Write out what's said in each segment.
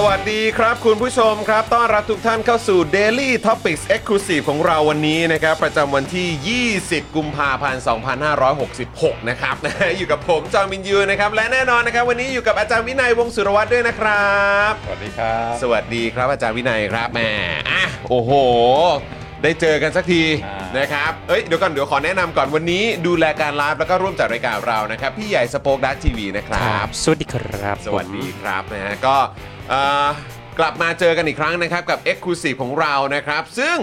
สวัสดีครับ คุณผู้ชมครับ ต้อนรับทุกท่านเข้าสู่ Daily Topics Exclusive ของเราวันนี้นะครับ ประจำวันที่ 20 กุมภาพันธ์ 2566 นะครับอยู่กับผมจอมินยูนะครับ และแน่นอนนะครับ วันนี้อยู่กับอาจารย์วินัยวงศ์สุรวัตรด้วยนะครับ สวัสดีครับ สวัสดีครับอาจารย์วินัยครับแหมอะโอ้โห ได้เจอกันสักทีอ่าน นะครับ เอ้ยเดี๋ยวก่อนเดี๋ยวขอแนะนำก่อนวันนี้ดูแลการไลฟ์แล้วก็ร่วมจัดรายการเรานะครับพี่ใหญ่สโป๊กดักทีวีนะครับ สวัสดีครับสวัสดีครับนะฮะก็เอ่อกลับมาเจอกันอีกครั้งนะครับ กับ Exclusive ของเรานะครับ ซึ่ง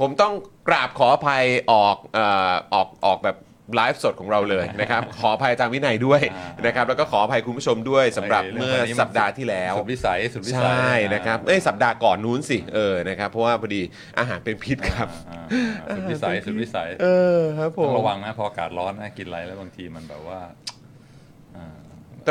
ผมต้องกราบขออภัยออกเอ่อออกออกแบบไลฟ์สดของเราเลยนะครับ ขออภัยอาจารย์วินัยด้วยอ่านนะครับ แล้วก็ขออภัยคุณผู้ชมด้วยสำหรับไอ้เมื่อรื่องนี้นสัปดาห์ที่แล้ว สุดวิสัยสุดวิสัยใช่นะครับเอ้ยสัปดาห์ก่อนนู้นสิเออนะครับเพราะว่าพอดีอาหารเป็นพิษครับ อ่าอ่าสุดวิสัยสุดวิสัยเออครับผต้อม งระวังนะพออากาศร้อนนะกินอะไรแล้วบางทีมันแบบว่าอ่า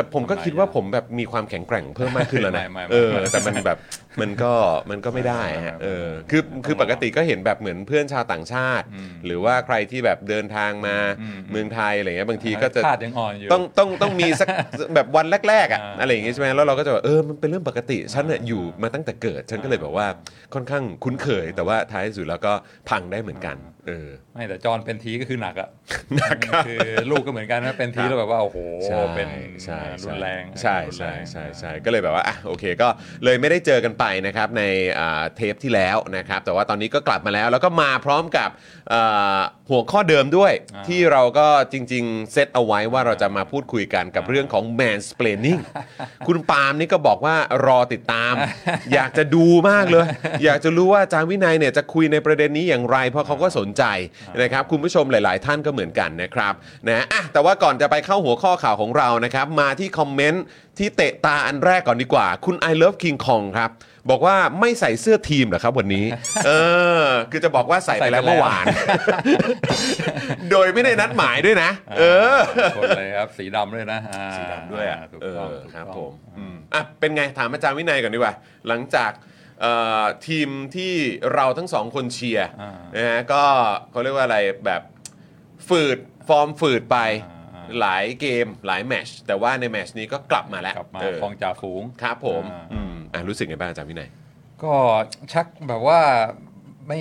แต่ผมก็คิดว่าผมแบบมีความแข็งแกร่งเพิ่มมากขึ้นแล้วนะไม่ไม่ไม่ เออแต่มันแบบมันก็มันก็ไม่ได้ฮะเออคือคือปกติก็เห็นแบบเหมือนเพื่อนชาวต่างชาติอืมหรือว่าใครที่แบบเดินทางมาอืมเมืองไทยอะไรเงี้ยบางทีก็จะธาตุยังอ่อนอยู่ต้องต้องต้องมีสักแบบวันแรกๆอะอ่าอะไรอย่างงี้ใช่ไหมแล้วเราก็จะแบบเออมันเป็นเรื่องปกติฉันน่ะอยู่มาตั้งแต่เกิด ฉันก็เลยแบบว่าค่อนข้างคุ้นเคย แต่ว่าท้ายสุดแล้วก็พังได้เหมือนกันเออไม่แต่จอนเป็นทีก็คือหนักอะหนักครับคือลูกก็เหมือนกันนะเป็นทีแล้วแบบว่าโอ้โหใช่เป็นใช่รุนแรงใช่รุนใช่แรงใช่ใช่ก็เลยแบบว่าอะโอเค ก็เลยไม่ได้เจอกันไปนะครับในอ่าเทปที่แล้วนะครับแต่ว่าตอนนี้ก็กลับมาแล้ว แล้วก็มาพร้อมกับอ่าหัวข้อเดิมด้วยอ่าที่เราก็จริง ๆ เซตเอาไว้ว่าเราจะมาพูดคุยกันกับเรื่องของ mansplaining คุณปาล์มนี่ก็บอกว่ารอติดตาม อยากจะดูมากเลย อยากจะรู้ว่าอาจารย์วินัยเนี่ยจะคุยในประเด็นนี้อย่างไร เพราะเขาก็สนใจนะครับคุณผู้ชมหลาย ๆ ท่านก็เหมือนกันนะครับนะอะแต่ว่าก่อนจะไปเข้าหัวข้อข่าวของเรานะครับมาที่คอมเมนต์ ที่เตะตาอันแรกก่อนดีกว่า คุณ I love King Kong ครับ บอกว่าไม่ใส่เสื้อทีมเหรอครับวันนี้ เออ คือจะบอกว่าใส่ไปแล้วใส่ไปแล้วเมื่อวาน โดยไม่ได้นัดหมายด้วยนะ เออคนเลยครับ สีดำด้วยนะอ่าสีดำด้วยอะถูกเอต้องอถูกครับต้องผมอืมอะเป็นไงถามอาจารย์วินัยก่อนดีกว่า หลังจากเอ่อทีมที่เราทั้งสองคนเชียร์อ่านะฮะก็เขาเรียกว่าอะไรแบบฝืดฟอร์มฝืดไปอ่า หลายเกมหลายแมตช์แต่ว่าในแมตช์นี้ก็กลับมาแล้วกลับมาเออครองจ่าฝูง ครับผมอ่า อืมอะรู้สึกไงบ้างอาจารย์วินัย ก็ชักแบบว่าไม่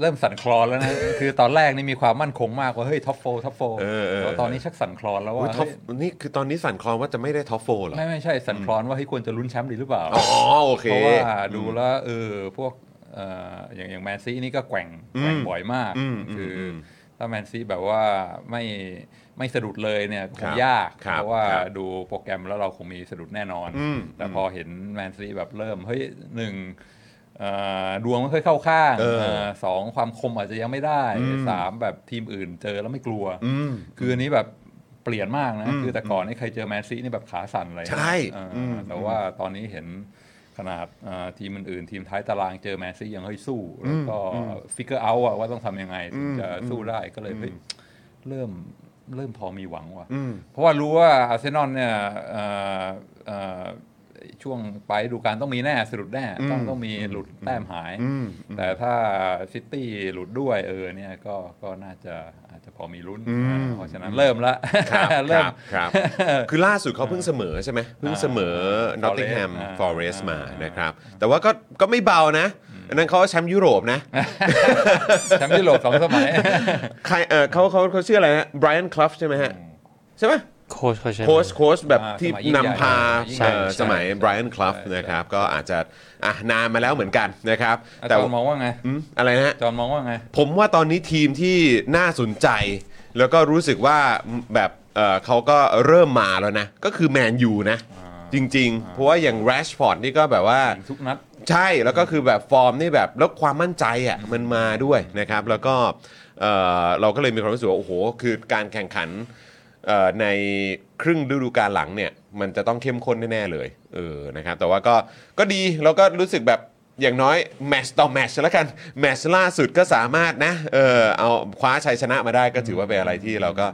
เริ่มสั่นคลอนแล้วนะ คือตอนแรกนี่มีความมั่นคงมากว่า เฮ้ย top four top four เออเออ ตอนนี้ชักสั่นคลอนแล้วโอ้ยว่า top เฮ้ยนี่คือตอนนี้สั่นคลอนว่าจะไม่ได้ top four เหรอไม่ไม่ใช่สั่นคลอนว่าเฮ้ยควรจะลุ้นแชมป์ดีหรือเปล่า อ๋อโอเค เพราะว่าดูแล้วเออพวกเอ่ออย่างอย่างแมนซีนี่ก็แกว่งอืมแกว่งบ่อยมากอืมคืออมถ้าแมนซีแบบว่าไม่ ไม่สะดุดเลยเนี่ยครับยังยากครับเพราะว่าครับดูโปรแกรมแล้วเราคงมีสะดุดแน่นอนอืมแต่พอเห็นแมนซีแบบเริ่มเฮ้ยหนึ่งเอ่อดวงไม่ค่อยเข้าข้างเออเอ่อสองความคมอาจจะยังไม่ได้อืมสามแบบทีมอื่นเจอแล้วไม่กลัวอืมคืออันนี้แบบเปลี่ยนมากนะอืมคือแต่ก่อนนี่ใครเจอแมนซีนี่แบบขาสั่นเลยนะใช่เอออืมแต่ว่าตอนนี้เห็นขนาดเอ่อทีมอื่นๆ ทีมท้ายตารางเจอแมนซียังเฮ้ยสู้ แล้วก็ figure out อะว่าต้องทำยังไงถึงจะสู้ได้ก็เลยเฮ้ยเริ่ม เริ่มพอมีหวังว่ะอืมเพราะว่ารู้ว่าอาร์เซนอลเนี่ยเอ่อช่วงปลายฤดูกาลต้องมีแน่สะดุดแน่ต้องต้องมีหลุดแต้มหายอืมแต่ถ้าซิตี้หลุดด้วยเออเนี่ยก็ก็น่าจะอาจจะพอมีลุ้นอืมอ่าเพราะฉะนั้นเริ่มละครับเริ่มครับครับ คือล่าสุดเขาเพิ่งเสมอใช่ไหมเพิ่งเสมออ่า Nottingham Forest Forest อ่ามมานะครับ แต่ว่าก็ก็ไม่เบานะ อันนั้นเขาแชมป์ยุโรปนะ แชมป์ยุโรปสองสมัย ใครเออเขาเขาเขาชื่ออะไรนะไบรอันคลัฟใช่ไหมฮะ ใช่ไหมโค้ชเขาใช่ไหม โค้ชโค้ชแบบอ่าที่สมัยยิ่งใหญ่นำพาใช่เอ่อใช่ สมัยใช่ไบรอันคลัฟใช่นะครับ ก็อาจจะอะนานมาแล้วเหมือนกันนะครับ อาแต่จารย์มองว่าไงอืมอะไรนะฮะจอห์นมองว่าไง ผมว่าตอนนี้ทีมที่น่าสนใจ แล้วก็รู้สึกว่าแบบเอ่อเขาก็เริ่มมาแล้วนะ ก็คือแมนยูนะ จริง ๆ เพราะว่าอย่างแรชฟอร์ดนี่ก็แบบว่า ทุกนัด ใช่แล้วก็คือแบบฟอร์มนี่แบบแล้วความมั่นใจอะมันมาด้วยนะครับ แล้วก็เอ่อเราก็เลยมีความรู้สึกว่าโอ้โห คือการแข่งขันเอ่อในครึ่งฤดูกาลหลังเนี่ย มันจะต้องเข้มข้นแน่ๆเลยเออนะครับ แต่ว่าก็ก็ดีแล้วก็รู้สึกแบบ อย่างน้อยแมตช์ต่อแมตช์แล้วกันแมตช์ล่าสุดก็สามารถนะเออเอาคว้าชัยชนะมาได้ก็ถือว่าเป็นอะไรที่เราก็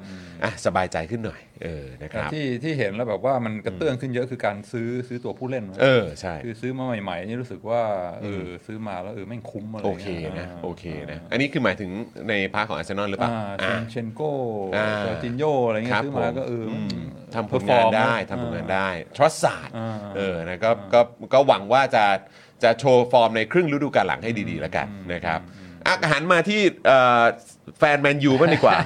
อะสบายใจขึ้นหน่อยเออนะครับที่ที่เห็นแล้วแบบว่ามันกระเตื้องขึ้นเยอะคือการซื้อซื้อตัวผู้เล่นเออใช่คือซื้อมาใหม่ๆนี่รู้สึกว่าเออซื้อมาแล้วเออแม่งคุ้มอะไรโอเคเงี้ยนะโอเคนะอันนี้คือหมายถึงใน part ของอาร์เซนอลหรือเปล่าอ่าเชอ่านเชนโก้อ่าจอร์จินโยอะไรเงี้ยครับซื้อมาก็เออผมทำผลงานได้ perform ทำผลงานอ่ได้ทรัสศาสตร์อ่าเออนะก็ก็ก็หวังว่าจะ จะโชว์ฟอร์มในครึ่งฤดูกาลหลังให้ดีๆแล้วกันนะครับอะหันมาที่เอ่อแฟนแมนยูบ้างดีกว่า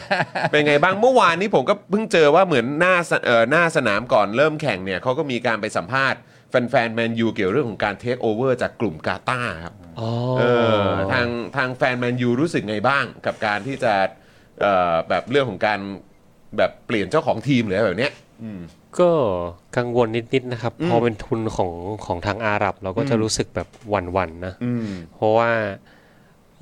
เป็นไงบ้างเมื่อวานนี้ผมก็เพิ่งเจอว่าเหมือนหน้าสเอ่อหน้าสนามก่อนเริ่มแข่งเนี่ยเขาก็มีการไปสัมภาษณ์แฟนๆแมนยูเกี่ยวเรื่องของการเทคโอเวอร์จากกลุ่มกาตาร์ครับอ๋อเออทางทางแฟนแมนยูรู้สึกไงบ้างกับการที่จะเอ่อแบบเรื่องของการแบบเปลี่ยนเจ้าของทีมหรืออะไรแบบเนี้ย ก็กังวลนิดๆนะครับ พอเป็นทุนของของทางอาหรับ เราก็จะรู้สึกแบบหวั่นๆนะเพราะว่า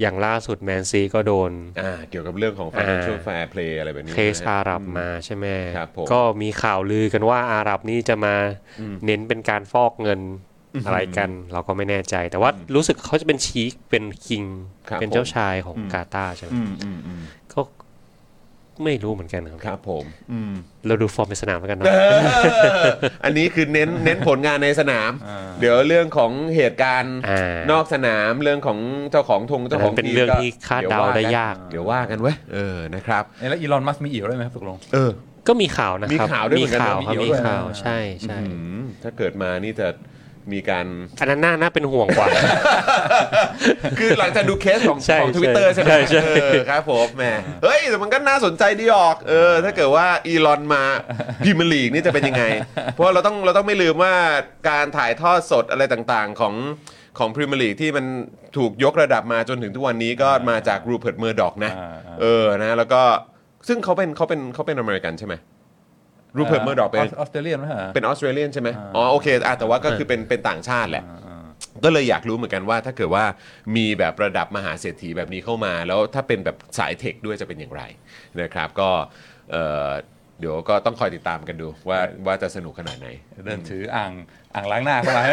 อย่างล่าสุดแมนซีก็โดนอ่าเกี่ยวกับเรื่องของ financial fair play อะไรแบบนี้เคสอาหรับมาใช่ไหมครับผมก็มีข่าวลือกันว่าอาหรับนี่จะมาเน้นเป็นการฟอกเงินอะไรกัน เราก็ไม่แน่ใจ แต่ว่ารู้สึกเขาจะเป็นชีคเป็นคิงครับเป็นเจ้าชายของกาตาร์ใช่ไหมอืมอืมอืมก็ ไม่รู้เหมือนกันครับครับผมอืมเราดูฟอร์มในสนามแล้วกันเนอะเอออันนี้คือเน้นเน้นผลงานในสนาม เดี๋ยวเรื่องของเหตุการณ์อ่านอกสนามเรื่องของเจ้าของธงเจ้าของเป็นทีมเรื่องก็ที่คาดเดาได้ยาก เดี๋ยวว่ากันเว้ยเออนะครับเอ้ยแล้วอีลอนมัสก์มีเอี่ยวได้ไหมครับตกลงเออก็มีข่าวนะครับมีข่าวด้วยเหมืมีอนกันข่าวนะครับมีมีเอี่ยวด้วยข่าวนะใช่ใช่อืมถ้าเกิดมานี่จะ มีการอันนั้นน่าน่าเป็นห่วงกว่า คือหลังจากดูเคสของใช่ของทวิตเตอร์ใช่ไหมใช่ใช่ เออครับผมแหมเฮ้ยแต่มันก็น่าสนใจดีออกเออถ้าเกิดว่าอีลอนมาพรีเมียร์ลีกนี่จะเป็นยังไง เพราะว่าเราต้องเราต้องไม่ลืมว่าการถ่ายทอดสดอะไรต่างๆของของพรีเมียร์ลีกที่มันถูกยกระดับมาจนถึงทุกวันนี้ก็มาจากรูเพิร์ตเมอร์ดอกนะ อ่าอ่าเออนะแล้วก็ซึ่งเขาเป็นเขาเป็นเขาเป็นอเมริกันใช่ไหม รูเพิร์ตเมอร์ดอกเป็นออสเตรเลียนไหมฮะเป็นออสเตรเลียนใช่ไหมอ๋อโอเคอะแต่ว่าก็คือเป็นเป็นต่างชาติแหละก็เลยอยากรู้เหมือนกันว่าถ้าเกิดว่ามีแบบระดับมหาเศรษฐีแบบนี้เข้ามา แล้วถ้าเป็นแบบสายเทคด้วยจะเป็นอย่างไรนะครับ ก็เอ่อเดี๋ยวก็ต้องคอยติดตามกันดูว่าว่าจะสนุกขนาดไหน เดินถืออ่างอ่างล้างหน้าเข้ามา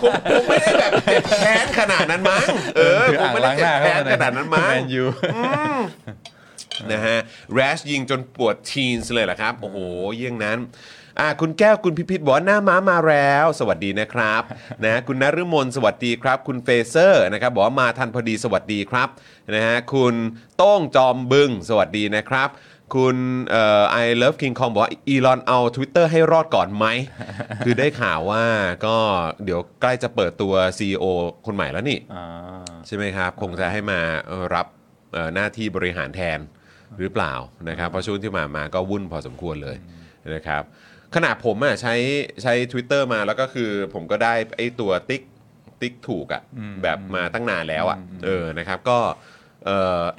คงคงไม่ได้แบบเจ็บแค้นขนาดนั้นมั้งเออถือคงอ่างไม่ได้ล้างหเจ็บน้าแค้เข้านมาขนาดนั้นมั้งแมนยู นะฮะแรชยิงจนปวดทีนส์เลยเหรอครับ โอ้โห เยี่ยงนั้นอ่าคุณแก้วคุณพิพิธบอกว่าหน้าม้ามาแล้ว สวัสดีนะครับนะคุณนฤมลสวัสดีครับ คุณเฟเซอร์นะครับบอกว่ามาทันพอดีสวัสดีครับนะฮะคุณโต้งจอมบึงสวัสดีนะครับ คุณเอ่อ I love King Kong บอกว่าอีลอนเอา Twitter ให้รอดก่อนไหม คือได้ข่าวว่าก็เดี๋ยวใกล้จะเปิดตัว CEO คนใหม่แล้วนี่อ่าใช่ไหมครับ คงจะให้มาเอ่อรับเอ่อหน้าที่บริหารแทน หรือเปล่านะครับเพราะช่วงที่มามาก็วุ่นพอสมควรเลยนะครับขนาดผมอะใช้ใช้ Twitter มาแล้วก็คือผมก็ได้ไอ้ตัวติ๊กติ๊กถูกอะแบบมาตั้งนานแล้วอะเออนะครับก็เอ่อ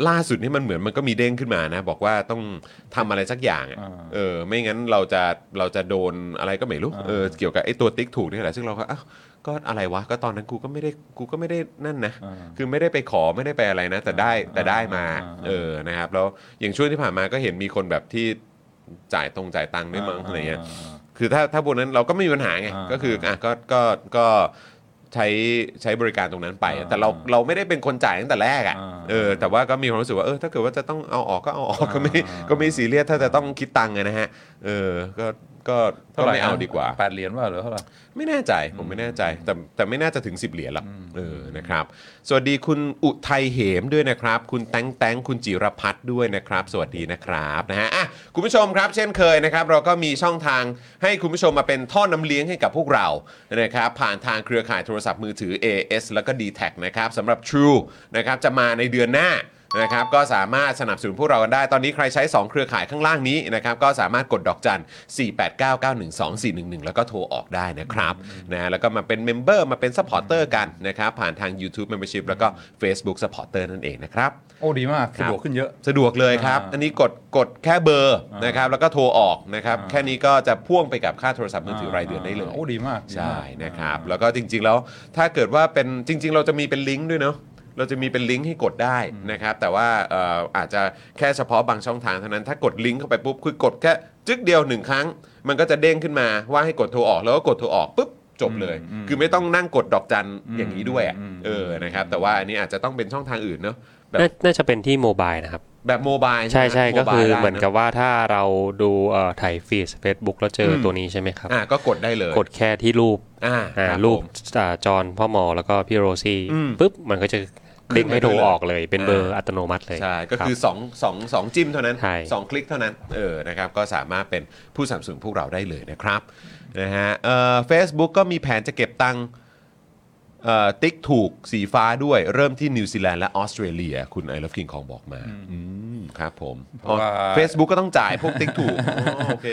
ล่าสุดนี่มันเหมือนมันก็มีเด้งขึ้นมานะ บอกว่าต้องทำอะไรสักอย่างอะอ่าเออ ไม่งั้นเราจะเราจะโดนอะไรก็ไม่รู้เออเกี่ยวกับไอ้ตัวติ๊กถูกนี่แหละซึ่งเราก็อ้าวก็อะไรวะก็ตอนนั้นกูก็ไม่ได้กูก็ไม่ได้นั่นนะ อ่า คือไม่ได้ไปขอไม่ได้ไปอะไรนะ แต่ได้แต่ได้มา อ่าเออนะครับแล้วอย่างช่วงที่ผ่านมาก็เห็นมีคนแบบที่จ่ายตรงจ่ายตังค์ด้วยมั้งอะไรเงี้ย คือถ้าถ้าพวกนั้นเราก็ไม่มีปัญหาไงอ่าก็คืออะก็ก็ก็ ใช้ใช้บริการตรงนั้นไป อ่าแต่เราเราไม่ได้เป็นคนจ่ายตั้งแต่แรกอะอ่าเออแต่ว่าก็มีความรู้สึกว่าเออถ้าเกิดว่าจะต้องเอาออกก็เอาออกก็ไม่อ่า ก็ไม่ซีเรียสถ้าจะต้องคิดตังค์ไงนะฮะเออก็ ก็ก็ไม่เอาดีกว่า แปดเหรียญว่าหรือเท่าไหร่ไม่แน่ใจผมไม่แน่ใจ แต่แต่ไม่น่าจะถึง 10 เหรียญหรอกเออนะครับ สวัสดีคุณอุทัยเหมด้วยนะครับ คุณแตงแตงคุณจิรพัฒน์ด้วยนะครับ สวัสดีนะครับนะฮะอะคุณผู้ชมครับเช่นเคยนะครับ เราก็มีช่องทางให้คุณผู้ชมมาเป็นท่อน้ำเลี้ยงให้กับพวกเรานะครับผ่านทางเครือข่ายโทรศัพท์มือถือ AS แล้วก็ d t แทนะครับสำหรับ True นะครับจะมาในเดือนหน้า นะครับก็สามารถสนับสนุนพวกเรากันได้ ตอนนี้ใครใช้ 2 เครือข่ายข้างล่างนี้นะครับก็สามารถกดดอกจัน 489912411 แล้วก็โทรออกได้นะครับนะแล้วก็มาเป็น member มาเป็น supporter กันนะครับผ่านทาง YouTube Membership แล้วก็ Facebook Supporter นั่นเองนะครับ โอ้ดีมากครับสะดวกขึ้นเยอะ สะดวกเลยครับอ่าอันนี้กดกดแค่เบอร์นะครับแล้วก็โทรออกนะครับอ่าแค่นี้ก็จะพ่วงไปกับค่าโทรศัพท์มือถือรายเดือนได้เลย โอ้ดีมากดีใช่มากนะครับแล้วก็จริง ๆ แล้วถ้าเกิดว่าเป็นจริง ๆ เราจะมีเป็นลิงก์ด้วยเนาะ เราจะมีเป็นลิงก์ให้กดได้นะครับ แต่ว่าเอ่ออาจจะแค่เฉพาะบางช่องทางเท่านั้น ถ้ากดลิงก์เข้าไปปุ๊บ คือกดแค่จึ๊กเดียวหนึ่งครั้ง มันก็จะเด้งขึ้นมาว่าให้กดโทรออก แล้วก็กดโทรออกปุ๊บจบเลย คือไม่ต้องนั่งกดดอกจันอย่างนี้ด้วยอะเออ นะครับ แต่ว่าอันนี้อาจจะต้องเป็นช่องทางอื่นเนาะ แบบน่าน่าจะเป็นที่โมบายนะครับ แบบโมบายใช่ใช่ไหมก็คือโบายได้เหมือนกับะว่าถ้าเราดูเอ่อถ่ายฟีด Facebook แล้วเจออมตัวนี้ใช่ไหมครับ อ่าก็กดได้เลยกดแค่ที่รูปอ่าอ่าคบรูปผม อ่าจอห์นพ่อหมอแล้วก็พี่โรซี่อืม ปุ๊บมันก็จะเด้งให้โทรขึ้นมาเลยออกเลยเป็นเบอร์อ่าอัตโนมัติเลย ใช่ ก็รับคือ2 2 2จิ้มเท่านั้นใช่2คลิกเท่านั้น เออ นะครับ ก็สามารถเป็นผู้สนับสนุนพวกเราได้เลยนะครับ นะฮะ เอ่อเฟซบุ๊กก็มีแผนจะเก็บตังค์เอ่อติ๊กถูกสีฟ้าด้วยเริ่มที่นิวซีแลนด์และออสเตรเลีย คุณไอ o v ฟคิงของบอกมาอืมครับผมเพราะว่าเฟซบุ๊กก็ต้องจ่ายพวกติ๊กถูกอ๋อโอเค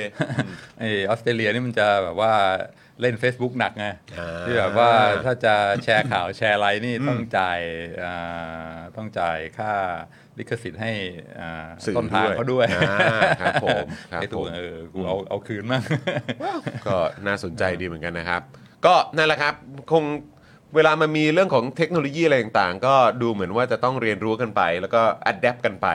ไอออสเตรเลียนี่มันจะแบบว่า เล่น Facebook หนักไงอ่าที่แบบว่าถ้าจะแชร์ข่าวแชร์อะไรนี่ต้องจ่ายอ่าต้องจ่ายค่าลิขสิทธิ์ให้อ่าสื่อต้นทางเขาด้วยอ่าครับผมครับไอ้ตัผวมเออกูเอาเอาคืนมั่งก็น่าสนใจดีเหมือนกันนะครับ ก็นั่นแหละครับคงเวลามันมีเรื่องของเทคโนโลยีอะไรต่างๆ ก็ดูเหมือนว่าจะต้องเรียนรู้กันไป แล้วก็อัดแอปกันไป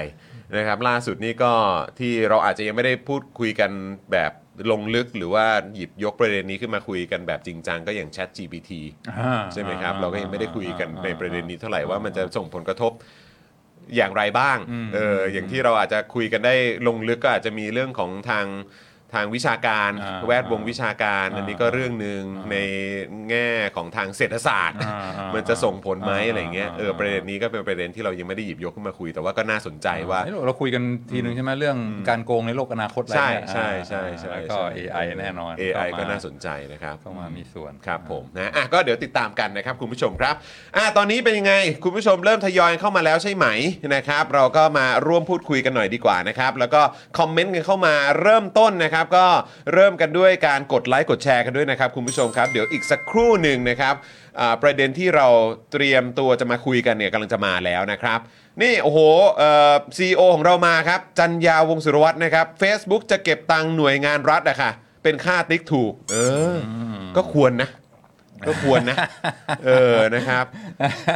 นะครับล่าสุดนี่ก็ที่เราอาจจะยังไม่ได้พูดคุยกันแบบ ลงลึกหรือว่าหยิบยกประเด็นนี้ขึ้นมาคุยกันแบบจริงจังก็อย่าง Chat GPT อ่าใช่ไหมครับอ่าเราก็ยังไม่ได้คุยกันอ่าในประเด็นนี้เท่าไหร่ว่ามันจะส่งผลกระทบอย่างไรบ้างเอออย่างที่เราอาจจะคุยกันได้ลงลึกก็อาจจะมีเรื่องของทาง ทางวิชาการอ่าแวดวงวิชาการ อ่าอันนี้ก็เรื่องหนึ่งอ่าในแง่ของทางเศรษฐศาสตร์ อ่าอ่ามันจะส่งผลไหมอ่าอะไรเงี้ยเอออ่าประเด็นนี้ก็เป็นประเด็นที่เรายังไม่ได้หยิบยกขึ้นมาคุยแต่ว่าก็น่าสนใจว่าเอ้ยเราคุยกันทีหนึ่งใช่ไหมเรื่องการโกงในโลกอนาคตอะไรใช่เนี่ยใช่ใช่ใช่ แล้วก็ใช่ AI แน่นอน AI เข้มก็น่าสนใจนะครับ เข้ามามีส่วน ครับผมนะอะก็เดี๋ยวติดตามกันนะครับคุณผู้ชมครับอะตอนนี้เป็นยังไงคุณผู้ชมเริ่มทยอยเข้ามาแล้วใช่ไหมนะครับ เราก็มาร่วมพูดคุยกันหน่อยดีกว่านะครับ แล้วก็คอมเมนต์กันเข้ามาเริ่มต้นนะครับก็เริ่มกันด้วยการกดไลค์กดแชร์กันด้วยนะครับคุณผู้ชมครับ เดี๋ยวอีกสักครู่หนึ่งนะครับอ่าประเด็นที่เราเตรียมตัวจะมาคุยกันเนี่ยกำลังจะมาแล้วนะครับ นี่โอ้โหเอ่อซีโอของเรามาครับ จันยาวงศ์สุรวัตรนะครับ Facebook จะเก็บตังค์หน่วยงานรัฐอะค่ะ เป็นค่าติ๊กถูก เอออก็ควรนะ ก็ควรนะ เออนะครับ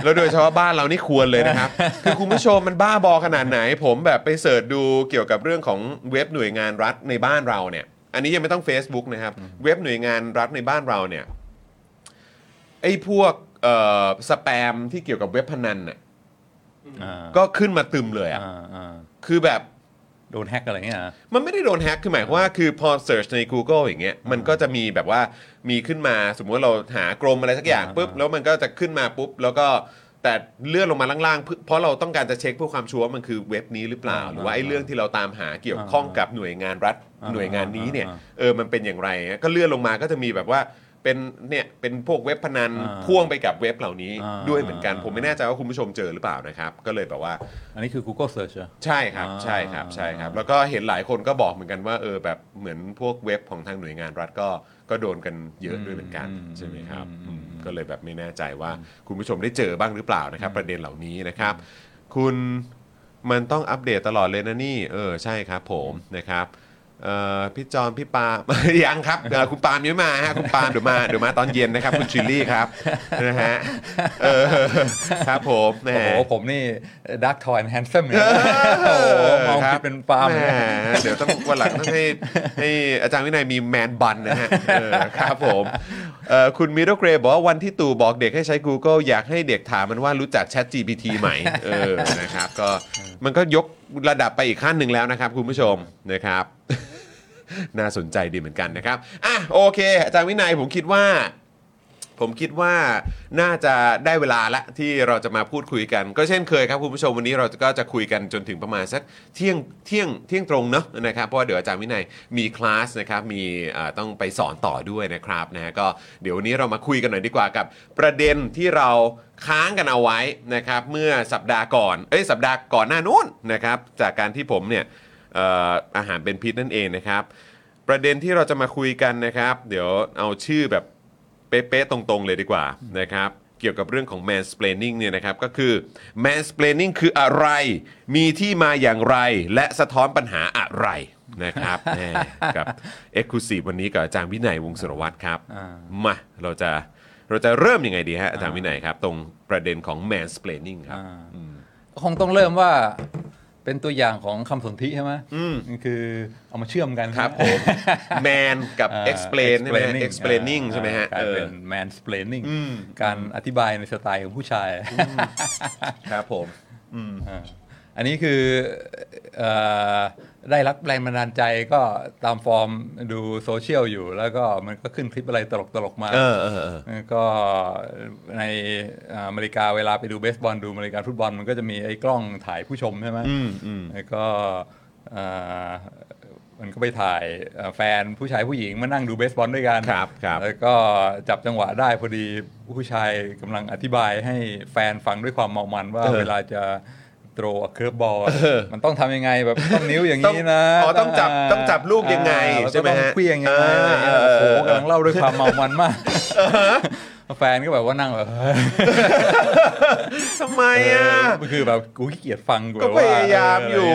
แล้วโดยเฉพาะบ้านเรานี่ควรเลยนะครับ คือคุณผู้ชมมันบ้าบอขนาดไหน ผมแบบไปเสิร์ชดูเกี่ยวกับเรื่องของเว็บหน่วยงานรัฐในบ้านเราเนี่ย อันนี้ยังไม่ต้อง Facebook นะครับ เว็บหน่วยงานรัฐในบ้านเราเนี่ยไอ้พวกเอ่อสแปมที่เกี่ยวกับเว็บพนันน่ะอ่าก็ขึ้นมาตึมเลยอะอ่าอ่าคือแบบ โดนแฮกอะไรเงี้ยนะมันไม่ได้โดนแฮ็กคือหมายความว่าคือพอ search ใน Google อย่างเงี้ยมันก็จะมีแบบว่ามีขึ้นมาสมมุติเราหากรมอะไรสักอย่างอ่าปุ๊บแล้วมันก็จะขึ้นมาปุ๊บ แล้วก็แต่เลื่อนลงมาล่างๆเพื่อเพราะเราต้องการจะเช็คเพื่อความชัวร์ว่ามันคือเว็บนี้หรือเปล่าหรือว่าไอ้เรื่องที่เราตามหาเกี่ยวข้องกับหน่วยงานรัฐ อ่าหน่วยงานนี้เนี่ยอ่า เออมันเป็นอย่างไรก็เลื่อนลงมาก็จะมีแบบว่า เป็นเนี่ยเป็นพวกเว็บพนันอ่าพ่วงไปกับเว็บเหล่านี้อ่า ด้วยเหมือนกันอ่าผมไม่แน่ใจว่าคุณผู้ชมเจอหรือเปล่านะครับ ก็เลยแบบว่า อันนี้คือ Google Search เหรอ ใช่ครับ อ่า ใช่ครับ ใช่ครับ แล้วก็เห็นหลายคนก็บอกเหมือนกันว่าเออแบบเหมือนพวกเว็บของทางหน่วยงานรัฐก็ก็โดนกันเยอะด้วยเหมือนกันอืมใช่ไหมครับอืมอืมก็เลยแบบไม่แน่ใจว่าคุณผู้ชมได้เจอบ้างหรือเปล่านะครับ ประเด็นเหล่านี้นะครับ คุณมันต้องอัปเดตตลอดเลยนะนี่ เออใช่ครับผมนะครับ เอ่อพี่จอนพี่ปายังครับเอ่อคุณปาล์มยังไม่มาฮะคุณปาล์มเดี๋ยวมาเดี๋ยวมาตอนเย็นนะครับ คุณชิลลี่ครับนะฮะเออครับผมแหม โอ้โหผมนี่ดักทอย handsome เนี่ยโอ้โหมองผิดเป็นปาล์มแหมเลยเดี๋ยวต้องวันหลังต้องให้ให้อาจารย์วินัยมี man bun นะฮะเออครับผมเอ่อคุณมิโรเกรบอกว่าวันที่ตู่บอกเด็กให้ใช้ Google อยากให้เด็กถามมันว่ารู้จัก Chat GPT ไหมเออนะครับก็มันก็ยกระดับไปอีกขั้นหนึ่งแล้วนะครับ คุณผู้ชมนะครับ น่าสนใจดีเหมือนกันนะครับอะโอเคอาจารย์วินัยผมคิดว่า ผมคิดว่าน่าจะได้เวลาละที่เราจะมาพูดคุยกัน ก็เช่นเคยครับคุณผู้ชมวันนี้เราก็จะคุยกันจนถึงประมาณสักเที่ยงเที่ยงเที่ยงตรงเนาะนะครับเพราะว่าเดี๋ยวอาจารย์วินัยมีคลาสนะครับมีเอ่อต้องไปสอนต่อด้วยนะครับนะฮะก็เดี๋ยววันนี้เรามาคุยกันหน่อยดีกว่ากับ ประเด็นที่เราค้างกันเอาไว้นะครับเมื่อสัปดาห์ก่อนเอ้ยสัปดาห์ก่อนหน้านู้นนะครับจากการที่ผมเนี่ยเอ่ออาหารเป็นพิษนั่นเองนะครับ ประเด็นที่เราจะมาคุยกันนะครับ เดี๋ยวเอาชื่อแบบ ป๊ะๆตรงๆ เลยดีกว่านะครับเกี่ยวกับเรื่องของ mansplaining เนี่ยนะครับก็คือ mansplaining คืออะไร มีที่มาอย่างไร และสะท้อนปัญหาอะไรนะครับแหมกับ Exclusive วันนี้กับอาจารย์วินัยวงศ์สุรวัตรครับอ่ามาเราจะเราจะเริ่มยังไงดีฮะอาจารย์วินัยครับ ตรงประเด็นของ mansplaining ครับอ่าก็คงต้องเริ่มว่า เป็นตัวอย่างของคำสนธิใช่ไหมอืมนี่คือเอามาเชื่อมกันครับผม man กับอ่า explain ใช่ไหมฮะ explaining อ่าใช่ไหมฮะกลายเออเป็น mansplaining อืมการอธิบายในสไตล์ของผู้ชาย ครับผมอ่าอันนี้คือเอ่อ ได้รับแรงบันดาลใจก็ตามฟอร์มดูโซเชียลอยู่ แล้วก็มันก็ขึ้นคลิปอะไรตลกๆมาเออเออเออก็ในอ่าอเมริกาเวลาไปดูเบสบอลดูอเมริกันฟุตบอลมันก็จะมีไอ้กล้องถ่ายผู้ชมใช่ไหมอืมอืมแล้วก็อ่ามันก็ไปถ่ายอ่าแฟนผู้ชายผู้หญิงมานั่งดูเบสบอลด้วยกันครับครับแล้วก็จับจังหวะได้พอดีผู้ชายกำลังอธิบายให้แฟนฟังด้วยความเมามันว่าเออเวลาจะ throw curveball มันต้องทำยังไงแบบต้องนิ้วอย่างต้องนี้นะอ๋อต้องจับต้องจับลูกยังไงอ่าใช่ไหมแล้วก็ฮะต้องเหวี่ยงยังไงอะไรเงี้ยเออโอ้โหเออกำลังเล่าด้วยความเมามันมากแฟนก็แบบว่านั่งแบบทำไมอะมันคือแบบกูขี้เกียจฟังกูก็แบบพว่ยายามอยู่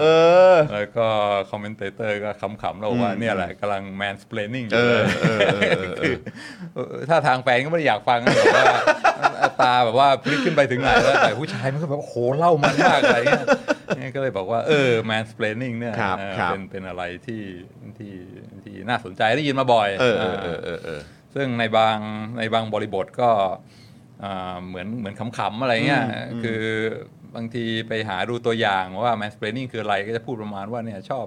เอเอออ แล้วก็ commentator ก็ขำๆเราว่าเนี่ยแหละกำลัง mansplaining อเอยู่อเลยเออเออเออเออเออถ้าทางแฟนก็ไม่ได้อยากฟังนะแบบว่า ตาแบบว่าพลิกขึ้นไปถึงไหนแล้วแต่ผู้ชายมันก็แบบโหเล่ามันมากอะไรเงี้ยเนี่ยก็เลยบอกว่าเออ mansplaining เนี่ยครับเออครับเป็นเป็นอะไรที่ที่ที่น่าสนใจได้ยินมาบ่อยเออเออเออเออเออซึ่งในบางในบางบริบทก็อ่าเหมือนเหมือนขำๆอะไรเงี้ยคือบางทีไปหาดูตัวอย่างว่า mansplaining คืออะไรก็จะพูดประมาณว่าเนี่ยชอบ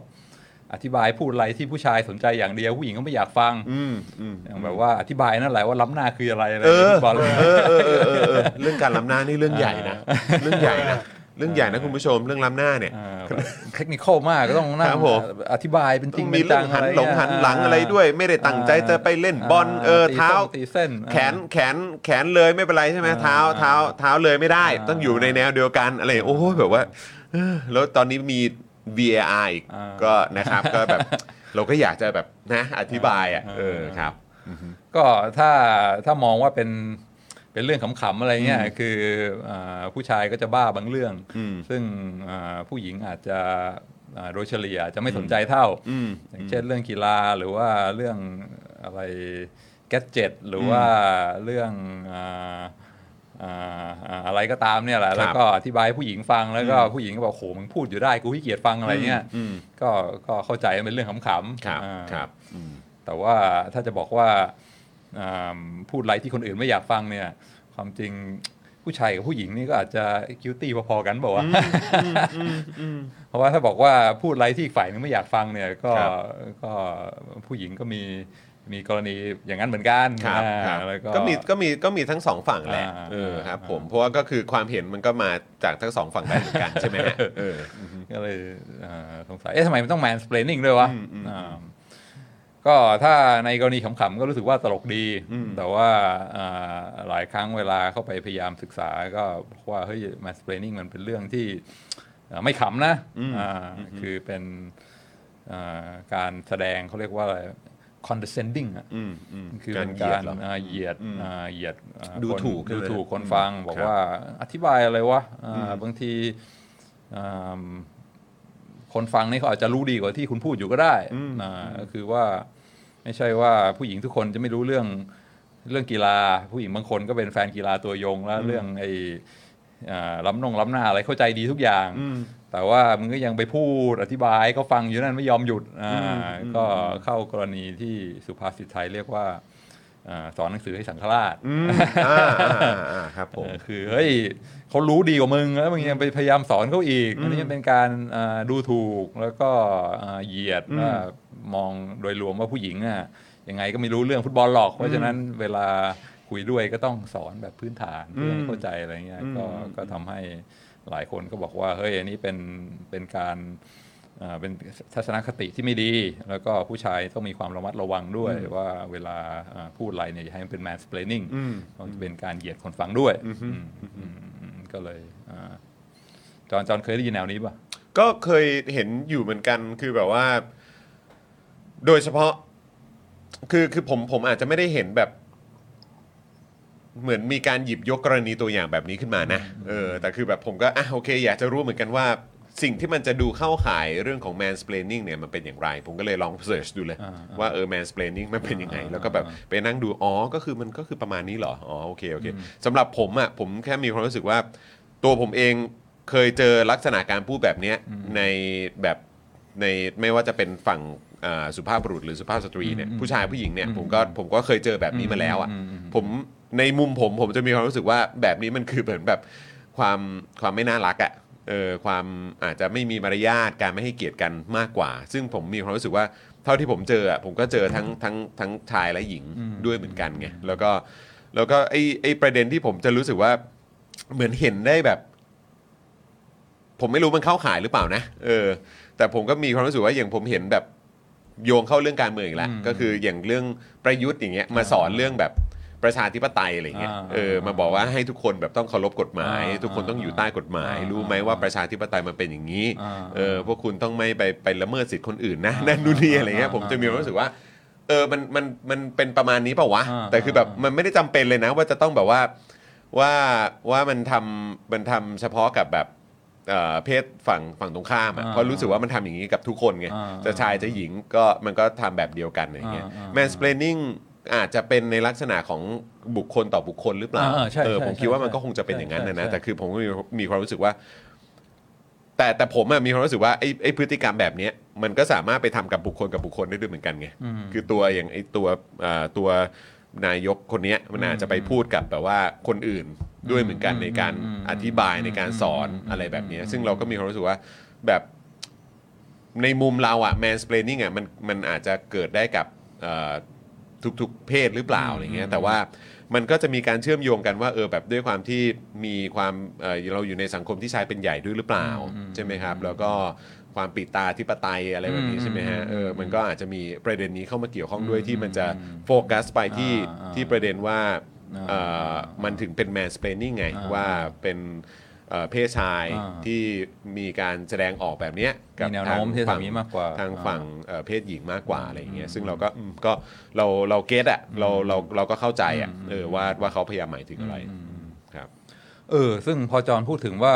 อธิบายพูดอะไรที่ผู้ชายสนใจอย่างเดียวผู้หญิงก็ไม่อยากฟังอืมอืมอย่างแบบว่าอธิบายนั่นแหละว่าล้ำหน้าคืออะไรอะไรเออฟุตบอลเออเออเออเออเออเรื่องการล้ำหน้านี่เรื่องใหญ่นะเรื่องใหญ่นะเรื่องใหญ่นะคุณผู้ชมเรื่องล้ำหน้าเนี่ยอ่าแบบเทคนิคมากก็ต้องนั่คงรับผมอธิบายเป็นจริงมีเป็นเรื่จัองงหันอะไรหลงหันหลังอะไรด้วย ไม่ได้ตั้งใจจะไปเล่นบอลเออตีเท้าส้นตีเส้นแขนแขนแขนเลยไม่เป็นไรใช่ไหมอ่าเท้าเท้าเท้าเลยไม่ได้อ่าต้องอยู่ในแนวเดียวกันอะไรโอ้ยแบบว่าเออแล้วตอนนี้มี VAR อีกอ่า ก็นะครับก็แบบเราก็อยากจะแบบนะอธิบายอะอ่าเออครับ ก็ถ้าถ้ามองว่าเป็นเป็นเรื่องขำๆอะไรเงี้ยคืออาผู้ชายก็จะบ้าบางเรื่อง อืม ซึ่งอ่าผู้หญิงอาจจะอ่าโดยเฉลี่ยจะไม่สนใจเท่า อืม อย่างเช่นเรื่องกีฬาหรือว่าเรื่องอะไรแกจ e t หรือว่าเรื่องอ่า อ่าอ่าอะไรก็ตามเนี่ยแหละครับแล้วก็อธิบายให้ผู้หญิงฟังแล้วก็ผู้หญิงก็บอกโหมึงพูดอยู่ได้กูขี้เกียจฟังอะไรเงี้ยอืมก็ก็เข้าใจว่าเป็นเรื่องขำๆครับอ่าครับอืมแต่ว่าถ้าจะบอกว่าอ่าพูดอะไรที่คนอื่นไม่อยากฟังเนี่ย ความจริงผู้ชายกับผู้หญิงนี่ก็อาจจะคิวตี้พอๆกันบอกว่าวะเพราะว่าถ้าบอกว่าพูดอะไรที่อีกฝ่ายนึงไม่อยากฟังเนี่ย ก็ครับก็ผู้หญิงก็มี มีกรณีอย่างนั้นเหมือนกันครับอ่าครับแล้วก็ ก็มีก็มีก็มีทั้งสองฝั่งแหละอ่า เออครับอ่าผมเพราะว่าก็คือความเห็นมันก็มาจากทั้งสองฝั่งได้เหมือนกันใช่ไหมฮะเออ ก็เลยอ่าสงสัย เอ๊ะทำไมมันต้อง mansplaining ด้วยวะอืมอืมอ่าก็ถ้าในกรณีขำๆ ก็รู้สึกว่าตลกดี อืม แต่ว่าอ่าหลายครั้งเวลาเข้าไปพยายามศึกษาก็พบว่า เฮ้ย mansplaining มันเป็นเรื่องที่อ่าไม่ขำนะอ่าคือเป็นอ่าการแสดงเขาเรียกว่าอะไร condescending อะอืมอืมคือการเป็นเหยียกาดรเหรออ่าเหยียดอืมอ่าเหยียดอ่าดูคนถูกดูใช่ไหมถูกคนฟัง บอกครับว่าอธิบายอะไรวะอ่าบางทีอ่าคนฟังนี่เขาอาจจะรู้ดีกว่าที่คุณพูดอยู่ก็ได้อ่าก็คือว่าไม่ใช่ว่าผู้หญิงทุกคนจะไม่รู้เรื่องเรื่องกีฬา ผู้หญิงบางคนก็เป็นแฟนกีฬาตัวยงแล้วเรื่องไอ้อ่าล้ำนงล้ำหน้าอะไรเข้าใจดีทุกอย่าง แต่ว่ามึงก็ยังไปพูดอธิบายให้เขาฟังอยู่นั่นไม่ยอมหยุดอ่าก็เข้ากรณีที่สุภาษิตไทยเรียกว่าอ่าสอนหนังสือให้สังฆราชอืมอ่าอ่าอ่าอ่าครับผมเออคือเฮ้ยเขารู้ดีกว่ามึงแล้วมึงยังไปพยายามสอนเขาอีกอันนี้เป็นการอ่าดูถูกแล้วก็อ่าเหยียดว่ามองโดยรวมว่าผู้หญิงอะยังไงก็ไม่รู้เรื่องฟุตบอลหรอก เพราะฉะนั้นเวลาคุยด้วยก็ต้องสอนแบบพื้นฐานเพื่อให้เข้าใจอะไรเงี้ยก็ก็ทำให้ หลายคนก็บอกว่าเฮ้ยอันนี้เป็นเป็นการเอ่อเป็นทัศนคติที่ไม่ดี แล้วก็ผู้ชายต้องมีความระมัดระวังด้วยว่าเวลาเอ่อพูดอะไรเนี่ยอย่าให้มันเป็น mansplaining เพราะมันเป็นการเหยียดคนฟังด้วยอืมอืมอืมก็เลยอ่าจอนจอนเคยได้ยินแนวนี้ป่ะ ก็เคยเห็นอยู่เหมือนกันคือแบบว่า โดยเฉพาะ คือคือผมผมอาจจะไม่ได้เห็นแบบ เหมือนมีการหยิบยกกรณีตัวอย่างแบบนี้ขึ้นมานะเออแต่คือแบบผมก็อะโอเค อยากจะรู้เหมือนกันว่าสิ่งที่มันจะดูเข้าข่ายเรื่องของ mansplaining เนี่ยมันเป็นอย่างไร ผมก็เลยลองเสิร์ชดูเลยอ่าว่าเออ mansplaining มันเป็นยังไงอ่าแล้วก็แบบไปนั่งดู อ๋อ ก็คือมันก็คือประมาณนี้เหรอ อ๋อ โอเค โอเคสำหรับผมอะผมแค่มีความรู้สึกว่า ตัวผมเองเคยเจอลักษณะการพูดแบบเนี้ยในแบบในไม่ว่าจะเป็นฝั่งอ่าสุภาพบุรุษหรือสุภาพสตรีเนี่ยผู้ชายผู้หญิงเนี่ยผมก็ผมก็เคยเจอแบบนี้มาแล้วอะผม ในมุมผมผมจะมีความรู้สึกว่าแบบนี้มันคือเหมือนแบบความความไม่น่ารักอะเออความอาจจะไม่มีมารยาทการไม่ให้เกียรติกันมากกว่า ซึ่งผมมีความรู้สึกว่าเท่าที่ผมเจออะผมก็เจอทั้งทั้งทั้งชายและหญิงด้วยเหมือนกันไงแล้วก็แล้วก็ไอไอประเด็นที่ผมจะรู้สึกว่าเหมือนเห็นได้แบบ ผมไม่รู้มันเข้าขายหรือเปล่านะเออ แต่ผมก็มีความรู้สึกว่าอย่างผมเห็นแบบโยงเข้าเรื่องการเมืองอีกแล้วก็คืออย่างเรื่องประยุทธ์อย่างเงี้ยมาสอนเรื่องแบบ ประชาธิปไตยอะไรเงี้ยอ่าเออมาบอกว่าให้ทุกคนแบบต้องเคารพกฎหมายอ่าทุกคนต้องอยู่ใต้กฎหมายอ่ารู้ไหมว่าประชาธิปไตยมันเป็นอย่างนี้อ่าเออพวกคุณต้องไม่ไปไปละเมิดสิทธิ์คนอื่นนะนั่นนู่นนี่อะไรเงี้ยอ่าผมจะมีความรู้สึกว่าเออมันมันมันเป็นประมาณนี้เปล่าวะอ่าแต่คือแบบมันไม่ได้จำเป็นเลยนะ ว่าจะต้องแบบว่าว่าว่ามันทำมันทำเฉพาะกับแบบเอ่อเพศฝั่งฝั่งตรงข้ามอะอ่าเพราะรู้สึกว่ามันทำอย่างนี้กับทุกคนไงอ่าจะชายจะหญิงก็มันก็ทำแบบเดียวกันอย่างเงี้ยอ่าอ่า mansplaining อาจจะเป็นในลักษณะของบุคคลต่อบุคคลหรือเปล่าอ่าใช่เออใช่ผมคิดว่าใช่มันก็คงจะเป็นอย่างนั้นนะนะใช่ แต่คือผมก็มีมีความรู้สึกว่า แต่แต่ผมอะมีความรู้สึกว่าไอ้ไอ้พฤติกรรมแบบเนี้ยมันก็สามารถไปทำกับบุคคลกับบุคคลได้ด้วยเหมือนกันไงคือตัวอย่างไอ้ตัวอ่าตัวนายกคนเนี้ยมันอาจจะไปพูดกับแบบว่าคนอื่นด้วยเหมือนกันในการอธิบายในการสอนอะไรแบบเนี้ยซึ่งเราก็มีความรู้สึกว่าแบบในมุมเราอะ mansplaining อะมันมันอาจจะเกิดได้กับเอ่อ ทุกๆ เพศหรือเปล่าอะไรเงี้ยแต่ว่ามันก็จะมีการเชื่อมโยงกันว่าเออแบบด้วยความที่มีความเอ่อเราอยู่ในสังคมที่ชายเป็นใหญ่ด้วยหรือเปล่าใช่ไหมครับ แล้วก็ความปิดตาธิปไตยอะไรแบบนี้ใช่ไหมฮะเออมันก็อาจจะมีประเด็นนี้เข้ามาเกี่ยวข้องด้วยที่มันจะโฟกัสไปที่อ่าที่ประเด็นว่าอ่าเอ่อมันถึงเป็น mansplaining ไงอ่าว่าเป็น เอ่อเพศชายอ่าที่มีการแสดงออกแบบเนี้ยกัมีแนวโน้มที่จะทำอย่างนี้มากกว่าทางอ่าฝั่งเอ่อเพศหญิงมากกว่าอะไรอย่างเงี้ยซึ่งเราก็อืมก็เราเราเก็ตอะเราเราเราก็เข้าใจอะเออว่าว่าเขาพยายามหมายถึงอะไรครับ เออ ซึ่งพอจอนพูดถึงว่า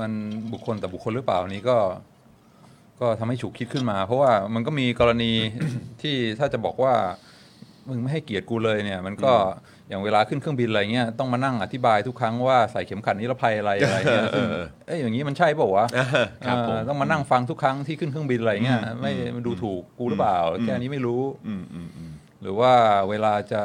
มันบุคคลแต่บุคคลหรือเปล่านี้ก็ ก็ทำให้ฉุกคิดขึ้นมา เพราะว่ามันก็มีกรณี ที่ถ้าจะบอกว่า มึงไม่ให้เกียรติกูเลยเนี่ย มันก็ อย่างเวลาขึ้นเครื่องบินอะไรเงี้ยต้องมานั่งอธิบายทุกครั้งว่าใส่เข็มขัดนิรภัยอะไรอะไรเงี้ยซึ่งเอ้ยอย่างนี้มันใช่เปล่าวะครับผมเออต้องมานั่งฟังทุกครั้งที่ขึ้นเครื่องบินอะไรเงี้ยไม่มันดูถูกกูหรือเปล่าแค่นี้ไม่รู้อืมอืมอืมหรือว่าเวลาจะ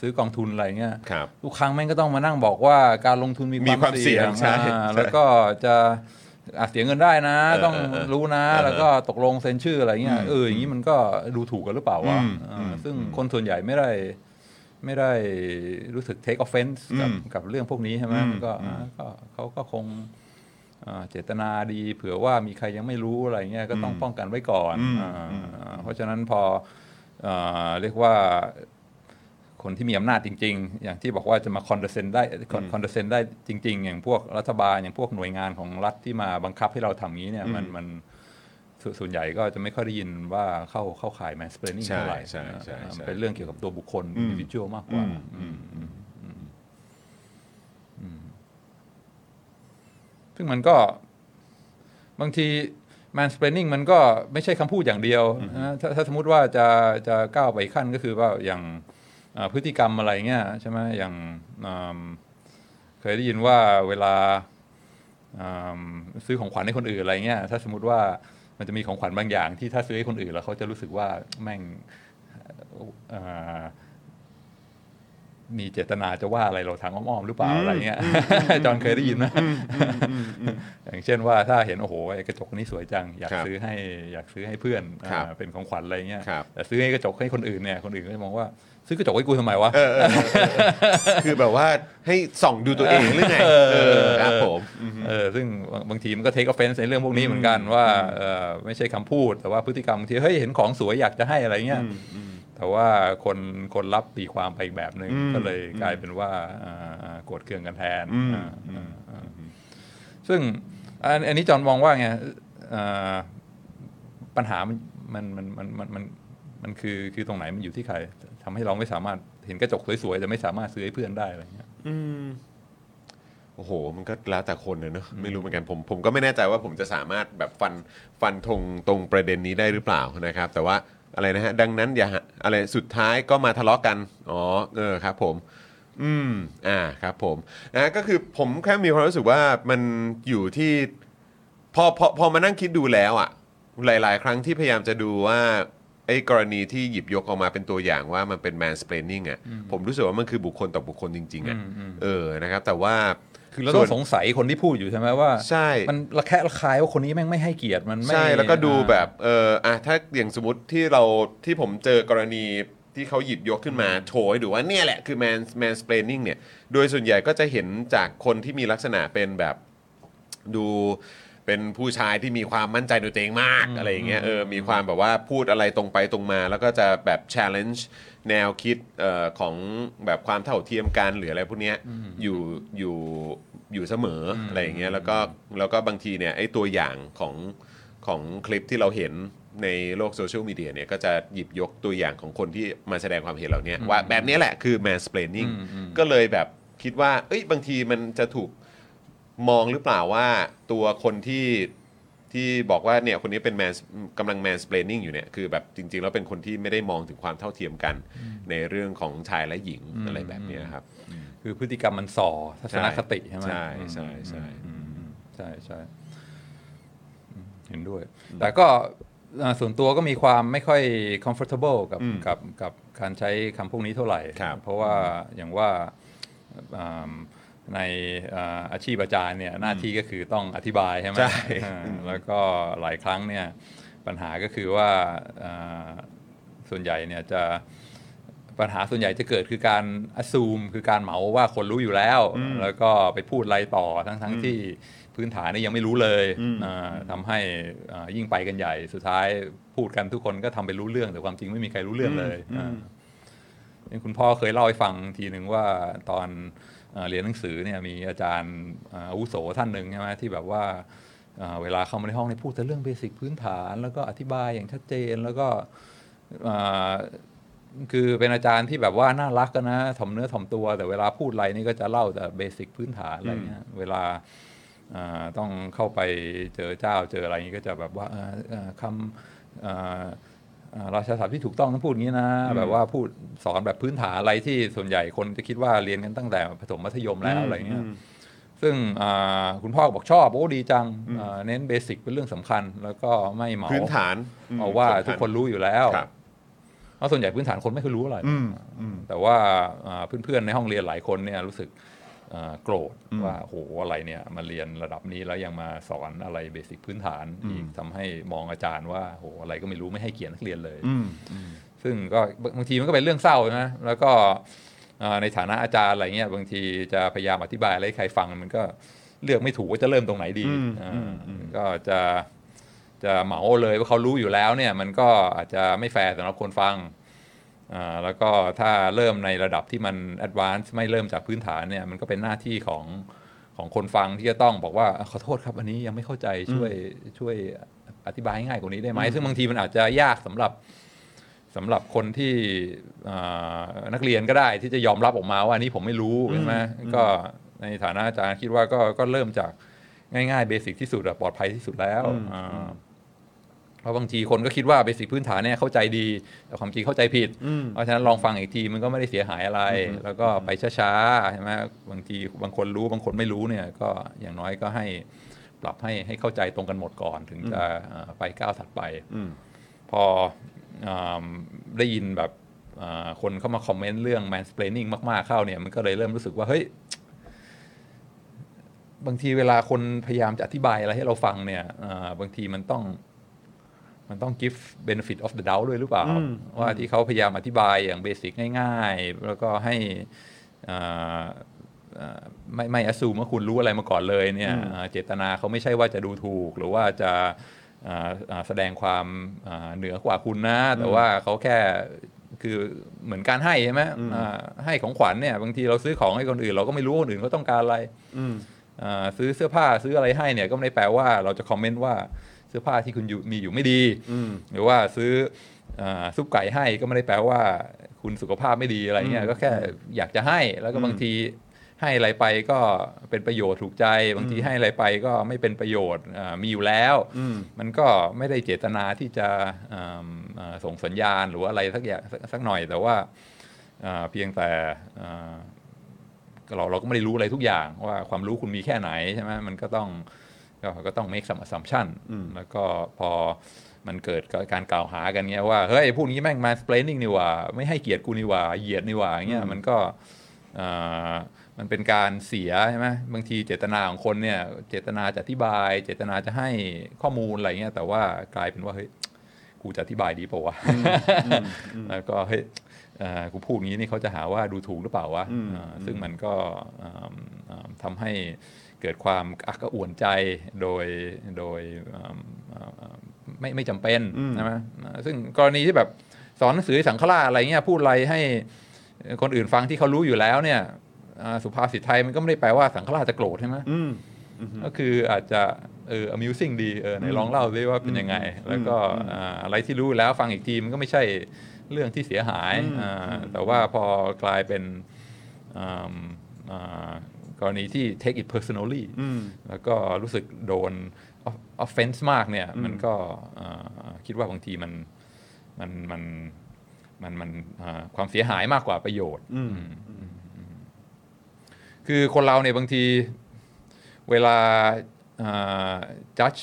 ซื้อกองทุนอะไรเงี้ยครับทุกครั้งแม่งก็ต้องมานั่งบอกว่าการลงทุนมีมีความเสี่ยงใช่อ่าใช่แล้วก็จะอาจเสียเงินได้นะเออต้องรู้นะเออแล้วก็ตกลงเซ็นชื่ออะไรเงี้ยอืมเอออย่างนี้มันก็ดูถูกกันหรือเปล่าวะอืมอ่าอืมซึ่งอืมคนส่วนใหญ่ไม่ได้ ไม่ได้รู้สึก take offense กับอืมกับเรื่องพวกนี้ใช่ไหมอืมมันก็อืมอ่าก็เขาก็คงอ่าเจตนาดีเผื่อว่ามีใครยังไม่รู้อะไรเงี้ยก็ต้องอืมป้องกันไว้ก่อนอืมอ่าอืมเพราะฉะนั้นพออ่าเรียกว่าคนที่มีอำนาจจริง ๆ อย่างที่บอกว่าจะมาคอนเดเซนได้คอนเดเซนได้จริง ๆ อย่างพวกรัฐบาลอย่างพวกหน่วยงานของรัฐที่มาบังคับให้เราทำงี้เนี่ยมันมัน สส่วนใหญ่ก็จะไม่ค่อยได้ยินว่าเข้าเข้าข่าย mansplaining ใช่เท่าไหร่ใช่ใช่ใช่เป็นเรื่องเกี่ยวกับตัวบุคคลอืม individual มากกว่าอืมอืมซึ่งมันก็บางที mansplaining มันก็ไม่ใช่คำพูดอย่างเดียวนะถ้าถ้าสมมติว่าจะจะก้าวไปอีกขั้นก็คือว่าอย่างอ่าพฤติกรรมอะไรเงี้ยใช่ไหมอย่างอืมเคยได้ยินว่าเวลาอืมซื้อของขวัญให้คนอื่นอะไรเงี้ยถ้าสมมติว่า มันจะมีของขวัญบางอย่างที่ถ้าซื้อให้คนอื่นแล้วเขาจะรู้สึกว่าแม่งเอ่อมีเจตนาจะว่าอะไรเราทางอ้อมๆหรือเปล่าอะไรเงี้ยจอห์นเคยได้ยินไหมอย่างเช่นว่าถ้าเห็นโอ้โหไอ้กระจกนี้สวยจัง อยากครับซื้อให้อยากซื้อให้เพื่อนครับอ่าเป็นของขวัญอะไรเงี้ยครับแต่ซื้อให้กระจกให้คนอื่นเนี่ยคนอื่นก็จะมองว่า ซื้อกระจกให้กูทำไมวะ เออเออเออเออคือแบบว่าให้ส่องดูตัวเองหรือไง เออครับผมเออซึ่งบางบางทีมันก็เทค offense ในเรื่องพวกนี้เหมือนกันว่าเออไม่ใช่คำพูด แต่ว่าพฤติกรรมบางทีเฮ้ยเห็นของสวยอยากจะให้อะไรเงี้ย แต่ว่าคนคนรับตีความไปอีกแบบหนึ่งอืมก็เลยกลายเป็นว่าอ่าอ่าโกรธเคืองกันแทนอืม อ่าอ่าอ่าซึ่งอันอันนี้จอห์นมองว่าไงอ่าปัญหามันมันมันมันมันมันมันคือคือตรงไหนมันอยู่ที่ใคร ทำให้เราไม่สามารถเห็นกระจกสวยๆแต่ไม่สามารถซื้อให้เพื่อนได้อะไรเงี้ยอืมโอ้โห มันก็แล้วแต่คนเลยเนอะไม่รู้เหมือนกันผมผมก็ไม่แน่ใจว่าผมจะสามารถแบบฟันฟันธงตรงประเด็นนี้ได้หรือเปล่านะครับ แต่ว่าอะไรนะฮะดังนั้นอย่าหาอะไรสุดท้ายก็มาทะเลาะกัน อ๋อเออครับ ผม อืม อ่าครับ ผมนะก็คือผมแค่มีความรู้สึกว่ามันอยู่ที่พอพอพอมานั่งคิดดูแล้วอะ่ะ หลาย ๆ ครั้งที่พยายามจะดูว่า ไอ้กรณีที่หยิบยกออกมาเป็นตัวอย่างว่ามันเป็น mansplaining อะผมรู้สึกว่ามันคือบุคคลต่อบุคคลจริง ๆอะอืมอืมเออนะครับแต่ว่าคือเราต้องสงสัยคนที่พูดอยู่ใช่ไหมว่าใช่มันระแคะระคายว่าคนนี้แม่งไม่ให้เกียรติมันไม่ใช่แล้วก็ดูอ่าแบบเอออะถ้าอย่างสมมติที่เราที่ผมเจอกรณีที่เขาหยิบยกขึ้นมาโชว์ให้ดูว่าเนี่ยแหละคือ man mansplaining เนี่ย โดยส่วนใหญ่ก็จะเห็นจากคนที่มีลักษณะเป็นแบบดู เป็นผู้ชายที่มีความมั่นใจในตัวเองมากอะไรอย่างเงี้ยเออมีความแบบว่าพูดอะไรตรงไปตรงมา แล้วก็จะแบบ challenge แนวคิดเอ่อของแบบความเท่าเทียมกันหรืออะไรพวกเนี้ยอยู่อยู่อยู่เสมอออะไรอย่างเงี้ยแล้วก็แล้วก็บางทีเนี่ยไอ้ตัวอย่างของของคลิปที่เราเห็นในโลกโซเชียลมีเดียเนี่ยก็จะหยิบยกตัวอย่างของคนที่มาแสดงความเห็นเหล่านี้ว่าแบบนี้แหละคือ mansplaining ก็เลยแบบคิดว่าเอ้ยบางทีมันจะถูก มองหรือเปล่าว่าตัวคนที่ที่บอกว่าเนี่ยคนนี้เป็นแมนกำลัง mansplaining อยู่เนี่ยคือแบบจริง ๆ แล้วเป็นคนที่ไม่ได้มองถึงความเท่าเทียมกันในเรื่องของชายและหญิงอะไรแบบเนี้ยครับ คือพฤติกรรมมันส่อทัศนคติใช่ไหมใช่ใช่ใช่อืมอืมใช่ใช่อืมเห็นด้วย แต่ก็อ่าส่วนตัวก็มีความไม่ค่อย comfortable กับอืมกับกับการใช้คำพวกนี้เท่าไหร่ครับเพราะว่าอย่างว่าอ่า ในอ่าอาชีพอาจารย์เนี่ยหน้าที่ก็คือต้องอธิบายใช่ไหมใช่อ่าแล้วก็หลายครั้งเนี่ยปัญหาก็คือว่าอ่าส่วนใหญ่เนี่ยจะปัญหาส่วนใหญ่จะเกิดคือการ assume คือการเหมาว่าคนรู้อยู่แล้ว แล้วก็ไปพูดอะไรต่อทั้งทั้งที่พื้นฐานนี่ยังไม่รู้เลยอ่าทำให้อ่ายิ่งไปกันใหญ่สุดท้ายพูดกันทุกคนก็ทำไปรู้เรื่องแต่ความจริงไม่มีใครรู้เรื่องเลยอ่าอย่างคุณพ่อเคยเล่าให้ฟังทีหนึ่งว่าตอนอ่า เรียนหนังสือเนี่ยมีอาจารย์อ่าอาวุโสท่านหนึ่งใช่ไหมที่แบบว่าอ่าเวลาเข้ามาในห้องเนี่ยพูดแต่เรื่องเบสิกพื้นฐาน แล้วก็อธิบายอย่างชัดเจนแล้วก็อ่าคือเป็นอาจารย์ที่แบบว่าน่ารักกันนะถ่อมเนื้อถ่อมตัว แต่เวลาพูดอะไรนี่ก็จะเล่าแต่เบสิกพื้นฐานอะไรเงี้ยเวลาอ่าต้องเข้าไปเจอเจ้าเจออะไรอย่างงี้ก็จะแบบว่าเอ่อเอ่อคำอ่าอ่า ราชาศัพท์ที่ถูกต้องต้องพูดอย่างนี้นะ แบบว่าพูดสอนแบบพื้นฐานอะไรที่ส่วนใหญ่คนจะคิดว่าเรียนกันตั้งแต่ประถมมัธยมแล้วอะไรเงี้ยซึ่งอ่าคุณพ่อบอกชอบโอ้ดีจังอ่าเน้นเบสิกเป็นเรื่องสำคัญ แล้วก็ไม่เหมาพื้นฐานอืมเอาว่าสำญทุกคนรู้อยู่แล้วครับเพราะส่วนใหญ่พื้นฐานคนไม่เคยรู้อะไรอืมอืมแต่ว่าอ่าเพื่อนๆในห้องเรียนหลายคนเนี่ยรู้สึกอ่า โกรธว่าโหอะไรเนี่ยมาเรียนระดับนี้แล้วยังมาสอนอะไรเบสิกพื้นฐานอีกทำให้มองอาจารย์ว่าโหอะไรก็ไม่รู้ไม่ให้เกียรตินักเรียนเลยอืมซึ่งก็บางทีมันก็เป็นเรื่องเศร้านะแล้วก็อ่าในฐานะอาจารย์อะไรเงี้ยบางทีจะพยายามอธิบายอะไรให้ใครฟังมันก็เลือกไม่ถูกว่าจะเริ่มตรงไหนดีอืมอ่าก็จะจะเหมาเลยว่าเขารู้อยู่แล้วเนี่ย มันก็อาจจะไม่แฟร์สำหรับคนฟังอ่า แล้วก็ถ้าเริ่มในระดับที่มัน advance ไม่เริ่มจากพื้นฐานเนี่ยมันก็เป็นหน้าที่ของของคนฟังที่จะต้องบอกว่าอะขอโทษครับอันนี้ยังไม่เข้าใจช่วยช่วยอธิบายให้ง่ายกว่านี้ได้ไหมซึ่งบางทีมันอาจจะยากสำหรับสำหรับคนที่อ่านักเรียนก็ได้ที่จะยอมรับออกมาว่าอันนี้ผมไม่รู้ใช่ไหมก็ในฐานะอาจารย์คิดว่าก็ก็เริ่มจากง่ายๆเบสิกที่สุดอะปลอดภัยที่สุดแล้วอ่า เพราะบางทีคนก็คิดว่าเบสิกพื้นฐานเนี่ยเข้าใจดี แต่ความจริงเข้าใจผิด เพราะฉะนั้นลองฟังอีกทีมันก็ไม่ได้เสียหายอะไร แล้วก็ไปช้าๆใช่ไหมบางทีบางคนรู้บางคนไม่รู้เนี่ยก็อย่างน้อยก็ให้ปรับให้ให้เข้าใจตรงกันหมดก่อน ถึงจะเอ่อไปก้าวถัดไปอืมพออมได้ยินแบบอ่าคนเข้ามาคอมเมนต์เรื่อง mansplaining มากๆเข้าเนี่ย มันก็เลยเริ่มรู้สึกว่าเฮ้ยบางทีเวลาคนพยายามจะอธิบายอะไรให้เราฟังเนี่ยอ่าบางทีมันต้อง มันต้อง give benefit of the doubt ด้วยหรือเปล่า ว่าที่เขาพยายามอธิบายอย่างเบสิกง่าย ๆ แล้วก็ให้อ่าอ่าไม่ไม่ assume ว่าคุณรู้อะไรมาก่อนเลยเนี่ยอ่าเจตนาเขาไม่ใช่ว่าจะดูถูก หรือว่าจะอ่าอ่าแสดงความอ่าเหนือกว่าคุณนะ แต่ว่าเขาแค่คือเหมือนการให้ใช่ไหมอ่าให้ของขวัญเนี่ยบางทีเราซื้อของให้คนอื่น เราก็ไม่รู้ว่าคนอื่นเขาต้องการอะไรอ่าซื้อเสื้อผ้าซื้ออะไรให้เนี่ยก็ไม่ได้แปลว่าเราจะคอมเมนต์ว่า เสื้อผ้าที่คุณอยู่มีอยู่ไม่ดีหรือว่าซื้ออาซุปไก่ให้ก็ไม่ได้แปลว่า คุณสุขภาพไม่ดีอะไรเงี้ยก็แค่อยากจะให้แล้วก็บางทีให้อะไรไปก็เป็นประโยชน์ถูกใจ บางทีให้อะไรไปก็ไม่เป็นประโยชน์อ่ามีอยู่แล้ว มันก็ไม่ได้เจตนาที่จะอ่าอ่าส่งสัญญาณหรือว่าอะไรสักอย่างสักสักหน่อยแต่ว่าอ่าเพียงแต่อ่าเราเราก็ไม่ได้รู้อะไรทุกอย่างว่าความรู้คุณมีแค่ไหนใช่ไหมมันก็ต้อง ก็ก็ต้อง make some assumption แล้วก็พอมันเกิดการกล่าวหากันเงี้ยว่า เฮ้ยพวกนี้แม่ง mansplaining นี่หว่า ไม่ให้เกียรติกูนี่หว่าเหยียดนี่หว่าเงี้ยมันก็อ่ามันเป็นการเสียใช่ไหมบางทีเจตนาของคนเนี่ย เจตนาจะอธิบาย เจตนาจะให้ข้อมูลอะไรเงี้ยแต่ว่ากลายเป็นว่าเฮ้ยกูจะอธิบายดีเปล่าวะแล้วก็เฮ้ยเอ่อกูพูดงี้นี่เขาจะหาว่าดูถูกหรือเปล่าวะเอ่อซึ่งมันก็เอิ่มเอิ่มทำให้ เกิดความอักกระอ่วนใจโดยโดยเอิ่มเอ่อไม่ไม่จำเป็นใช่ไหมเอ่อซึ่งกรณีที่แบบสอนหนังสือสังฆราชอะไรเงี้ยพูดอะไรให้คนอื่นฟังที่เขารู้อยู่แล้วเนี่ยอ่าสุภาษิตไทยมันก็ไม่ได้แปลว่าสังฆราชจะโกรธใช่ไหมก็คืออาจจะเออ amusing ดีเออไหนลองเล่าซิว่าเป็นยังไง แล้วก็อ่าอะไรที่รู้แล้วฟังอีกทีมันก็ไม่ใช่เรื่องที่เสียหายอ่าแต่ว่าพอกลายเป็นอ่าอ่า กรณีที่ take it personally แล้วก็รู้สึกโดน offense มากเนี่ย มันก็อ่าคิดว่าบางทีมันมันมันมันมันอ่าความเสียหายมากกว่าประโยชน์อืมอืมคือคนเราเนี่ยบางทีเวลาจัด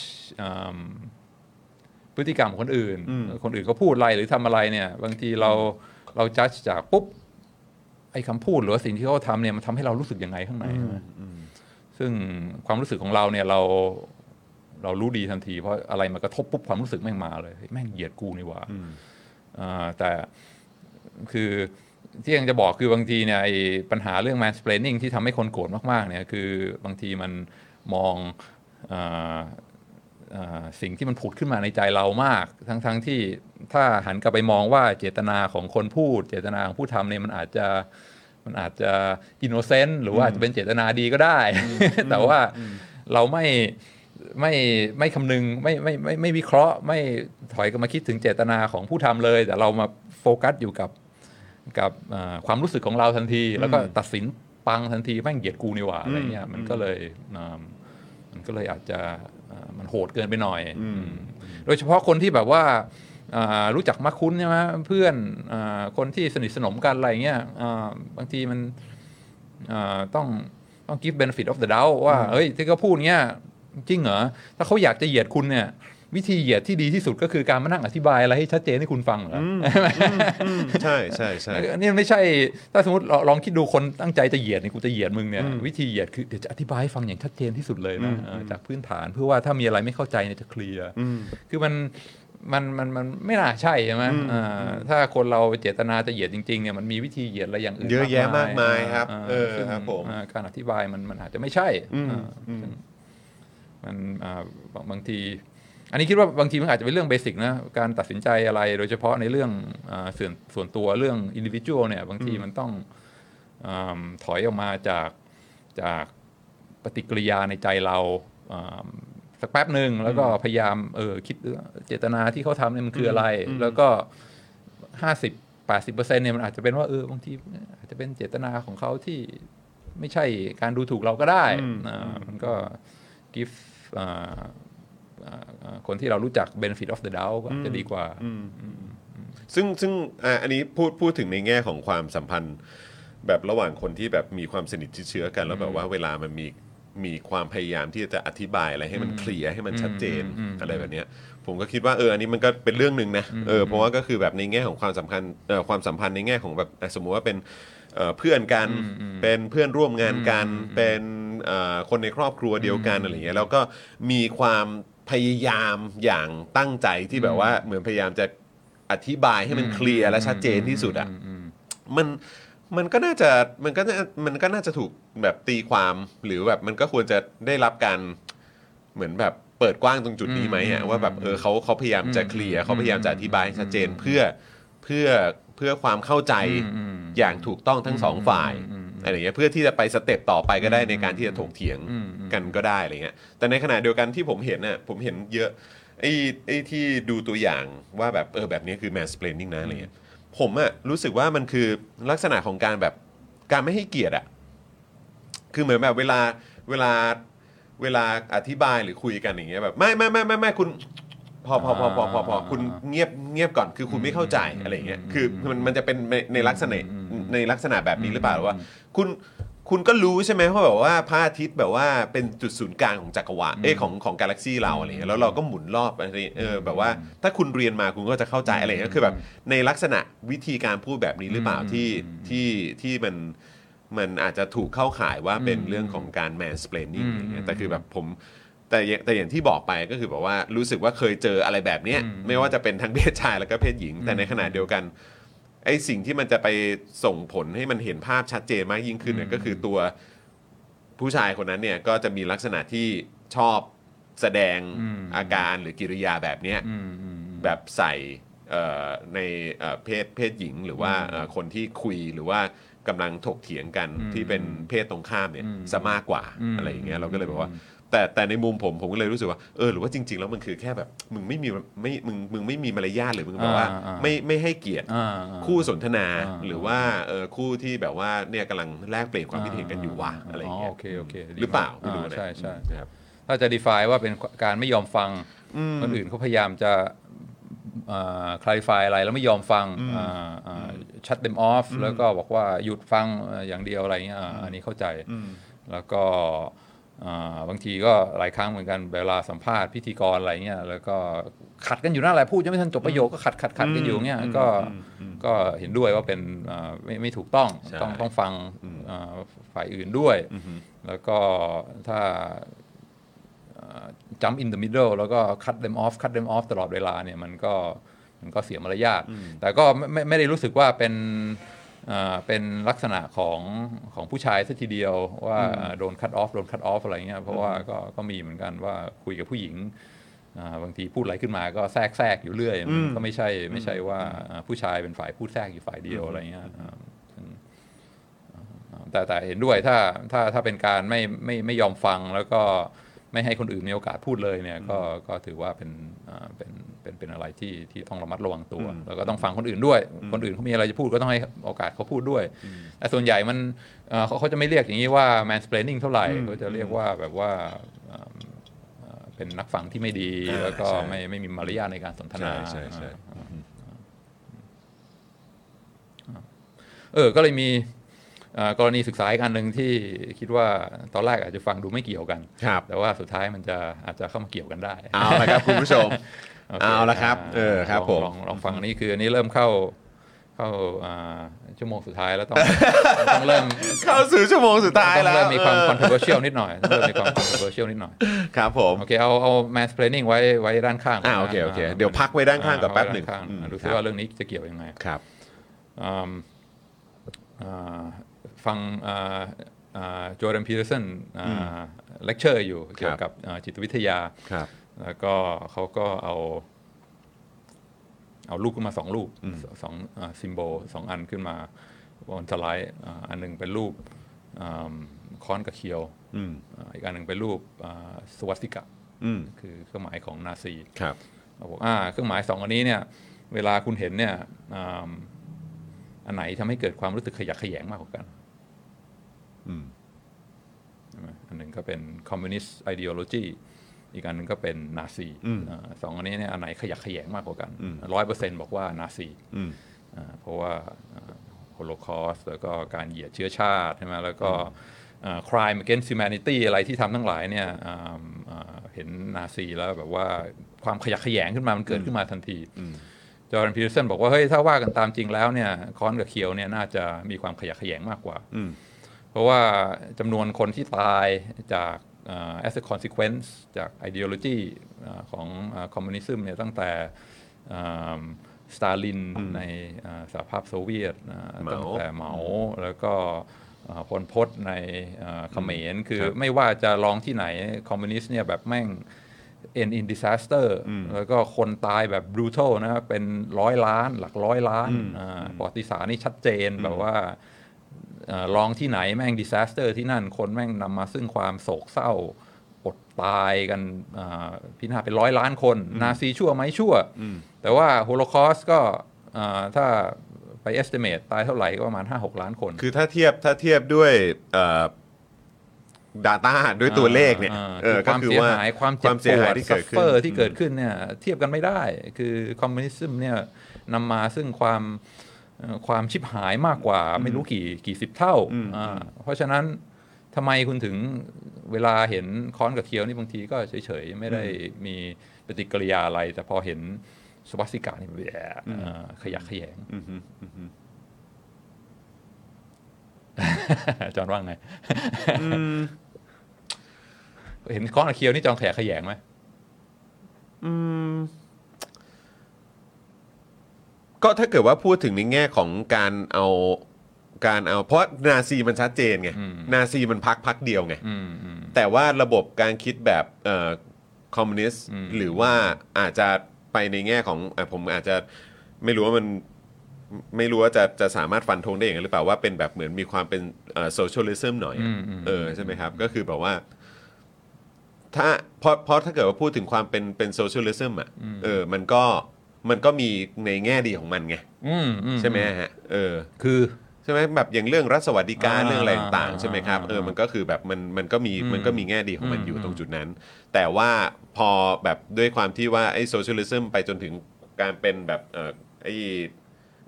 พฤติกรรมของคนอื่น คนอื่นเขาพูดอะไรหรือทำอะไรเนี่ย บางทีเราเราจัดจากปุ๊บ ไอ้คำพูดหรือว่าสิ่งที่เขาทำเนี่ยมันทำให้เรารู้สึกยังไงข้างในใช่ไหมซึ่งความรู้สึกของเราเนี่ยเราเรารู้ดีทันที เพราะอะไรมากระทบปุ๊บความรู้สึกแม่งมาเลยเฮ้ยแม่งเหยียดกูนี่หว่าอ่าแต่คือที่ยังจะบอกคือบางทีเนี่ยไอ้ปัญหาเรื่อง mansplaining ที่ทำให้คนโกรธมากๆเนี่ยคือบางทีมันมองอาอ่า สิ่งที่มันผุดขึ้นมาในใจเรามาก ทั้งๆทที่ถ้าหันกลับไปมองว่าเจตนาของคนพูด เจตนาของผู้ทำเนี่ยมันอาจจะมันอาจจะ innocent หรือว่าอาจจะเป็นเจตนาดีก็ได้ แต่ว่าเราไม่ไม่ไม่คำนึงไม่ไม่ไม่ไม่วิเคราะห์ ไม่ถอยกลับมาคิดถึงเจตนาของผู้ทำเลย แต่เรามาโฟกัสอยู่กับกับอ่าความรู้สึกของเราทันที แล้วก็ตัดสินปังทันทีแม่งเหยียดกูนี่หว่าอะไรเงี้ยมันก็เลยอ่ามันก็เลยอาจจะอ่า มันโหดเกินไปหน่อยอืมโดยเฉพาะคนที่แบบว่าอ่ารู้จักมักคุ้นใช่ไหมเพื่อนอาคนที่สนิทสนมกันอะไรเงี้ยอ่าบางทีมันอ่าต้องต้อง give benefit of the doubt ว่าเฮ้ยที่เขาพูดเงี้ยจริงเหรอ ถ้าเขาอยากจะเหยียดคุณเนี่ย วิธีเหยียดที่ดีที่สุดก็คือการมานั่งอธิบายอะไรให้ชัดเจนให้คุณฟังเหรออใช่ใช่ใช่อันนี้มันไม่ใช่ ถ้าสมมติลองลองคิดดูคนตั้งใจจะเหยียดเนี่ยกูจะเหยียดมึงเนี่ยวิธีเหยียดคือเดี๋ยวจะอธิบายให้ฟังอย่างชัดเจนที่สุดเลยนะเออจากพื้นฐานเพื่อว่าถ้ามีอะไรไม่เข้าใจเนี่ยจะเคลียร์คือมันมันมันมันไม่น่าใช่ใช่ไหมอ่าถ้าคนเราเจตนาจะเหยียดจริงๆเนี่ยมันมีวิธีเหยียดอะไรอย่างอื่นเยอะแยะมากมายครับาเออซึ่งครับผมอ่าการอธิบายมันมันอาจจะไม่ใช่อ่าซึ่งมันอ่าบางบางที อันนี้คิดว่าบางทีมันอาจจะเป็นเรื่อง basic นะการตัดสินใจอะไรโดยเฉพาะในเรื่องอาส่วนส่วนตัวเรื่องอินดิวิ u a l เนี่ยบางทีมันต้องอาถอยออกมาจากจากปฏิกิริยาในใจเราอ่าสักแป๊บหนึ่งแล้วก็พยายามเออคิดเจตนาที่เขาทำเนี่ยมันคืออะไร แล้วก็ห้าสิบแปดสิบเปอร์เซ็นเนี่ยมันอาจจะเป็นว่าเออบางทีอาจจะเป็นเจตนาของเขาที่ไม่ใช่การดูถูกเราก็ได้อ่ามันก็ give อ่าอ่าอ่า คนที่เรารู้จัก benefit of the doubt ก็อาจจะดีกว่า ซึ่งซึ่งอะอันนี้พูดพูดถึงในแง่ของความสัมพันธ์ แบบระหว่างคนที่แบบมีความสนิทชิดเชื้อกัน แล้วแบบว่าเวลามันมีมีความพยายามที่จะอธิบายอะไรให้มันเคลียร์ให้มันชัดเจนอะไรแบบเนี้ยผมก็คิดว่าเอออันนี้มันก็เป็นเรื่องหนึ่งนะเออเพราะว่าก็คือแบบในแง่ของความสำคัญเอ่อความสัมพันธ์ในแง่ของแบบอะสมมุติว่าเป็นเอ่อเพื่อนกันเป็นเพื่อนร่วมงานกันเป็นเอ่อคนในครอบครัวเดียวกันอะไรอย่างเงี้ยแล้วก็มีความ พยายามอย่างตั้งใจที่แบบว่าเหมือนพยายามจะอธิบายให้มันเคลียร์และชัดเจนที่สุดอะมันมันก็น่าจะมันก็น่ามันก็น่าจะถูกแบบตีความหรือแบบมันก็ควรจะได้รับการเหมือนแบบเปิดกว้างตรงจุดนี้ไหมอะว่าแบบเออเขาเขาพยายามจะเคลียร์เขาพยายามจะอธิบายให้ชัดเจนเพื่อเพื่อเพื่อความเข้าใจอย่างถูกต้องทั้งสองฝ่าย อะไรอย่างเงี้ยเพื่อที่จะไปสเต็ปต่อไปก็ได้ในการที่จะถกเถียงกันก็ได้อะไรเงี้ยแต่ในขณะเดียวกันที่ผมเห็นน่ะผมเห็นเยอะไอ้ไอ้ที่ดูตัวอย่างว่าแบบเออแบบนี้คือ mansplaining นะอะไรเงี้ยผมอะรู้สึกว่ามันคือลักษณะของการแบบการไม่ให้เกียรติอะคือเหมือนแบบเวลาเวลาเวลาอธิบายหรือคุยกันอย่างเงี้ยแบบไม่ไม่ไม่ไม่ไม่คุณพอพอพอพอพอพอคุณเงียบเงียบก่อนคือคุณไม่เข้าใจอะไรอย่างเงี้ยคือมันมันจะเป็นในในลักษณะในลักษณะแบบนี้หรือเปล่าว่า คุณคุณก็รู้ใช่ไหมว่าแบบว่าพระอาทิตย์แบบว่าเป็นจุดศูนย์กลางของจักรวาลเอ้ยของของกาแล็กซีเราอะไรเงี้ยแล้วเราก็หมุนรอบอะไรเออแบบว่าถ้าคุณเรียนมาคุณก็จะเข้าใจอะไรเงี้ยคือแบบในลักษณะวิธีการพูดแบบนี้หรือเปล่าที่ที่ที่มันมันอาจจะถูกเข้าข่ายว่าเป็นเรื่องของการ mansplaining อะไรเงี้ยแต่คือแบบผมแต่อย่างแต่อย่างที่บอกไปก็คือแบบว่ารู้สึกว่าเคยเจออะไรแบบเนี้ยไม่ว่าจะเป็นทั้งเพศชายแล้วก็เพศหญิง แต่ในขณะเดียวกัน ไอ้สิ่งที่มันจะไปส่งผลให้มันเห็นภาพชัดเจนมากยิ่งขึ้นเนี่ยก็คือตัวผู้ชายคนนั้นเนี่ยก็จะมีลักษณะที่ชอบแสดงอาการหรือกิริยาแบบเนี้ยแบบใส่เอ่อในเอ่อเพศเพศหญิงหรือว่าเอ่อคนที่คุยหรือว่ากำลังถกเถียงกันที่เป็นเพศตรงข้ามเนี่ยซะมากกว่าอะไรอย่างเงี้ยเราก็เลยบอกว่า แต่แต่ในมุมผมผมก็เลยรู้สึกว่าเออหรือว่าจริง ๆ แล้วมันคือแค่แบบมึงไม่มีไม่มึงมึงไม่มีมารยาทหรือมึงแบบว่าอ่า อ่าไม่ไม่ให้เกียรติอ่าคู่สนทนาอ่า หรือว่าเออคู่ที่แบบว่าเนี่ยกำลังแลกเปลี่ยนความคิดเห็นกันอยู่ว่ะอะไรอย่างเงี้ยโอเคโอเคดีหรือเปล่ามกไม่รู้อ่านะใช่ใช่ครับ ถ้าจะ define ว่าเป็นการไม่ยอมฟังคนอื่นเขาพยายามจะอ่า clarify อะไรแล้วไม่ยอมฟังอ่าอ่า shut them off แล้วก็บอกว่าหยุดฟังเอ่ออย่างเดียวอะไรเงี้ยอ่าอันนี้เข้าใจ แล้วก็อ่า บางทีก็หลายครั้งเหมือนกันเวลาสัมภาษณ์พิธีกรอะไรเงี้ยแล้วก็ขัดกันอยู่นั่นแหละพูดยังไม่ทันจบประโยคก็ขัดขัดขัดกันอยู่เงี้ยก็ก็เห็นด้วยว่าเป็นอ่าไม่ไม่ถูกต้องใช่ต้องต้องฟังอ่าฝ่ายอื่นด้วย แล้วก็ถ้าจัม in the middle แล้วก็ cut them off cut them off ตลอดเวลาเนี่ยมันก็มันก็เสียมารยาทแต่ก็ไม่ไม่ไม่ได้รู้สึกว่าเป็นอ่า เป็นลักษณะของของผู้ชายซะทีเดียวว่าโดน cut off โดน cut off อะไรเงี้ยเพราะว่าก็ก็มีเหมือนกันว่าคุยกับผู้หญิงอ่าบางทีพูดอะไรขึ้นมาก็แทรกแทรกอยู่เรื่อยมันก็ไม่ใช่ไม่ใช่ว่าอ่าผู้ชายเป็นฝ่ายพูดแทรกอยู่ฝ่ายเดียวอะไรเงี้ยอ่าซึ่งอ่าแต่แต่เห็นด้วยถ้าถ้าถ้าเป็นการไม่ไม่ไม่ยอมฟังแล้วก็ไม่ให้คนอื่นมีโอกาสพูดเลยเนี่ยก็ก็ถือว่าเป็นอ่า เป็นเป็นเป็นอะไรที่ที่ต้องระมัดระวังตัว แล้วก็ต้องฟังคนอื่นด้วย คนอื่นเขามีอะไรจะพูดก็ต้องให้โอกาสเขาพูดด้วย แต่ส่วนใหญ่มันเอ่อเขาเขาจะไม่เรียกอย่างนี้ว่า mansplaining เท่าไหร่เขาจะเรียกว่าแบบว่าอ่าอ่าเป็นนักฟังที่ไม่ดีอ่าแล้วก็ใช่ไม่ไม่มีมารยาทในการสนทนาใช่ใช่ใช่อ่าเออก็เลยมีเอ่อกรณีศึกษาอีกอันหนึ่งที่คิดว่าตอนแรกอาจจะฟังดูไม่เกี่ยวกันครับแต่ว่าสุดท้ายมันจะอาจจะเข้ามาเกี่ยวกันได้ เอาละครับคุณผู้ชมโค เอาละครับาเออครับลงผมลองลองฟังอันนี้คืออันนี้เริ่มเข้าเข้าอ่าชั่วโมงสุดท้ายแล้วต้องต้องเริ่มเข้าสู่ชั่วโมงสุดท้ายต้องแล้วเริ่มมีความเออ controversial นิดหน่อยต้องเริ่มมีความ controversial นิดหน่อยครับผมโอเคเอาเอา mansplaining ไว้ไว้ด้านข้างอ่าโอเคโอเคเดี๋ยวพักไว้ด้านข้างก่อนแป๊บหนึ่งไว้ด้าข้าอืมดูคซิรับว่าเรื่องนี้จะเกี่ยวยังไงครับอืมอ่าฟังจอร์แดนพีเตอร์สันเลคเชอร์อยู่เกี่ยวกับอ่าจิตวิทยาครับ แล้วก็เขาก็เอา เอารูปขึ้นมาสองรูปสอง symbol สองอันขึ้นมาบนสไลด์อ่าอันหนึ่งเป็นรูปอ่าค้อนกับเคียวอืมอ่าอีกอันหนึ่งเป็นรูปอ่าสวัสดิกะอืมคือเครื่องหมายของนาซีครับเราบอกอ่าเครื่องหมายสองอันนี้เนี่ย เวลาคุณเห็นเนี่ยอ่าอันไหนทำให้เกิดความรู้สึกขยะแขยงมากกว่ากันอืมใช่ไหมอันหนึ่งก็เป็น communist ideology อีกอันหนึ่งก็เป็นนาซีอืมอ่าสองอันนี้เนี่ยอันไหนขยะแขยงมากกว่ากันอืมร้อยเปอร์เซ็นต์บอกว่านาซีอืมอ่าเพราะว่าโฮโลคอสแล้วก็การเหยียดเชื้อชาติใช่ไหมแล้วก็อ่า crime against humanity อะไรที่ทำทั้งหลายเนี่ยอ่าอ่าเห็นนาซีแล้วแบบว่าความขยะแขยงขึ้นมามันเกิดขึ้นมาทันทีจอร์แดนพีเตอร์สันบอกว่าเฮ้ยถ้าว่ากันตามจริงแล้วเนี่ยค้อนกับเคียวเนี่ยน่าจะมีความขยะแขยงมากกว่าอืมเพราะว่าจำนวนคนที่ตายจากเอ่อ as a consequence จาก ideology เอ่อของ communism เนี่ยตั้งแต่สตาลินในเอ่อสหภาพโซเวียตอ่าเหมาตั้งแต่เหมาแล้วก็เอ่อพลพตในเอ่อเขมรคือครับไม่ว่าจะลองที่ไหนคอมมิวนิสต์เนี่ยแบบแม่ง end in disaster แล้วก็คนตายแบบ brutal นะครับเป็นร้อยล้านหลักร้อยล้านอ่าประวัติศาสตร์นี่ชัดเจนแบบว่าเอ่อ ลองที่ไหนแม่ง disaster ที่นั่นคนแม่งนำมาซึ่งความโศกเศร้าอดตายกันอ่าพินาศเป็นร้อยล้านคน นาซีชั่วไหมชั่ว แต่ว่าโฮโลคอสก็อ่าถ้าไป estimate ตายเท่าไหร่ก็ประมาณ 5-6 ล้านคน คือถ้าเทียบถ้าเทียบด้วยเอ่อ data ด้วยตัวเลขเนี่ยอ่าเออคก็วามคือเสียว่าหายความเจ็บเสีปยวหายดที่ซัเกิฟดเฟขึ้นอร์ที่เกิดขึ้นเนี่ยเทียบกันไม่ได้ คือคอมมิวนิสต์เนี่ยนำมาซึ่งความเอ่อ ความชิบหายมากกว่าไม่รู้กี่กี่สิบเท่าอ่า เพราะฉะนั้นทำไมคุณถึงเวลาเห็นค้อนกับเคียวนี่บางทีก็เฉยๆ ไม่ได้มีปฏิกิริยาอะไร แต่พอเห็นสวัสดิกานี่แย่อ่าขยักขยงอือฮึอือฮึจอห์นว่าไงเห็นค้อนกับเคียวนี่จอห์นขยักขยงไหมอืม ก็ถ้าเกิดว่าพูดถึงในแง่ของการเอาการเอาเพราะนาซีมันชัดเจนไงอืมนาซีมันพักพักเดียวไงอืมอืมแต่ว่าระบบการคิดแบบเอ่อคอมมิวนิสต์อืมหรือว่าอาจจะไปในแง่ของอะผมอาจจะไม่รู้ว่ามันไม่รู้ว่าจะจะสามารถฟันธงได้อย่างนั้นหรือเปล่าว่าเป็นแบบเหมือนมีความเป็น socialism หน่อยอะอืมอืมเออใช่ไหมครับ ก็คือแบบว่า ถ้าเพราะเพราะถ้าเกิดว่าพูดถึงความเป็นเป็น socialism อะเออมันก็ มันก็มีในแง่ดีของมันไงอืมอืใช่ไหมฮะเออ คือ ใช่ไหมแบบอย่างเรื่องรัฐสวัสดิการอ่าเรื่องอะไรต่างๆใช่ไหมครับอ่าเออมันก็คือแบบมันมันก็มีอืมมันก็มีแง่ดีของมันอืมอยู่ตรงจุดนั้น แต่ว่าพอแบบด้วยความที่ว่าไอ้ socialism ไปจนถึงการเป็นแบบเออไอ้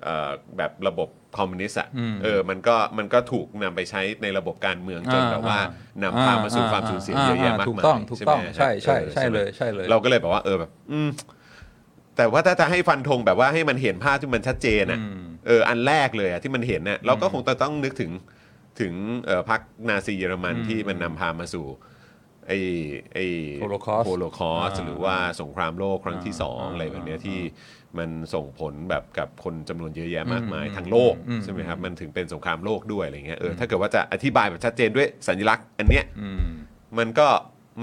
เอ่อแบบระบบคอมมิวนิสต์อะเออมันก็มันก็ถูกนำไปใช้ในระบบการเมืองจนแบบว่านำพามาสู่ความสูญเสียเยอะแยะมากมายถูกต้องถูกต้องไหมฮะใช่ใช่ออใช่ไหม เลยใช่เลย เราก็เลยแบบว่าเออแบบ อืม แต่ว่าถ้าจะให้ฟันธงแบบว่าให้มันเห็นภาพที่มันชัดเจนอะอืมเอออันแรกเลยอะที่มันเห็นเนี่ยเราก็คงจะต้องนึกถึงถึงเอ่อพรรคนาซีเยอรมันที่มันนำพามาสู่ไอ้ไอ้ Holocaust โฮโลคอสอ่าหรือว่าสงครามโลกครั้งที่สองอ่าอะไรแบบเนี้ยอ่าที่มันส่งผลแบบกับคนจำนวนเยอะแยะมากมายอืมทั้งโลกอืมใช่ไหมครับมันถึงเป็นสงครามโลกด้วยอะไรเงี้ยเออถ้าเกิดว่าจะอธิบายแบบชัดเจนด้วยสัญลักษณ์อันเนี้ยอืมมันก็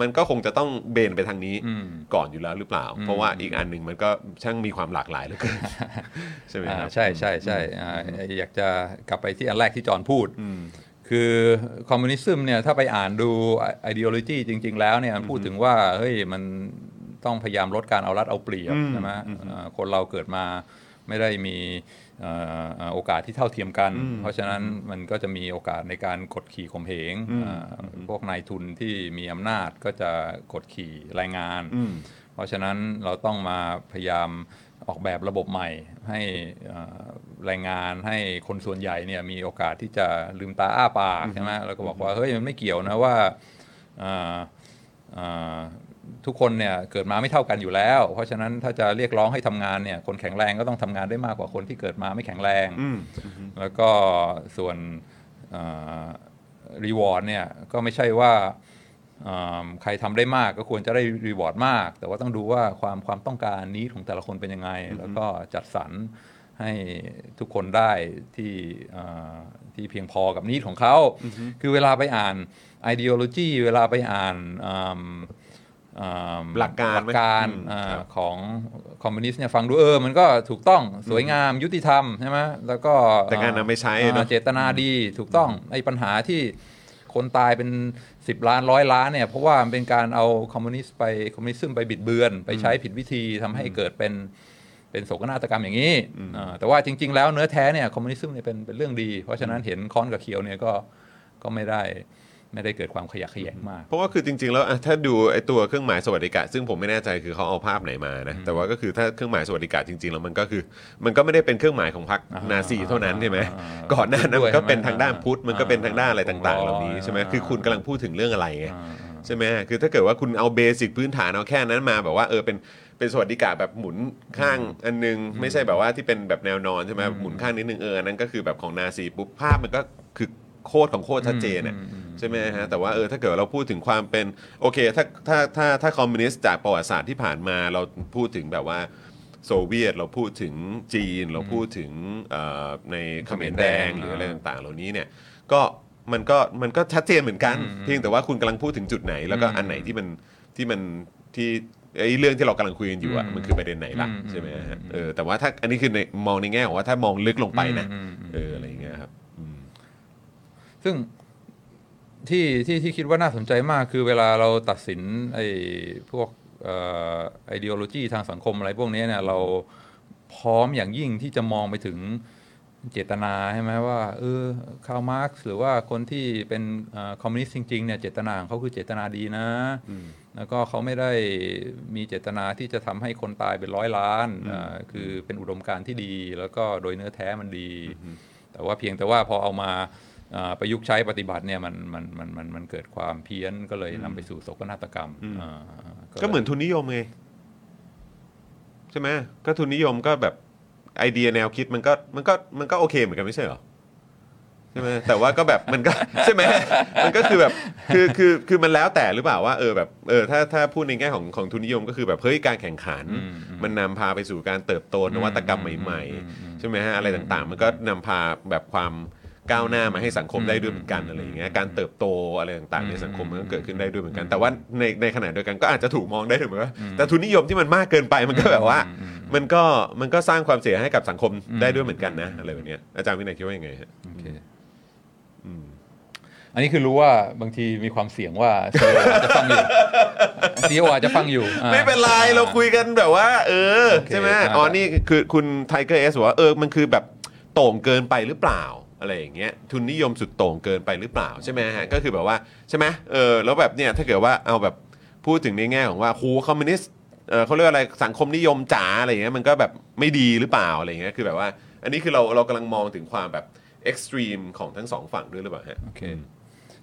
มันก็คงจะต้องเบนไปทางนี้อืมก่อนอยู่แล้วหรือเปล่าอืมเพราะว่าอีกอันหนึ่งมันก็ช่างมีความหลากหลายเหลือเกินใช่ไหมอ่าครับใช่ใช่ใช่อ่าอยากจะกลับไปที่อันแรกที่จอห์นพูดคือคอมมิวนิสต์เนี่ยถ้าไปอ่านดู ideology จริง ๆ แล้วเนี่ยมันพูดถึงว่าเฮ้ยมันต้องพยายามลดการเอารัดเอาเปรียบใช่ไหมอ่าคนเราเกิดมาไม่ได้มีเอ่อเอ่อ โอกาสที่เท่าเทียมกัน เพราะฉะนั้นมันก็จะมีโอกาสในการกดขี่ข่มเหงอ่าพวกนายทุนที่มีอำนาจก็จะกดขี่แรงงาน เพราะฉะนั้นเราต้องมาพยายามออกแบบระบบใหม่ ให้เอ่อแรงงานให้คนส่วนใหญ่เนี่ยมีโอกาสที่จะลืมตาอ้าปากใช่ไหมแล้วก็บอกว่าเฮ้ยมันไม่เกี่ยวนะว่าเอ่อเอ่อ ทุกคนเนี่ยเกิดมาไม่เท่ากันอยู่แล้ว เพราะฉะนั้นถ้าจะเรียกร้องให้ทำงานเนี่ยคนแข็งแรงก็ต้องทำงานได้มากกว่าคนที่เกิดมาไม่แข็งแรง แล้วก็ส่วนรีวอร์ดเนี่ยก็ไม่ใช่ว่าอ่าใครทำได้มากก็ควรจะได้รีวอร์ดมาก แต่ว่าต้องดูว่าความความต้องการนี้ของแต่ละคนเป็นยังไง แล้วก็จัดสรรให้ทุกคนได้ที่อ่าที่เพียงพอกับนี้ของเขา คือเวลาไปอ่าน ideology เวลาไปอ่านอ่าอ่า หลักการหลักการไหมอ่าครับของคอมมิวนิสต์เนี่ยฟังดูเออ มันก็ถูกต้องสวยงามยุติธรรมใช่ไหมแล้วก็แต่การนำไปใช้อ่าเนอะเจตนาดีถูกต้องไอ้ปัญหาที่คนตายเป็น 10 ล้านร้อยล้านเนี่ยเพราะว่ามันเป็นการเอาคอมมิวนิสต์ไปคอมมิวนิซึมไปบิดเบือน ไปใช้ผิดวิธีทำให้เกิดเป็นเป็นโศกนาฏกรรมอย่างนี้อ่าแต่ว่าจริง ๆ แล้วเนื้อแท้เนี่ยคอมมิวนิซึมเนี่ยเป็นเป็นเรื่องดี เพราะฉะนั้นเห็นค้อนกับเคียวเนี่ยก็ก็ไม่ได้ ไม่ได้เกิดความขยะแขยงมาก เพราะว่าคือจริง ๆ แล้วอะถ้าดูไอ้ตัวเครื่องหมายสวัสดิการซึ่งผมไม่แน่ใจคือเขาเอาภาพไหนมานะแต่ว่าก็คือถ้าเครื่องหมายสวัสดิการจริงๆแล้วมันก็คือ มันก็ไม่ได้เป็นเครื่องหมายของพรรคอ่านาซีเท่านั้นใช่ไหมอ่าก่อนหน้านั้นมันก็เป็นด้วยทางด้านพุทธมันก็เป็นทางด้านอะไรต่างๆ เหล่านี้ใช่ไหมอ่าคือคุณกำลังพูดถึงเรื่องอะไรไงอ่าใช่ไหมคือถ้าเกิดว่าคุณเอาเบสิกพื้นฐานเอาแค่นั้นมาแบบว่าเออเป็นเป็นสวัสดิการแบบหมุนข้างอันนึง ไม่ใช่แบบว่าที่เป็นแบบแนวนอนใช่ไหมหมุนข้างนิดนึงเอออันนั้นก็คือแบบของนาซีปุ๊บภาพมันก็คือ โคตรของโคตรชัดเจนอะใช่ไหมฮะแต่ว่าเออถ้าเกิดเราพูดถึงความเป็นโอเคถ้าถ้าถ้าถ้าคอมมิวนิสต์จากประวัติศาสตร์ที่ผ่านมาเราพูดถึงแบบว่าโซเวียตเราพูดถึงจีนเราพูดถึงเอ่อในเขมรแดงหรืออะไรต่างๆ เหล่านี้เนี่ยก็มันก็มันก็ชัดเจนเหมือนกัน เพียงแต่ว่าคุณกำลังพูดถึงจุดไหน แล้วก็อันไหนที่มันที่มันที่ไอ้เรื่องที่เรากำลังคุยกันอยู่อะมันคือประเด็นไหนล่ะใช่ไหมฮะเออแต่ว่าถ้าอันนี้คือในมองในแง่ของว่าถ้ามองลึกลงไปนะเอออะไรอย่างเงี้ยครับ ซึ่งที่ที่ที่คิดว่าน่าสนใจมากคือเวลาเราตัดสินไอ้พวก ideology ทางสังคมอะไรพวกนี้เนี่ยเราพร้อมอย่างยิ่งที่จะมองไปถึงเจตนาใช่ไหมว่าเออคาร์ล มาร์กซ์หรือว่าคนที่เป็นคอมมิวนิสต์จริงๆเนี่ยเจตนาของเขาคือเจตนาดีนะ แล้วก็เขาไม่ได้มีเจตนาที่จะทำให้คนตายเป็นร้อยล้านอ่าคือเป็นอุดมการณ์ที่ดี แล้วก็โดยเนื้อแท้มันดี แต่ว่าเพียงแต่ว่าพอเอามาอ่า ประยุกต์ใช้ปฏิบัติเนี่ยมันมันมันมันมันเกิดความเพี้ยนก็เลยนำไปสู่โศกนาฏกรรมอ่าก็เหมือนทุนนิยมไงใช่ไหมก็ทุนนิยมก็แบบไอเดียแนวคิดมันก็มันก็มันก็โอเคเหมือนกันไม่ใช่เหรอใช่ไหมแต่ว่าก็แบบมันก็ใช่ไหมมันก็คือแบบคือคือคือมันแล้วแต่หรือเปล่าว่าเออแบบเออถ้าถ้าพูดในแง่ของของทุนนิยมก็คือแบบเฮ้ยการแข่งขัน มันนำพาไปสู่การเติบโตนวัตกรรมใหม่ ๆ ใช่ไหมฮะอะไรต่างๆ มันก็นำพาแบบความ ก้าวหน้ามาให้สังคมได้ด้วยเหมือนกันอะไรอย่างเงี้ยการเติบโตอะไรต่างๆในสังคมมันก็เกิดขึ้นได้ด้วยเหมือนกัน แต่ว่าในในขณะเดียวกันก็อาจจะถูกมองได้ถึงว่าแต่ทุนนิยมที่มันมากเกินไปมันก็แบบว่า มันก็มันก็สร้างความเสียหายให้กับสังคมได้ด้วยเหมือนกันนะอะไรแบบเนี้ยอาจารย์วินัยคิดว่ายังไงฮะโอเคอันนี้คือรู้ว่าบางทีมีความเสี่ยงว่าซีโออาจจะฟังอยู่ซีโออาจจะฟังอยู่อ่าไม่เป็นไร เราคุยกันแบบว่า เออโอเคใช่ไหมอ่าอ๋อนี่คือคุณไทเกอร์เอสบอกว่าเออมันคือแบบโต่งเกินไปหรือเปล่า อะไรอย่างเงี้ยทุนนิยมสุดโต่งเกินไปหรือเปล่าใช่ไหมฮะก็คือแบบว่าใช่ไหมเออแล้วแบบเนี่ยถ้าเกิดว่าเอาแบบพูดถึงในแง่ของว่าครูคอมมิวนิสต์เออเขาเรียกว่าอะไรสังคมนิยมจ๋าอะไรอย่างเงี้ยมันก็แบบไม่ดีหรือเปล่าอะไรอย่างเงี้ยคือแบบว่า อันนี้คือเราเรากำลังมองถึงความแบบ extreme ของทั้งสองฝั่งด้วยหรือเปล่าฮะโอเค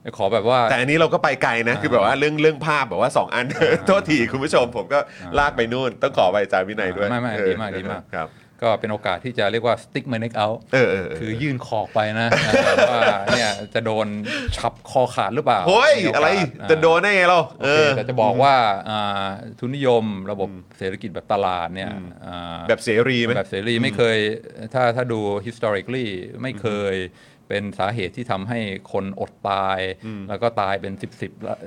เดี๋ยวขอแบบว่าแต่อันนี้เราก็ไปไกลนะ คือแบบว่าเรื่องเรื่องภาพแบบว่า 2 อันโทษทีคุณผู้ชมผมก็ลากไปนู่น ต้องขอไปอาจารย์วินัยด้วย ไม่ไม่เออดีมากดีมากครับ ก็เป็นโอกาสที่จะเรียกว่า stick my neck out เออเออเออคือยื่นคอไปนะเออว่าเนี่ยจะโดนฉับคอขาดหรือเปล่า เฮ้ยมีโกาสอะไรอ่าจะโดนได้ไงเราโอเอเคอแต่จะบอกว่าอ่าทุนนิยมระบบเศรษฐกิจแบบตลาดเนี่ยอ่าแบบเสรีไหมแบบเสรีไม่เคย ถ้าถ้าดู historically ไม่เคยเป็นสาเหตุที่ทำให้คนอดตาย แล้วก็ตายเป็น 10 10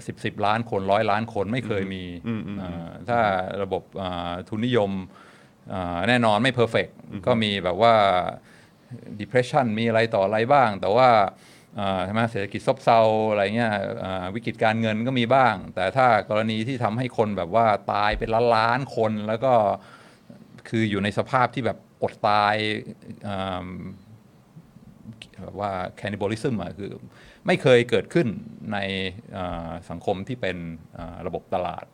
10 10ล้านคนร้อยล้านคนไม่เคยมีอ่าถ้าระบบอ่าทุนนิยมอ่า แน่นอนไม่ perfect ก็มีแบบว่า depression มีอะไรต่ออะไรบ้าง แต่ว่าอ่าใช่ไหมเศรษฐกิจซบเซาอะไรเงี้ยอ่าวิกฤตการเงินก็มีบ้าง แต่ถ้ากรณีที่ทำให้คนแบบว่าตายเป็นล้านล้านๆคน แล้วก็คืออยู่ในสภาพที่แบบอดตายอืมแบบว่า cannibalism อะคือ ไม่เคยเกิดขึ้นในอ่าสังคมที่เป็นอ่าระบบตลาด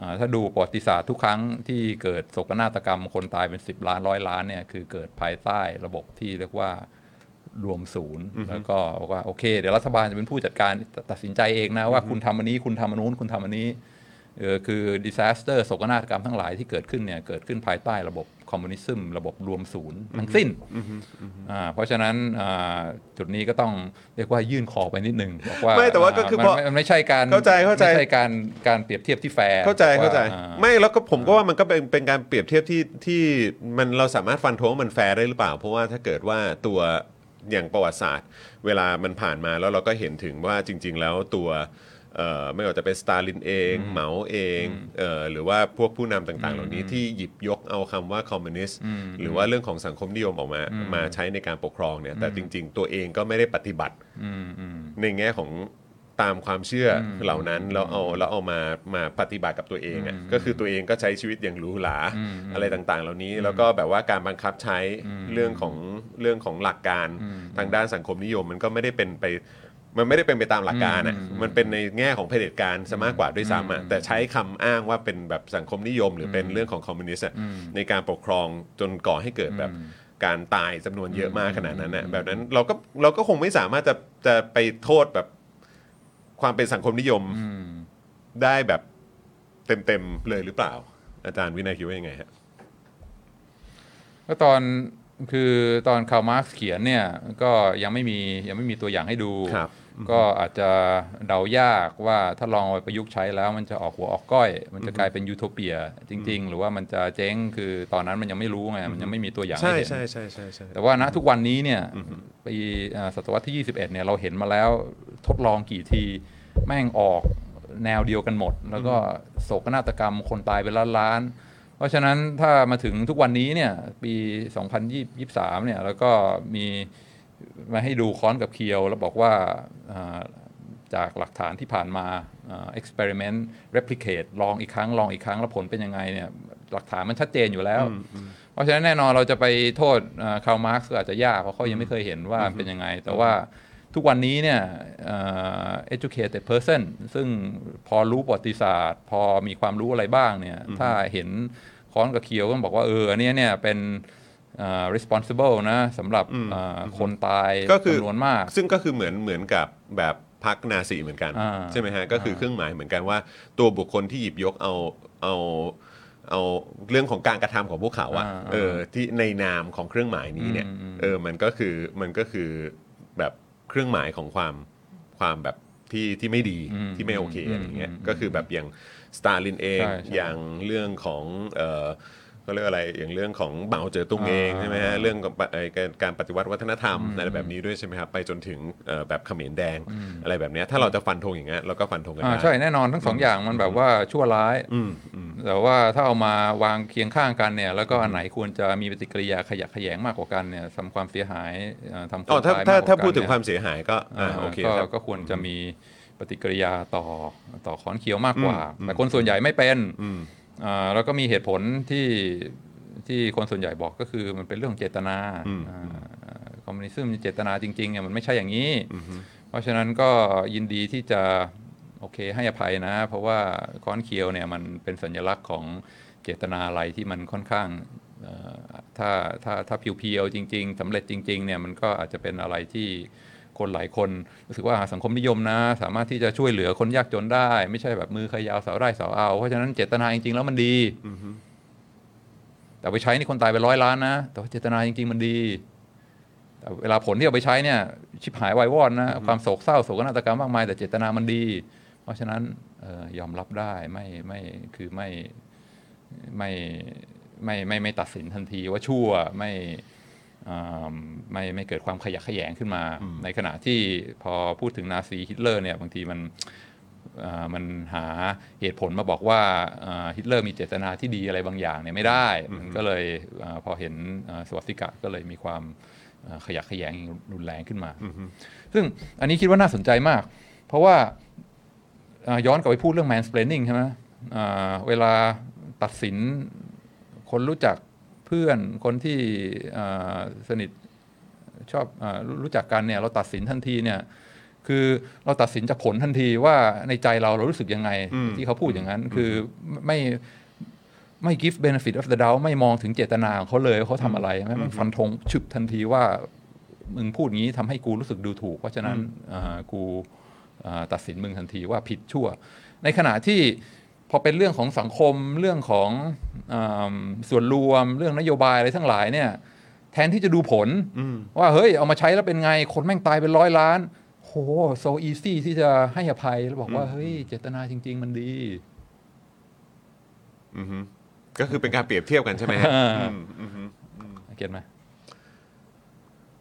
อ่าถ้าดูประวัติศาสตร์ทุกครั้งที่เกิดโศกนาฏกรรมคนตายเป็น 10 ล้านร้อยล้านเนี่ยคือเกิดภายใต้ระบบที่เรียกว่ารวมศูนย์ แล้วก็บอกว่าโอเค เดี๋ยวรัฐบาลจะเป็นผู้จัดการตัดสินใจเองนะว่าคุณทำอันนี้คุณทำอันนู้นคุณทำอันนี้ เออคือ disaster โศกนาฏกรรมทั้งหลายที่เกิดขึ้นเนี่ยเกิดขึ้นภายใต้ระบบคอมมิวนิสต์ระบบรวมศูนย์ทั้งสิ้นอ่าเพราะฉะนั้นอ่าจุดนี้ก็ต้องเรียกว่ายื่นคอไปนิดนึงบอกว่าไม่แต่ว่าก็คือมันพอมันไม่ใช่การเข้าใจเข้าใจไม่ใช่การการเปรียบเทียบที่แฟร์เข้าใจเข้าใจว่อ่ไม่แล้วก็ผมก็ว่ามันก็เป็นเป็นการเปรียบเทียบที่ที่มันเราสามารถฟันธงว่ามันแฟร์ได้หรือเปล่า เพราะว่าถ้าเกิดว่าตัวอย่างประวัติศาสตร์ เวลามันผ่านมาแล้วเราก็เห็นถึงว่าจริง ๆ แล้วตัวเอ่อ ไม่ว่าจะเป็นสตาลินเองเหมาเองเอ่อหรือว่าพวกผู้นำต่างๆ เหล่านี้ที่หยิบยกเอาคำว่าคอมมิวนิสต์หรือว่าเรื่องของสังคมนิยมออกมามาใช้ในการปกครองเนี่ยแต่จริง ๆ ตัวเองก็ไม่ได้ปฏิบัติอืมอืมในแง่ของตามความเชื่ออเหล่านั้นแล้วเอาแล้วเอามามาปฏิบัติกับตัวเองอะก็คือตัวเองก็ใช้ชีวิตอย่างหรูหราอะไรต่างๆ เหล่านี้แล้วก็แบบว่าการบังคับใช้เรื่องของเรื่องของหลักการทางด้านสังคมนิยม มันก็ไม่ได้เป็นไป มันไม่ได้เป็นไปตามหลักการอะมันเป็นในแง่ของเผด็จการซะมากกว่าด้วยซ้ำอะแต่ใช้คำอ้างว่าเป็นแบบสังคมนิยม หรือเป็นเรื่องของคอมมิวนิสต์อะในการปกครองจนก่อให้เกิดแบบการตายจำนวนเยอะมากขนาดนั้นน่ะแบบนั้นเราก็เราก็คงไม่สามารถจะจะไปโทษแบบความเป็นสังคมนิยมได้แบบเต็มๆเลยหรือเปล่า อาจารย์วินัยคิดว่ายังไงฮะก็ตอนคือตอนคาร์ล มาร์กซ์เขียนเนี่ย ก็ยังไม่มียังไม่มีตัวอย่างให้ดูครับ ก็อาจจะเดายากว่าถ้าลองเอาไปประยุกต์ใช้แล้วมันจะออกหัวออกก้อย มันจะกลายเป็นยูโทเปียจริง ๆ หรือว่ามันจะเจ๊งคือตอนนั้นมันยังไม่รู้ไงมันยังไม่มีตัวอย่างใช่ให้เห็นใช่ใช่ใช่ใช่แต่ว่าณทุกวันนี้เนี่ยปีอ่าศตวรรษที่ 21เนี่ยเราเห็นมาแล้วทดลองกี่ทีแม่งออกแนวเดียวกันหมด แล้วก็โศกนาฏกรรมคนตายเป็นล้านล้านๆเพราะฉะนั้นถ้ามาถึงทุกวันนี้เนี่ยปี 2023เนี่ยแล้วก็มี มาให้ดูค้อนกับเคียว แล้วบอกว่าอ่าจากหลักฐานที่ผ่านมาอ่า experiment replicate ลองอีกครั้ง ลองอีกครั้ง แล้วผลเป็นยังไงเนี่ยหลักฐานมันชัดเจนอยู่แล้ว เพราะฉะนั้นแน่นอนเราจะไปโทษคาร์มาร์กก็อาจจะยากเพราะเขายังไม่เคยเห็นว่าเป็นยังไง แต่ว่าทุกวันนี้เนี่ยเอ่อ educated person ซึ่งพอรู้ประวัติศาสตร์ พอมีความรู้อะไรบ้างเนี่ยถ้าเห็นค้อนกับเคียวก็บอกว่าเอออันเนี้ยเนี่ยเป็นเอ่อ responsible นะสำหรับเอ่อคนตายก็คือจำนวนมาก ซึ่งก็คือเหมือนเหมือนกับแบบพักนาซีเหมือนกันอ่าใช่ไหมฮะ ก็คือเครื่องหมายเหมือนกันว่า ตัวบุคคลที่หยิบยกเอาเอาเอาเรื่องของการกระทำของพวกเขาอะอ่าเออที่ในนามของเครื่องหมายนี้เนี่ยอืมอืมเออมันก็คือมันก็คือแบบเครื่องหมายของความความแบบที่ที่ไม่ดีอืมที่ไม่โอเคอืมอะไรอย่างเงี้ยอืมก็คือแบบอย่างสตาลินเองใช่ใช่อย่างเรื่องของเออก็เรียกอะไรอย่างเรื่องของเหมาเจ๋อตุงเองอ่าใช่ไหมฮะเรื่องของปะไอ้การการปฏิวัติวัฒนธรรมอืมอะไรแบบนี้ด้วยใช่ไหมครับไปจนถึงเอ่อแบบเขมรแดงอะไรแบบเนี้ยถ้าเราจะฟันธงอย่างเงี้ยเราก็ฟันธงกันอ่าได้ใช่แน่นอนทั้งสองอย่างมันแบบว่าชั่วร้ายอืมอืมแต่ว่าถ้าเอามาวางเคียงข้างกันเนี่ยแล้วก็อันไหนควรจะมีปฏิกิริยาขยักขยงมากกว่ากันเนี่ยทำความเสียหายเอ่อทำคอ๋อนถ้าตายถ้ามกกว่ถ้าพูดถึงเนี่ยความเสียหายก็อ่าอ่าโอเคก็ครับก็ควรจะมีปฏิกิริยาต่อต่อขอนเขียวมากกว่าอืมแต่คนส่วนใหญ่ไม่เป็นอืมอ่า แล้วก็มีเหตุผลที่ที่คนส่วนใหญ่บอกก็คือมันเป็นเรื่องเจตนาคอมมิวนิสต์มีเจตนาจริงๆเนี่ยมันไม่ใช่อย่างนี้ เพราะฉะนั้นก็ยินดีที่จะโอเคให้อภัยนะ เพราะว่าค้อนเคียวเนี่ยมันเป็นสัญลักษณ์ของเจตนาอะไรที่มันค่อนข้างเอ่อถ้าถ้าถ้าเพียวๆจริง ๆสำเร็จจริงๆเนี่ยมันก็อาจจะเป็นอะไรที่ คนหลายคนรู้สึกว่าสังคมนิยมนะ สามารถที่จะช่วยเหลือคนยากจนได้ ไม่ใช่แบบมือใครยาวเสาไร่เสาเอา เพราะฉะนั้นเจตนาจริงๆแล้วมันดีแต่ไปใช้นี่คนตายไปร้อยล้านนะ แต่ว่าเจตนาจริง ๆ มันดี แต่เวลาผลที่เอาไปใช้เนี่ย ชิบหายวายวอดนะ ความโศกเศร้าโศกนาฏกรรมมากมายแต่เจตนามันดี เพราะฉะนั้นเออยอมรับได้ไม่ไม่คือไม่ไม่ไม่ไม่ไม่ตัดสินทันทีว่าชั่วไม่อ่า ไม่ไม่เกิดความขยะแขยงขึ้นมา ในขณะที่พอพูดถึงนาซีฮิตเลอร์เนี่ยบางทีมันอ่ามันหาเหตุผลมาบอกว่าอ่าฮิตเลอร์มีเจตนาที่ดีอะไรบางอย่างเนี่ยไม่ได้ มันก็เลยอาพอเห็นอ่าสวัสดิกะก็เลยมีความอ่าขยักขยงรุนแรงขึ้นมา ซึ่งอันนี้คิดว่าน่าสนใจมาก เพราะว่าอ่าย้อนกลับไปพูดเรื่อง mansplaining ใช่ไหมอ่าเวลาตัดสินคนรู้จักเพื่อนคนที่อ่าสนิทชอบอารู้รู้จักกันเนี่ยเราตัดสินทันทีเนี่ยคือเราตัดสินจากผลทันทีว่าในใจเราเรารู้สึกยังไงอืมที่เขาพูดอย่างนั้น คือไม่ไม่ give benefit of the doubt ไม่มองถึงเจตนาของเขาเลยว่าเขาทำอะไรไม่ไม่ฟันธงฉึบทันทีว่ามึงพูดงี้ทำให้กูรู้สึกดูถูก เพราะฉะนั้นอ่ากูอ่าตัดสินมึงทันทีว่าผิดชั่ว ในขณะที่ พอเป็นเรื่องของสังคมเรื่องของอาส่วนรวมเรื่องนโยบายอะไรทั้งหลายเนี่ย แทนที่จะดูผลว่าเฮ้ยเอามาใช้แล้วเป็นไง คนแม่งตายเป็นร้อยล้านโห so easy ที่จะให้อภัย แล้วบอกว่า เฮ้ย เจตนาจริง ๆ มันดีอือฮึก็คือเป็นการเปรียบเทียบกันใช่ไหมฮะอ่าอืมอือฮึ get ไหม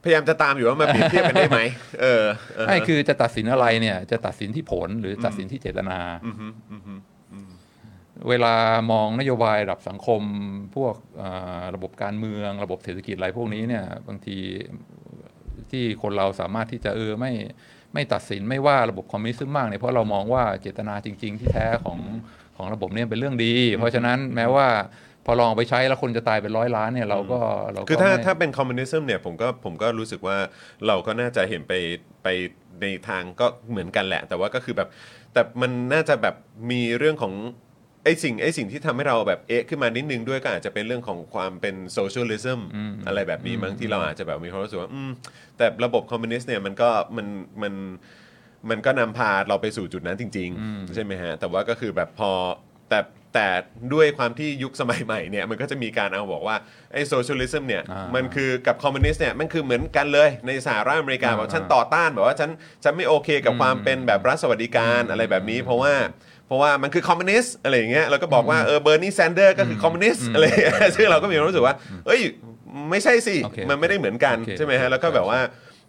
พยายามจะตามอยู่ว่ามาเปรียบเทียบกันได้ไหมเออเออไม่คือจะตัดสินอะไรเนี่ย จะตัดสินที่ผลหรือตัดสินที่เจตนาอือฮึอือฮึ เวลามองนโยบายระดับสังคม พวกเอ่อระบบการเมือง ระบบเศรษฐกิจอะไรพวกนี้เนี่ยบางทีที่คนเราสามารถที่จะเออไม่ไม่ตัดสินไม่ว่าระบบคอมมิวนิสต์มากเนี่ยเพราะเรามองว่าเจตนาจริง ๆ ที่แท้ของของระบบเนี่ยเป็นเรื่องดี เพราะฉะนั้นแม้ว่าพอลองเอาไปใช้แล้วคนจะตายเป็นร้อยล้านเนี่ยเราก็เราก็คือถ้าไม่ถ้าเป็นคอมมิวนิสต์เนี่ยผมก็ผมก็รู้สึกว่าเราก็น่าจะเห็นไปไปในทางก็เหมือนกันแหละ แต่ว่าก็คือแบบแต่มันน่าจะแบบมีเรื่องของ ไอ้สิ่งไอ้สิ่งที่ทำให้เราแบบเอะขึ้นมานิดนึงด้วยก็อาจจะเป็นเรื่องของความเป็น socialism อะไรแบบนี้มั้งที่เราอาจจะแบบมีความรู้สึกว่าอืมแต่ระบบคอมมิวนิสต์เนี่ยมันก็มันมันมันก็นำพาเราไปสู่จุดนั้นจริง ๆ ใช่ไหมฮะ แต่ว่าก็คือแบบพอแต่แต่ด้วยความที่ยุคสมัยใหม่เนี่ยมันก็จะมีการเอาบอกว่าไอ้ socialism เนี่ยอ่ามันมันคือกับคอมมิวนิสต์เนี่ยมันคือเหมือนกันเลยในสหรัฐอเมริกาอ่าบอกฉันต่อต้านแบบว่าฉันฉันไม่โอเคกับความเป็นแบบรัฐสวัสดิการอะไรแบบนี้ เพราะว่าเพ ราะว่ามันคือคอมมิวนิสต์อะไรอย่างเงี้ยแล้วก็บอกว่าเออเบอร์นีแซนเดอร์สก็คือคอมมิวนิสต์อะไรอย่างเงี้ยซึ่งเราก็มีความรู้สึกว่า เอ้ยไม่ใช่สิโอเคมันไม่ได้เหมือนกันโอเคใช่ไหมฮะแล้วก็แบบว่า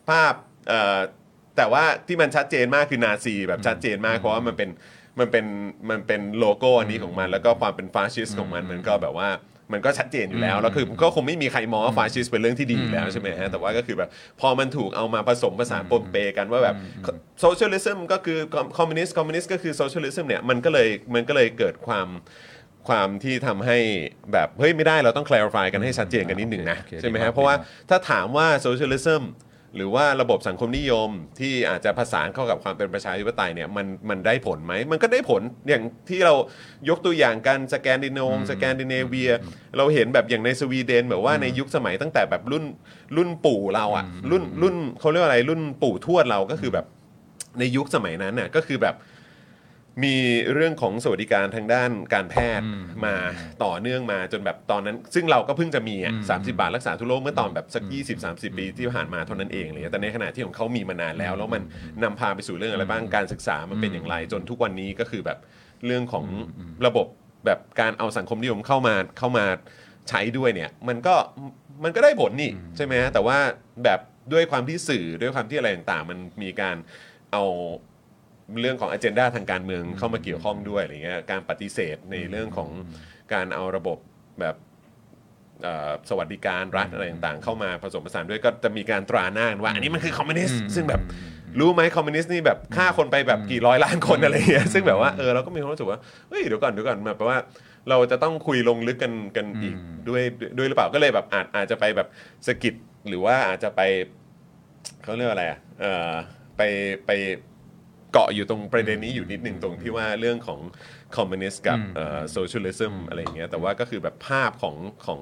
ภาพเอ่อแต่ว่าที่มันชัดเจนมากคือนาซีแบบชัดเจนมากเพราะว่ามันเป็นมันเป็นมันเป็นโลโก้อันนี้ของมัน แล้วก็ความเป็นฟาสซิสต์ของมันมันก็แบบว่า มันก็ชัดเจนอยู่แล้วแล้วคือก็คงไม่มีใครมองว่าฟาสซิสต์เป็นเรื่องที่ดีอยู่แล้วใช่ไหมฮะแต่ว่าก็คือแบบพอมันถูกเอามาผสมผสานปนเปกันว่าแบบ socialism ก็คือคอมมิวนิสต์คอมมิวนิสต์ก็คือ socialism เนี่ยมันก็เลยมันก็เลยเกิดความความที่ทำให้แบบเฮ้ยไม่ได้เราต้อง clarify กันให้ชัดเจนกันนิดหนึ่งนะโอเคใช่ไหมดีมาฮะเพราะว่าดีมากถ้าถามว่า socialism หรือว่าระบบสังคมนิยมที่อาจจะผสานเข้ากับความเป็นประชาธิปไตยเนี่ยมันมันได้ผลไหมมันก็ได้ผลอย่างที่เรายกตัวอย่างกันสแกนดิเนเวียสแกนดิเนเวีย เราเห็นแบบอย่างในสวีเดนแบบว่าในยุคสมัยตั้งแต่แบบรุ่นรุ่นปู่เราอะรุ่นรุ่นเขาเรียกว่าอะไรรุ่นปู่ทวดเราก็คือแบบในยุคสมัยนั้นน่ะก็คือแบบ มีเรื่องของสวัสดิการทางด้านการแพทย์มาต่อเนื่องมาจนแบบตอนนั้น ซึ่งเราก็เพิ่งจะมีอะสาบาทรักษาทั่วโลกเมื่อตอนแบบสัก 20-30 ปีที่ผ่านมาเท่านั้นเองเลยแต่ในขณะที่ของเขามีมานานแล้ว แล้วมันนำพาไปสู่เรื่องอะไรบ้างการศึกษามันเป็นอย่างไร จนทุกวันนี้ก็คือแบบเรื่องของระบบแบบการเอาสังคมนิยมเข้ามาเข้ามาใช้ด้วยเนี่ย มันก็มันก็ได้ผลนี่ใช่ไหมฮะแต่ว่าแบบด้วยความที่สื่อด้วยความที่อะไรต่างๆ มันมีการเอา เรื่องของอ g e n d a ทางการเมืองเข้ามาเกี่ยวข้องด้วยอะไรเงี้ยการปฏิเสธในเรื่องของการเอาระบบแบบเอ่อสวัสดิการรัฐอะไรต่างๆ เข้ามาผสมผสานด้วยก็จะมีการตราหน้ากันว่าอันนี้มันคือคอมมิวนิสต์ซึ่งแบบรู้ไหมคอมมิวนิสต์นี่แบบฆ่าคนไปแบบกี่ร้อยล้านคนอะไรเงี้ยซึ่งแบบว่าเออเราก็มีความรู้สึกว่าเฮ้ยเดี๋ยวก่อนเดี๋ยวก่อนแบบแปลว่า เราจะต้องคุยลงลึกกันกันอีกด้วยด้วยหรือเปล่าก็เลยแบบอาจอาจจะไปแบบสะกิดหรือว่าอาจจะไปเขาเรียกว่าอะไรอะเออไปไป เกาะอยู่ตรงประเด็นนี้อยู่นิดหนึ่งตรงที่ว่าเรื่องของคอมมิวนิสต์กับ socialism อะไรอย่างเงี้ยแต่ว่าก็คือแบบภาพของของ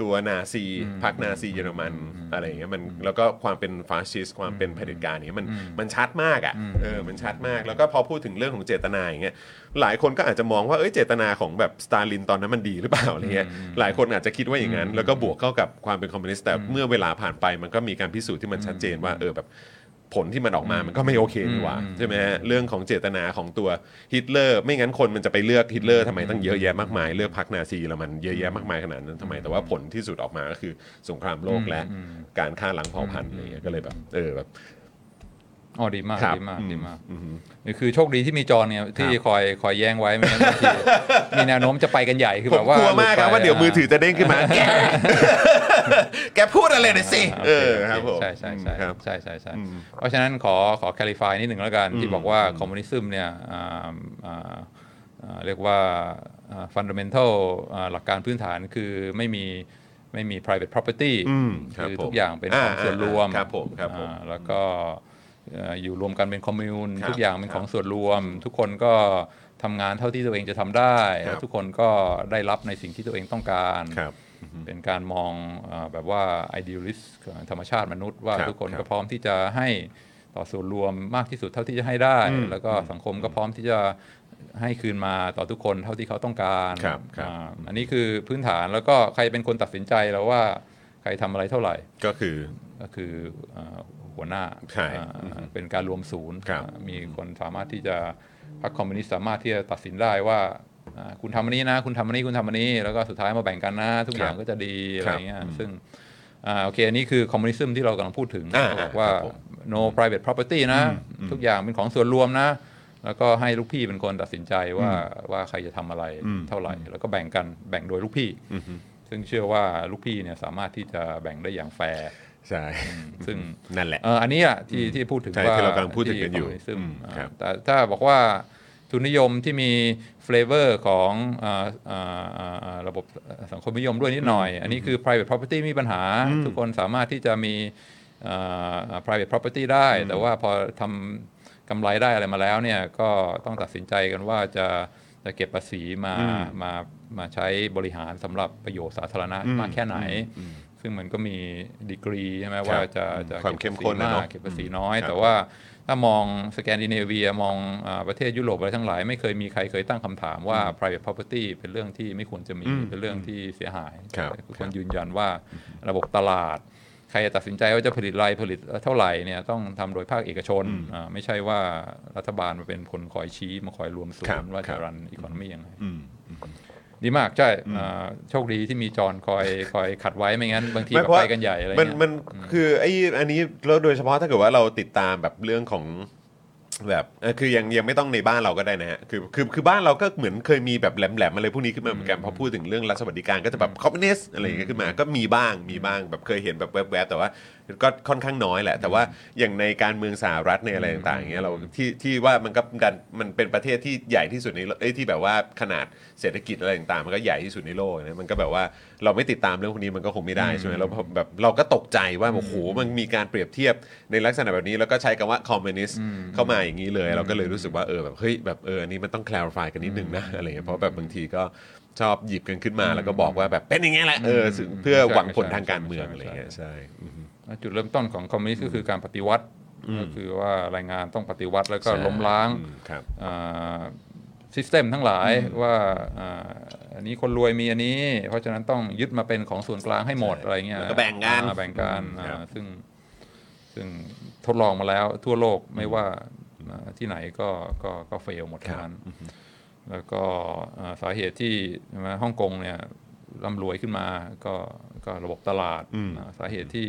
ตัวนาซีพรรคนาซีเยอรมันอะไรอย่างเงี้ยมันแล้วก็ความเป็นฟาสซิสต์ความเป็นเผด็จการเนี้ยมันมันชัดมากอะเออมันชัดมากแล้วก็พอพูดถึงเรื่องของเจตนาอย่างเงี้ยหลายคนก็อาจจะมองว่าเอ้ยเจตนาของแบบสตาลินตอนนั้นมันดีหรือเปล่าอะไรเงี้ยหลายคนอาจจะคิดว่าอย่างนั้น แล้วก็บวกเข้ากับความเป็นคอมมิวนิสต์แต่เมื่อเวลาผ่านไปมันก็มีการพิสูจน์ที่มันชัดเจนว่าเออแบบ ผลที่มันออกมามันก็ไม่โอเคนี่หว่าใช่ไหมฮะเรื่องของเจตนาของตัวฮิตเลอร์ ไม่งั้นคนมันจะไปเลือกฮิตเลอร์ทำไมตั้งเยอะแยะมากมายเลือกพรรคนาซีแล้วมันเยอะแยะมากมายขนาดนั้นทำไมแต่ว่าผลที่สุดออกมาก็คือสงครามโลกและการฆ่าล้างเผ่าพันธุ์อะไรเงี้ยก็เลยแบบเออแบบ อ๋อดีมากครับดีมากอืมดีมากอืมนี่คือโชคดีที่มีจอเนี่ยที่ครับคอยคอยแย้งไว้ไม่งั้นบางทีมีแนวโน้มจะไปกันใหญ่คือผแบมบว่ากลัวมากครับว่าเดี๋ยวมือถือจะเด้งขึ้นมา แกแกพูดอะไรหน่อยสิโอเอเคอครับผมใช่ใช่ใช่ครับใช่ใช่ใช่อืมเพราะฉะนั้นขอขอ clarify นิดหนึ่งแล้วกัน ที่บอกว่าคอมมิวนิซึมเนี่ยอ่าอ่าอ่าเรียกว่าอ่า fundamental อ่าหลักการพื้นฐานคือไม่มีไม่มี private property อืมครับคือผมทุกอย่างเป็นของอ่าส่วนรวมครับผมครับผมอ่าแล้วก็เอ่ออยู่รวมกันเป็นคอมมิวนครับทุกอย่างเป็นครับของส่วนรวม ทุกคนก็ทำงานเท่าที่ตัวเองจะทำได้ครับแล้วทุกคนก็ได้รับในสิ่งที่ตัวเองต้องการครับเป็นการมองเออแบบว่า idealist ของธรรมชาติมนุษย์ว่าครับทุกคนครัก็บพร้อมที่จะให้ต่อส่วนรวมมากที่สุดเท่าที่จะให้ได้อืมแล้วก็สังคมก็พร้อมที่จะให้คืนมาต่อทุกคนเท่าที่เขาต้องการครับครับอ่าอันนี้คือพื้นฐานแล้วก็ใครเป็นคนตัดสินใจแล้วว่าใครทำอะไรเท่าไหร่ ก็คือก็คือเอ่อ หัวหน้าใช่อ่าเป็นการรวมศูนย์ครับอ่ามีคนสามารถที่จะพรรคคอมมิวนิสต์สามารถที่จะตัดสินได้ว่าอ่าคุณทำอันนี้นะ คุณทำอันนี้คุณทำอันนี้ แล้วก็สุดท้ายมาแบ่งกันนะ ทุกอย่างก็จะดีอะไรเงี้ยซึ่งอ่าโอเคอันนี้คือคอมมิวนิสต์ที่เรากำลังพูดถึงอ่าเขาบอกว่าครับผม no private property นะ ทุกอย่างเป็นของส่วนรวมนะ แล้วก็ให้ลูกพี่เป็นคนตัดสินใจว่าว่าใครจะทำอะไรเท่าไหร่ แล้วก็แบ่งกันแบ่งโดยลูกพี่ซึ่งเชื่อว่าลูกพี่เนี่ยสามารถที่จะแบ่งได้อย่างแฟร์ ใช่ ซึ่งนั่นแหละเอออันนี้อะที่ที่พูดถึงใช่ว่าที่เรากำลังพูดถึงกันอยู่ที่ communism อืมอ่าครับแต่ถ้าบอกว่าทุนนิยมที่มี flavor ของอ่าอ่าอ่าอ่าระบบสังคมนิยมด้วยนิดหน่อย อันนี้คือ private property มีปัญหา ทุกคนสามารถที่จะมีอ่าอ่า private property ได้ แต่ว่าพอทำกำไรได้อะไรมาแล้วเนี่ยก็ต้องตัดสินใจกันว่าจะจะเก็บภาษีมามามาใช้บริหารสำหรับประโยชน์สาธารณะมากแค่ไหน ซึ่งมันก็มีดีกรีใช่ไหมว่าจะจะความเข้มข้นก็บภาษีนะเนอะมากเก็บภาษีน้อยครับแต่ว่าถ้ามองสแกนดิเนเวียมองอาประเทศยุโรปอะไรทั้งหลาย ไม่เคยมีใครเคยตั้งคำถามว่า private property เป็นเรื่องที่ไม่ควรจะมีอืมเป็นเรื่องที่เสียหายครับทุกคนยืนยันว่าระบบตลาด ใครจะตัดสินใจว่าจะผลิตอะไรผลิตเท่าไหร่เนี่ยต้องทำโดยภาคเอกชนอ่าไม่ใช่ว่ารัฐบาลมาเป็นคนคอยชี้มาคอยรวมศูครันบย์ว่าครัจะบรันอีโคโนมียังไงอืม ดีมากใช่อ่าโชคดีที่มีจอนคอยคอยขัดไว้ไม่งั้น บางทีไม่แบบเพราะไปกันใหญ่อะไรมันเงี้ยมันคือไอ้อันนี้แล้วโดยเฉพาะถ้าเกิดว่าเราติดตามแบบเรื่องของแบบเอ่อคือยังยังไม่ต้องในบ้านเราก็ได้นะฮะคือคือคือบ้านเราก็เหมือนเคยมีแบบแหลมๆอะไรพวกนี้ขึ้นมาเหมือนกันพอพูดถึงเรื่องรัฐสวัสดิการก็จะแบบคอมมิวนิสต์อะไรอย่างเงี้ยขึ้นมาก็มีบ้างมีบ้างแบบเคยเห็นแบบแวบๆแต่ว่าก็ค่อนข้างน้อยแหละ แต่ว่าอย่างในการเมืองสหรัฐในอะไรต่างๆอย่างเงี้ยเราที่ที่ว่ามันก็กันมันเป็นประเทศที่ใหญ่ที่สุดในโลกเอ้ยที่แบบว่าขนาดเศรษฐกิจอะไรต่างๆมันก็ใหญ่ที่สุดในโลกนะมันก็แบบว่าเราไม่ติดตามเรื่องพวกนี้มันก็คงไม่ได้ใช่ไหมเราแบบเราก็ตกใจว่าโอ้โหมันมีการเปรียบเทียบในลักษณะแบบนี้แล้วก็ใช้คำว่าคอมมิวนิสต์เข้ามาอย่างนี้เลย เราก็เลยรู้สึกว่าเออแบบเฮ้ยแบบเอออันนี้มันต้อง clarify กันนิดนึงนะอะไรเงี้ยเพราะแบบบางทีก็ชอบหยิบกันขึ้นมาแล้วก็บอกว่าแบบเป็นอย่างเงี้ยแหละเออซึ่งเพื่อหวังผลทางการเมืองอะไรเงี้ยใช่อืม จุดเริ่มต้นของคอมมิวนิสต์ก็คือการปฏิวัติก็คือว่าแรงงานต้องปฏิวัติแล้วก็ใช่ล้มล้างอืมครับซิสเต็มทั้งหลายว่าอ่าอันนี้คนรวยมีอันนี้ เพราะฉะนั้นต้องยึดมาเป็นของส่วนกลางให้หมดใช่อะไรเงี้ยแล้วก็แบ่งกันอ่าแบ่งกันครับอ่าซึ่งซึ่งทดลองมาแล้วทั่วโลกไม่ว่าอ่าที่ไหนก็ก็ก็เฟลหมดทั้งนั้น แล้วก็อ่าสาเหตุที่ใช่ไหมฮ่องกงเนี่ยร่ำรวยขึ้นมาก็ก็ระบบตลาดอืมอ่าสาเหตุที่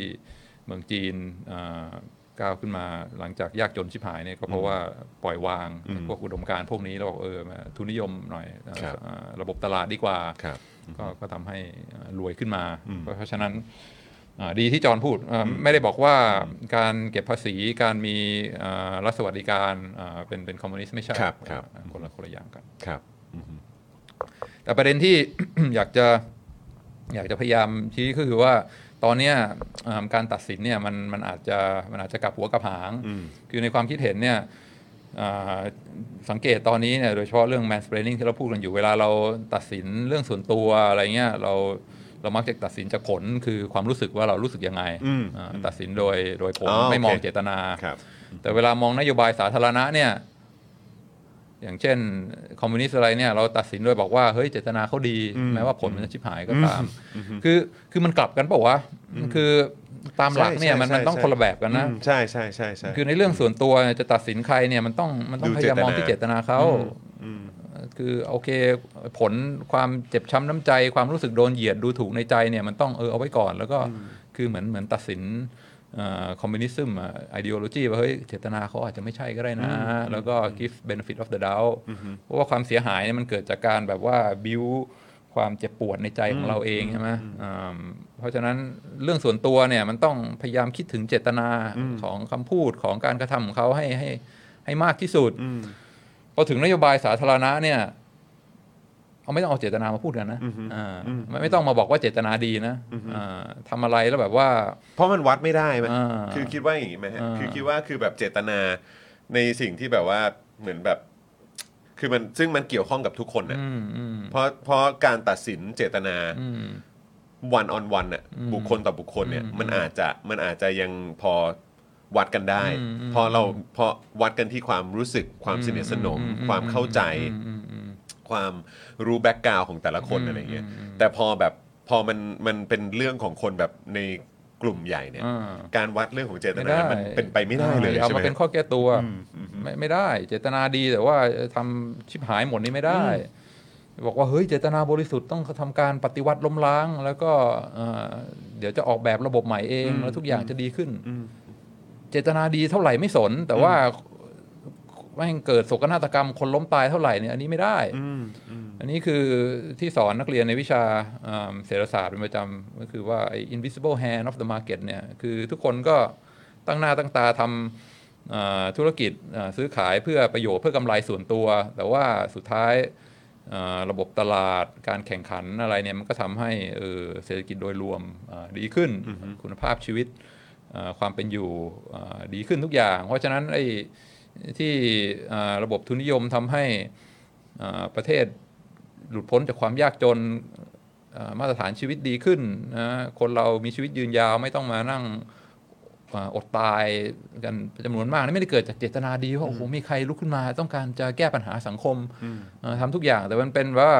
เมืองจีนอ่าก้าวขึ้นมาหลังจากยากจนชิบหายเนี่ยก็เพราะว่าปล่อยวางพวกอุดมการณ์พวกนี้แล้วบอกเออมาทุนนิยมหน่อยอ่าครับอ่าระบบตลาดดีกว่าครับก็ก็ทำให้อ่ารวยขึ้นมา เพราะฉะนั้นอ่าดีที่จอห์นพูดอ่าไม่ได้บอกว่าการเก็บภาษีการมีอ่ารัฐสวัสดิการอ่าเป็นเป็นคอมมิวนิสต์ไม่ใช่ครับครับอ่าคนละคนละอย่างกันครับแต่ประเด็นที่อยากจะอยากจะพยายามชี้ก็คือว่า ตอนเนี้ยอ่าการตัดสินเนี่ยมันมันอาจจะมันอาจจะกลับหัวกลับหาง คือในความคิดเห็นเนี่ยอ่าสังเกตตอนนี้เนี่ยโดยเฉพาะเรื่อง mansplaining ที่เราพูดกันอยู่เวลาเราตัดสินเรื่องส่วนตัวอะไรเงี้ยเราเรามักจะตัดสินจากผลคือความรู้สึกว่าเรารู้สึกยังไงอืมอ่าตัดสินโดยโดยผลอ๋อไม่มองโอเคเจตนาครับแต่เวลามองนโยบายสาธารณะเนี่ย อย่างเช่นคอมมิวนิสต์อะไรเนี่ยเราตัดสินโดยบอกว่าเฮ้ยเจตนาเขาดีแม้ว่าผลมันจะชิบหายก็ตาม คือคือมันกลับกันเปล่าวะคือตามหลักเนี่ยใช่มันใช่มันต้องใช่คนละแบบกันนะอืมใช่ใช่ใช่ใช่คือในเรื่องส่วนตัวเนี่ยจะตัดสินใครเนี่ยมันต้องมันต้องดูพยายามมองที่เจตนาเขาอืมคือโอเคผลความเจ็บช้ำน้ำใจ ความรู้สึกโดนเหยียดดูถูกในใจเนี่ยมันต้องเออเอาไว้ก่อน แล้วก็คือเหมือนเหมือนตัดสิน คอมมิวนิสต์ไอเดโอโลจีว่าเฮ้ยเจตนาเขาอาจจะไม่ใช่ก็ได้นะ แล้วก็ give benefit of the doubt เพราะว่าความเสียหายเนี่ยมันเกิดจากการแบบว่าบิวความเจ็บปวดในใจของเราเองใช่ไหมอ่าเพราะฉะนั้นเรื่องส่วนตัวเนี่ยมันต้องพยายามคิดถึงเจตนาของคำพูดของการกระทำของเขาให้ให้ให้มากที่สุดพอถึงนโยบายสาธารณะเนี่ย เอาไม่ต้องเอาเจตนามาพูดกันนะอ่าไม่ไม่ต้องมาบอกว่าเจตนาดีนะอ่าทำอะไรแล้วแบบว่า เพราะมันวัดไม่ได้ไหมอ่าคือคิดว่าอย่างนี้ไหมฮะอ่าคือคิดว่าคือแบบเจตนาในสิ่งที่แบบว่าเหมือนแบบคือมันซึ่งมันเกี่ยวข้องกับทุกคนน่ะอืมอืมเพราะเพราะการตัดสินเจตนาอืมวันออนวันน่ะบุคคลต่อบุคคลเนี่ยมันอาจจะมันอาจจะยังพอวัดกันได้อืมอืมเพราะเราเพราะวัดกันที่ความรู้สึกความสนิทสนม ความเข้าใจอืมอืม ความรู้แบ็กกราวของแต่ละคนอืมอะไรเงี้ยอืมแต่พอแบบพอมันมันเป็นเรื่องของคนแบบในกลุ่มใหญ่เนี่ยอ่าการวัดเรื่องของเจตไม่นาได้มันเป็นไปไม่ได้เลยเอาใช่ไหมมาเป็นข้อแก้ตัวไม่ไม่ได้ เจตนาดีแต่ว่าทำชิบหายหมดนี่ไม่ได้ บอกว่าเฮ้ยเจตนาบริสุทธิ์ต้องทำการปฏิวัติล้มล้าง แล้วก็เอ่อเดี๋ยวจะออกแบบระบบใหม่เองแล้วทุกอย่างจะดีขึ้น เจตนาดีเท่าไหร่ไม่สน แต่ว่า แม่งเกิดโศกนาฏกรรมคนล้มตายเท่าไหร่เนี่ยอันนี้ไม่ได้อันนี้คือที่สอนนักเรียนในวิชาอ่าเศรษฐศาสตร์เป็นประจำก็คือว่าไอ้ invisible hand of the market เนี่ยคือทุกคนก็ตั้งหน้าตั้งตาทำอ่าธุรกิจอ่าซื้อขายเพื่อประโยชน์เพื่อกำไรส่วนตัว แต่ว่าสุดท้ายอ่าระบบตลาดการแข่งขันอะไรเนี่ยมันก็ทำให้เออเศรษฐกิจโดยรวมอ่าดีขึ้นคุณภาพชีวิตอ่าความเป็นอยู่อ่าดีขึ้นทุกอย่าง เพราะฉะนั้นไอ้ ที่อ่าระบบทุนนิยมทำให้อ่าประเทศหลุดพ้นจากความยากจนเอ่อมาตรฐานชีวิตดีขึ้นนะคนเรามีชีวิตยืนยาวไม่ต้องมานั่งเอ่ออดตายกันจำนวนมากนี่ไม่ได้เกิดจากเจตนาดีว่าโอ้โหมีใครลุกขึ้นมา ต้องการจะแก้ปัญหาสังคมเอ่อทำทุกอย่าง แต่มันเป็นว่า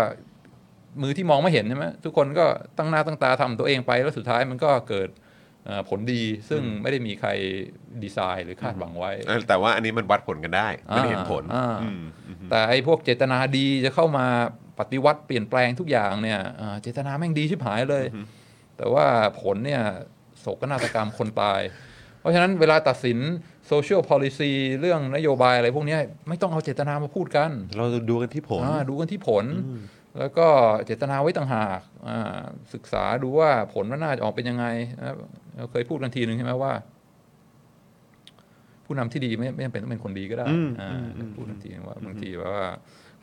มือที่มองไม่เห็นใช่ไหมทุกคนก็ตั้งหน้าตั้งตาทำตัวเองไปแล้วสุดท้ายมันก็เกิดเอ่อ ผลดีซึ่งไม่ได้มีใครดีไซน์หรือคาดหวังไว้เออแต่ว่าอันนี้มันวัดผลกันได้มันเห็นผลอ่าอืมแต่ไอ้พวกเจตนาดีจะเข้ามาปฏิวัติเปลี่ยนแปลงทุกอย่างเนี่ยเอ่อเจตนาแม่งดีชิบหายเลย แต่ว่าผลเนี่ยโศกนาฏกรรมคนตาย เพราะฉะนั้นเวลาตัดสิน social policy เรื่องนโยบายอะไรพวกเนี้ยไม่ต้องเอาเจตนามาพูดกัน เราดูกันที่ผลอ่าดูกันที่ผล แล้วก็เจตนาไว้ต่างหากอ่าศึกษาดูว่าผลมันน่าจะออกเป็นยังไงนะ เราเคยพูดกันทีหนึ่งใช่ไหมว่า ผู้นำที่ดีไม่ไม่จำเป็นต้องเป็นคนดีก็ได้อืมอ่าอืมพูดกันทีนึงว่าบางทีว่า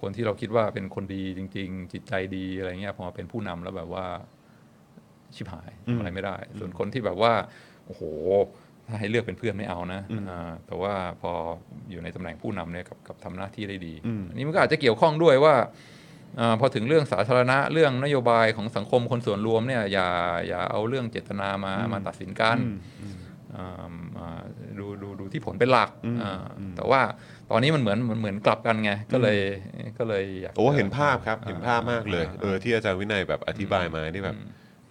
คนที่เราคิดว่าเป็นคนดีจริง ๆ จิตใจดีอะไรเงี้ยพอมาเป็นผู้นำแล้วแบบว่า ชิบหายทำอะไรไม่ได้ ส่วนคนที่แบบว่า โอ้โหถ้าให้เลือกเป็นเพื่อนไม่เอานะอ่าแต่ว่าพออยู่ในตำแหน่งผู้นำเนี่ยกับกับทำหน้าที่ได้ดีอันนี้มันก็อาจจะเกี่ยวข้องด้วยว่า อาพอถึงเรื่องสาธารณะเรื่องนโยบายของสังคมคนส่วนรวมเนี่ยอย่าอย่าเอาเรื่องเจตนามามาตัดสินกันอ่าอ่าดูดูดูที่ผลเป็นหลักอ่าแต่ว่าตอนนี้มันเหมือนเหมือนเหมือนกลับกันไงก็เลยก็เลยอยากโอ้จะเห็นภาพครับเห็นภาพมากเลยเออที่อาจารย์วินัยแบบอธิบายมานี่แบบ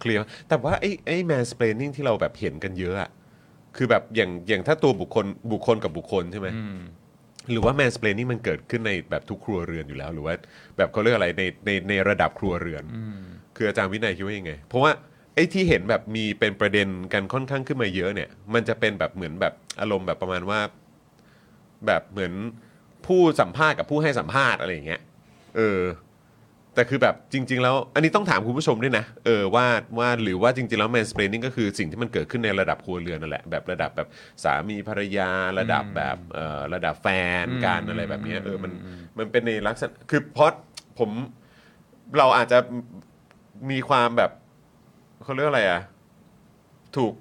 เคลียร์แต่ว่าไอ้ไอ้แมนสเปนนิ่งที่เราแบบเห็นกันเยอะอะคือแบบอย่างอย่างถ้าตัวบุคคลบุคคลกับบุคคลใช่ไหมอืม หรือว่าแมนสเปนนี่มันเกิดขึ้นในแบบทุกครัวเรือนอยู่แล้ว หรือว่าแบบเขาเรียกอะไรในในในระดับครัวเรือน คืออาจารย์วินัยคิดว่ายังไง เพราะว่าไอ้ที่เห็นแบบมีเป็นประเด็นกันค่อนข้างขึ้นมาเยอะเนี่ย มันจะเป็นแบบเหมือนแบบอารมณ์แบบประมาณว่า แบบเหมือนผู้สัมภาษณ์กับผู้ให้สัมภาษณ์อะไรอย่างเงี้ยเออ แต่คือแบบจริง ๆ แล้วอันนี้ต้องถามคุณผู้ชมด้วยนะเออว่าว่าหรือว่าจริง ๆ แล้ว mansplaining ก็คือสิ่งที่มันเกิดขึ้นในระดับครัวเรือนนั่นแหละแบบระดับแบบสามีภรรยา ระดับแบบเอ่อระดับแฟนกันอะไรแบบเนี้ยเออมันมันเป็นในลักษณะคือเพราะผมเราอาจจะมีความแบบเขาเรียกอะไรอะถูก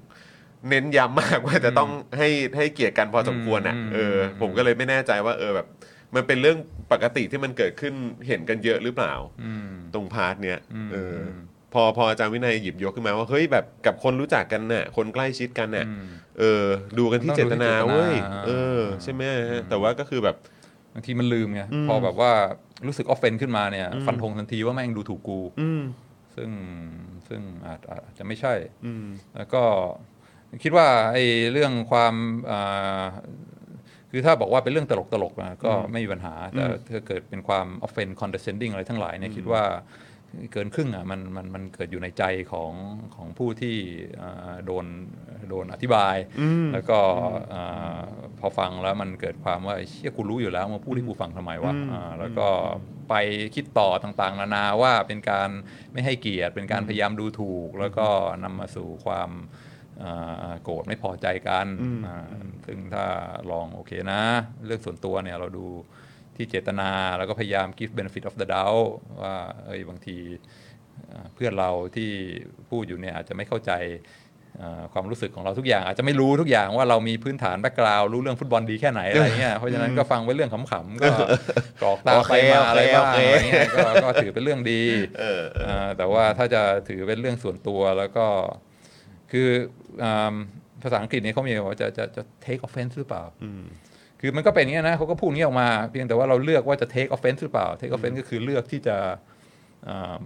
เน้นย้ำมากว่าจะต้องให้ให้เกียรติกันพอสมควรอะอืมเออผมก็เลยไม่แน่ใจว่าเออแบบมันเป็นเรื่อง ปกติที่มันเกิดขึ้นเห็นกันเยอะหรือเปล่าอืมตรง part เนี้ยอืมเอออพอพออาจารย์วินัยหยิบยกขึ้นมาว่าเฮ้ยแบบกับคนรู้จักกันน่ะ คนใกล้ชิดกันน่ะอืมเออ ดูกันที่ต้องเจดูตที่นาเจตนาเว้ยเอออ่าใช่ไหมฮะแต่ว่าก็คือแบบบางทีมันลืมไงพอแบบว่ารู้สึก offend ขึ้นมาเนี่ย ฟันธงทันทีว่าแม่งดูถูกกูอืมซึ่งซึ่งอาจอาจจะไม่ใช่อืมแล้วก็คิดว่าไอ้เรื่องความอ่า คือถ้าบอกว่าเป็นเรื่องตลกตลกๆนะก็ไม่มีปัญหา แต่ถ้าเกิดเป็นความ offend condescending อะไรทั้งหลายเนี่ยคิดว่าเกินครึ่งอะมันมันมันเกิดอยู่ในใจของของผู้ที่อ่าโดนโดนอธิบาย แล้วก็อ่าพอฟังแล้วมันเกิดความว่าไอ้เชี่ยกูรู้อยู่แล้วมาพูดให้กูฟังทำไมวะอ่าแล้วก็ไปคิดต่อต่างๆ นานาว่าเป็นการไม่ให้เกียรติเป็นการพยายามดูถูก แล้วก็นำมาสู่ความอ่า โกรธไม่พอใจกันอ่าซึ่งถ้าลองโอเคนะ เรื่องส่วนตัวเนี่ยเราดูที่เจตนาแล้วก็พยายาม give benefit of the doubt ว่าเอ้ยบางทีอ่าเพื่อนเราที่พูดอยู่เนี่ยอาจจะไม่เข้าใจเอ่อความรู้สึกของเราทุกอย่าง อาจจะไม่รู้ทุกอย่างว่าเรามีพื้นฐานแบ็กกราวรู้เรื่องฟุตบอลดีแค่ไหนอะไรเงี้ยเพราะฉะนั้นก็ฟังไว้เรื่องขำๆก็กรอกตามไปมาอะไรบ้างอะไรเงี้ยก็ก็ถือเป็นเรื่องดีอ่าแต่ว่าถ้าจะถือเป็นเรื่องส่วนตัวแล้วก็คืออ่า ภาษาอังกฤษเนี่ยเขามีว่าจะจะจะ take offense หรือเปล่าคือมันก็เป็นอย่างนี้ยนะเขาก็พูดอย่างนี้ออกมา เพียงแต่ว่าเราเลือกว่าจะ take offense หรือเปล่า take offense ก็คือเลือกที่จะอ่า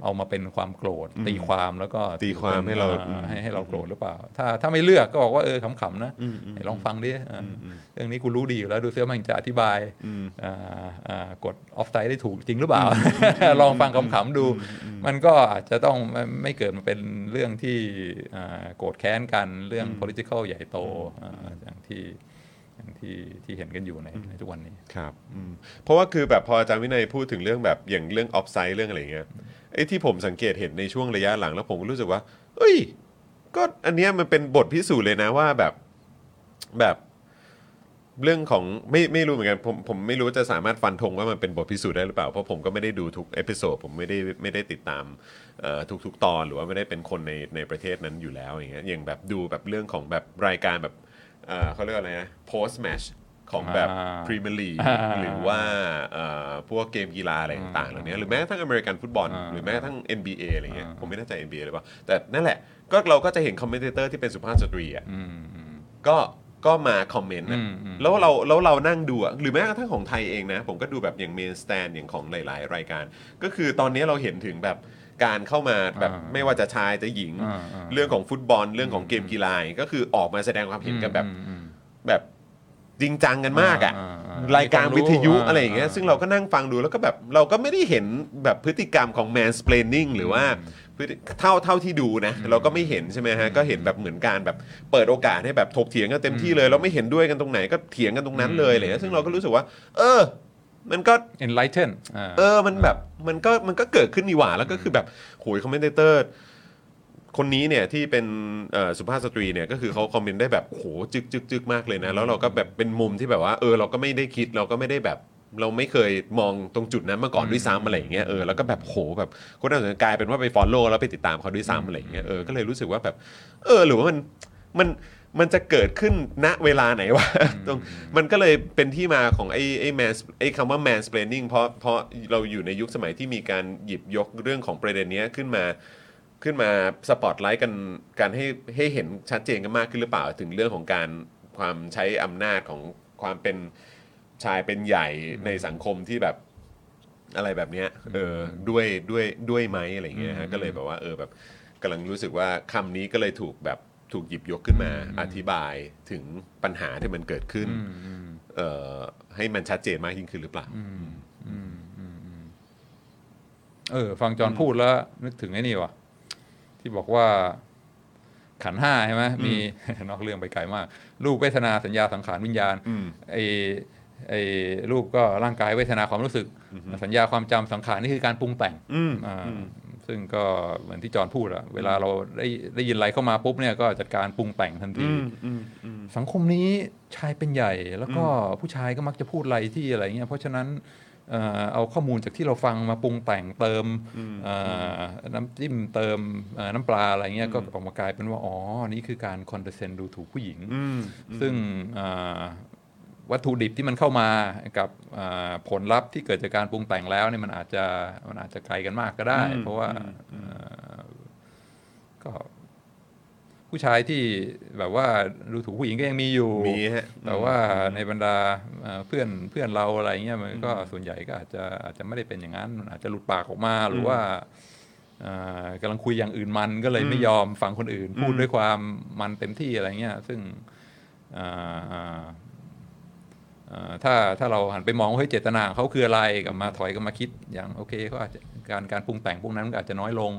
เอามาเป็นความโกรธ ตีความแล้วก็ตีความให้เราอ่ให้ให้เราโกรธหรือเปล่า ถ้าถ้าไม่เลือกก็บอกว่าเออขำๆนะไหนลองฟังดิอ่าเรื่องนี้กูรู้ดีอยู่แล้วดูซิว่ามันจะอธิบายอ่าอ่ากด off site ได้ถูกจริงหรือเปล่า ลองฟังขำๆดู มันก็อาจจะต้องไม่ไม่เกิดมาเป็นเรื่องที่อ่าโกรธแค้นกันเรื่อง political ใหญ่โตอ่าอย่างที่ อย่างที่ที่เห็นกันอยู่ในในทุกวันนี้ครับอืมเพราะว่าคือแบบพออาจารย์วินัยพูดถึงเรื่องแบบอย่างเรื่องออฟไซด์เรื่องอะไรอย่างเงี้ยไอ้ที่ผมสังเกตเห็นในช่วงระยะหลังแล้วผมก็รู้สึกว่า เอ้ย ก็อันเนี้ยมันเป็นบทพิสูจน์เลยนะว่าแบบแบบเรื่องของไม่ไม่รู้เหมือนกันผมผมไม่รู้จะสามารถฟันธงว่ามันเป็นบทพิสูจน์ได้หรือเปล่า เพราะผมก็ไม่ได้ดูทุก episode ผมไม่ได้ไม่ได้ติดตามเอ่อทุกๆ ตอนหรือว่าไม่ได้เป็นคนในในประเทศนั้นอยู่แล้วอย่างเงี้ยอย่างแบบดูแบบเรื่องของแบบรายการแบบ เอ่อเขาเรียกว่าอะไรนะ post match ของแบบอ่าพรีเมียร์ลีกอ่าหรือว่าเอ่อพวกเกมกีฬาอะไรต่างๆเหล่านี้หรือแม้กระทั่งอเมริกันฟุตบอลอ่าหรือแม้กระทั่ง NBA อะไรเงี้ยอ่าผมไม่แน่ใจ NBA หรือเปล่า แต่นั่นแหละก็เราก็จะเห็น commentator ที่เป็นสุภาพสตรีอะอืมอืมก็ก็มาคอมเมนต์นะอืมอืมแล้วเราแล้วเรานั่งดูอะหรือแม้กระทั่งของไทยเองนะ ผมก็ดูแบบอย่างเมนสแตนด์อย่างของหลาย ๆ รายการ ก็คือตอนนี้เราเห็นถึงแบบ การเข้ามาแบบอ่าไม่ว่าจะชายจะหญิง อ่าอ่า เรื่องของฟุตบอลเรื่องของเกมกีฬาก็คือออกมาแสดงความเห็นกันแบบ อืมอืม แบบจริงจังกันมากอะอ่าอ่ารายการวิทยุมีความรู้อะไรอย่างเงี้ยอ่าซึ่งเราก็นั่งฟังดูแล้วก็แบบเราก็ไม่ได้เห็นแบบพฤติกรรมของ mansplaining หรือว่าพฤติเท่าเท่าที่ดูนะ เราก็ไม่เห็นใช่ไหมฮะ ก็เห็นแบบเหมือนการแบบเปิดโอกาสให้แบบถกเถียงกันเต็มที่เลย เราไม่เห็นด้วยกันตรงไหนก็เถียงกันตรงนั้นเลยอะไรเงี้ยซึ่งเราก็รู้สึกว่า เออ มันก็ enlighten อ่าเออมันแบบมันก็มันก็เกิดขึ้นนี่หว่าแล้วก็คือแบบโหยคอมเมนเตอร์คนนี้เนี่ยที่เป็นเอ่อสุภาพสตรีเนี่ยก็คือเขาคอมเมนต์ได้แบบโหจึกจึกจึกมากเลยนะ แล้วเราก็แบบเป็นมุมที่แบบว่าเออเราก็ไม่ได้คิดเราก็ไม่ได้แบบเราไม่เคยมองตรงจุดนั้นมาก่อนด้วยซ้ำอะไรอย่างเงี้ยเออแล้วก็แบบโหแบบคนน่าสนใจกลายเป็นว่าไป follow แล้วไปติดตามเขาด้วยซ้ำอะไรอย่างเงี้ยเออก็เลยรู้สึกว่าแบบ เออหรือว่ามันมัน มันจะเกิดขึ้นณเวลาไหนวะตรงมันก็เลยเป็นที่มาของไอ้ไอ้ man ไอ้คำว่า mansplaining เพราะเพราะเราอยู่ในยุคสมัยที่มีการหยิบยกเรื่องของประเด็นเนี้ยขึ้นมาขึ้นมาสปอตไลท์กันการให้ให้เห็นชัดเจนกันมากขึ้นหรือเปล่าถึงเรื่องของการความใช้อำนาจของความเป็นชายเป็นใหญ่ในสังคมที่แบบอะไรแบบเนี้ยเออด้วยด้วยด้วยไหมอะไรอย่างเงี้ยฮะก็เลยแบบว่าเออแบบกำลังรู้สึกว่าคำนี้ก็เลยถูกแบบ ถูกหยิบยกขึ้นมาอธิบายถึงปัญหาที่มันเกิดขึ้นอืมอืมเอ่อให้มันชัดเจนมากยิ่งขึ้นหรือเปล่าอืมอืมอืมอืมเออ ฟังจอห์นพูดแล้ว นึกถึงไอ้นี่ว่ะที่บอกว่าขันธ์ห้าใช่ไหมมีนอกเรื่องไปไกลมาก รูปเวทนาสัญญาสังขารวิญญาณอืมไอไอรูปก็ร่างกายเวทนาความรู้สึก สัญญาความจำสังขารนี่คือการปรุงแต่งอืมอ่า ซึ่งก็เหมือนที่จอห์นพูดอะเวลาเราได้ได้ยินอะไรเข้ามาปุ๊บเนี่ยก็จัดการปรุงแต่งทันทีสังคมนี้ชายเป็นใหญ่ แล้วก็ผู้ชายก็มักจะพูดอะไรที่อะไรเงี้ยเพราะฉะนั้นเอ่อเอาข้อมูลจากที่เราฟังมาปรุงแต่งเติมเอ่อน้ำจิ้มเติมเอ่อน้ำปลาอะไรเงี้ยก็ออกมากลายเป็นว่า อ๋อ นี่คือการคอนเดเซนดูถูกผู้หญิง ซึ่งเอ่อ วัตถุดิบที่มันเข้ามากับเอ่อผลลัพธ์ที่เกิดจากการปรุงแต่งแล้วเนี่ยมันอาจจะมันอาจจะไกลกันมากก็ได้ เพราะว่าเอ่อก็ผู้ชายที่แบบว่าดูถูกผู้หญิงก็ยังมีอยู่มีฮะแต่ว่าในบรรดาเอ่อเพื่อนเพื่อนเราอะไรเงี้ยมันก็ส่วนใหญ่ก็อาจจะอาจจะไม่ได้เป็นอย่างนั้นมันอาจจะหลุดปากออกมาหรือว่าเอ่อกำลังคุยอย่างอื่นมันก็เลยไม่ยอมฟังคนอื่น พูดด้วยความมันเต็มที่อะไรเงี้ยซึ่งเอ่อเอ่อเอ่อ ถ้าถ้าเราหันไปมองว่าเฮ้ยเจตนาของเขาคืออะไรกลับมาถอยกลับมาคิดอย่างโอเคเขาอาจจะการการปรุงแต่งพวกนั้นก็อาจจะน้อยลง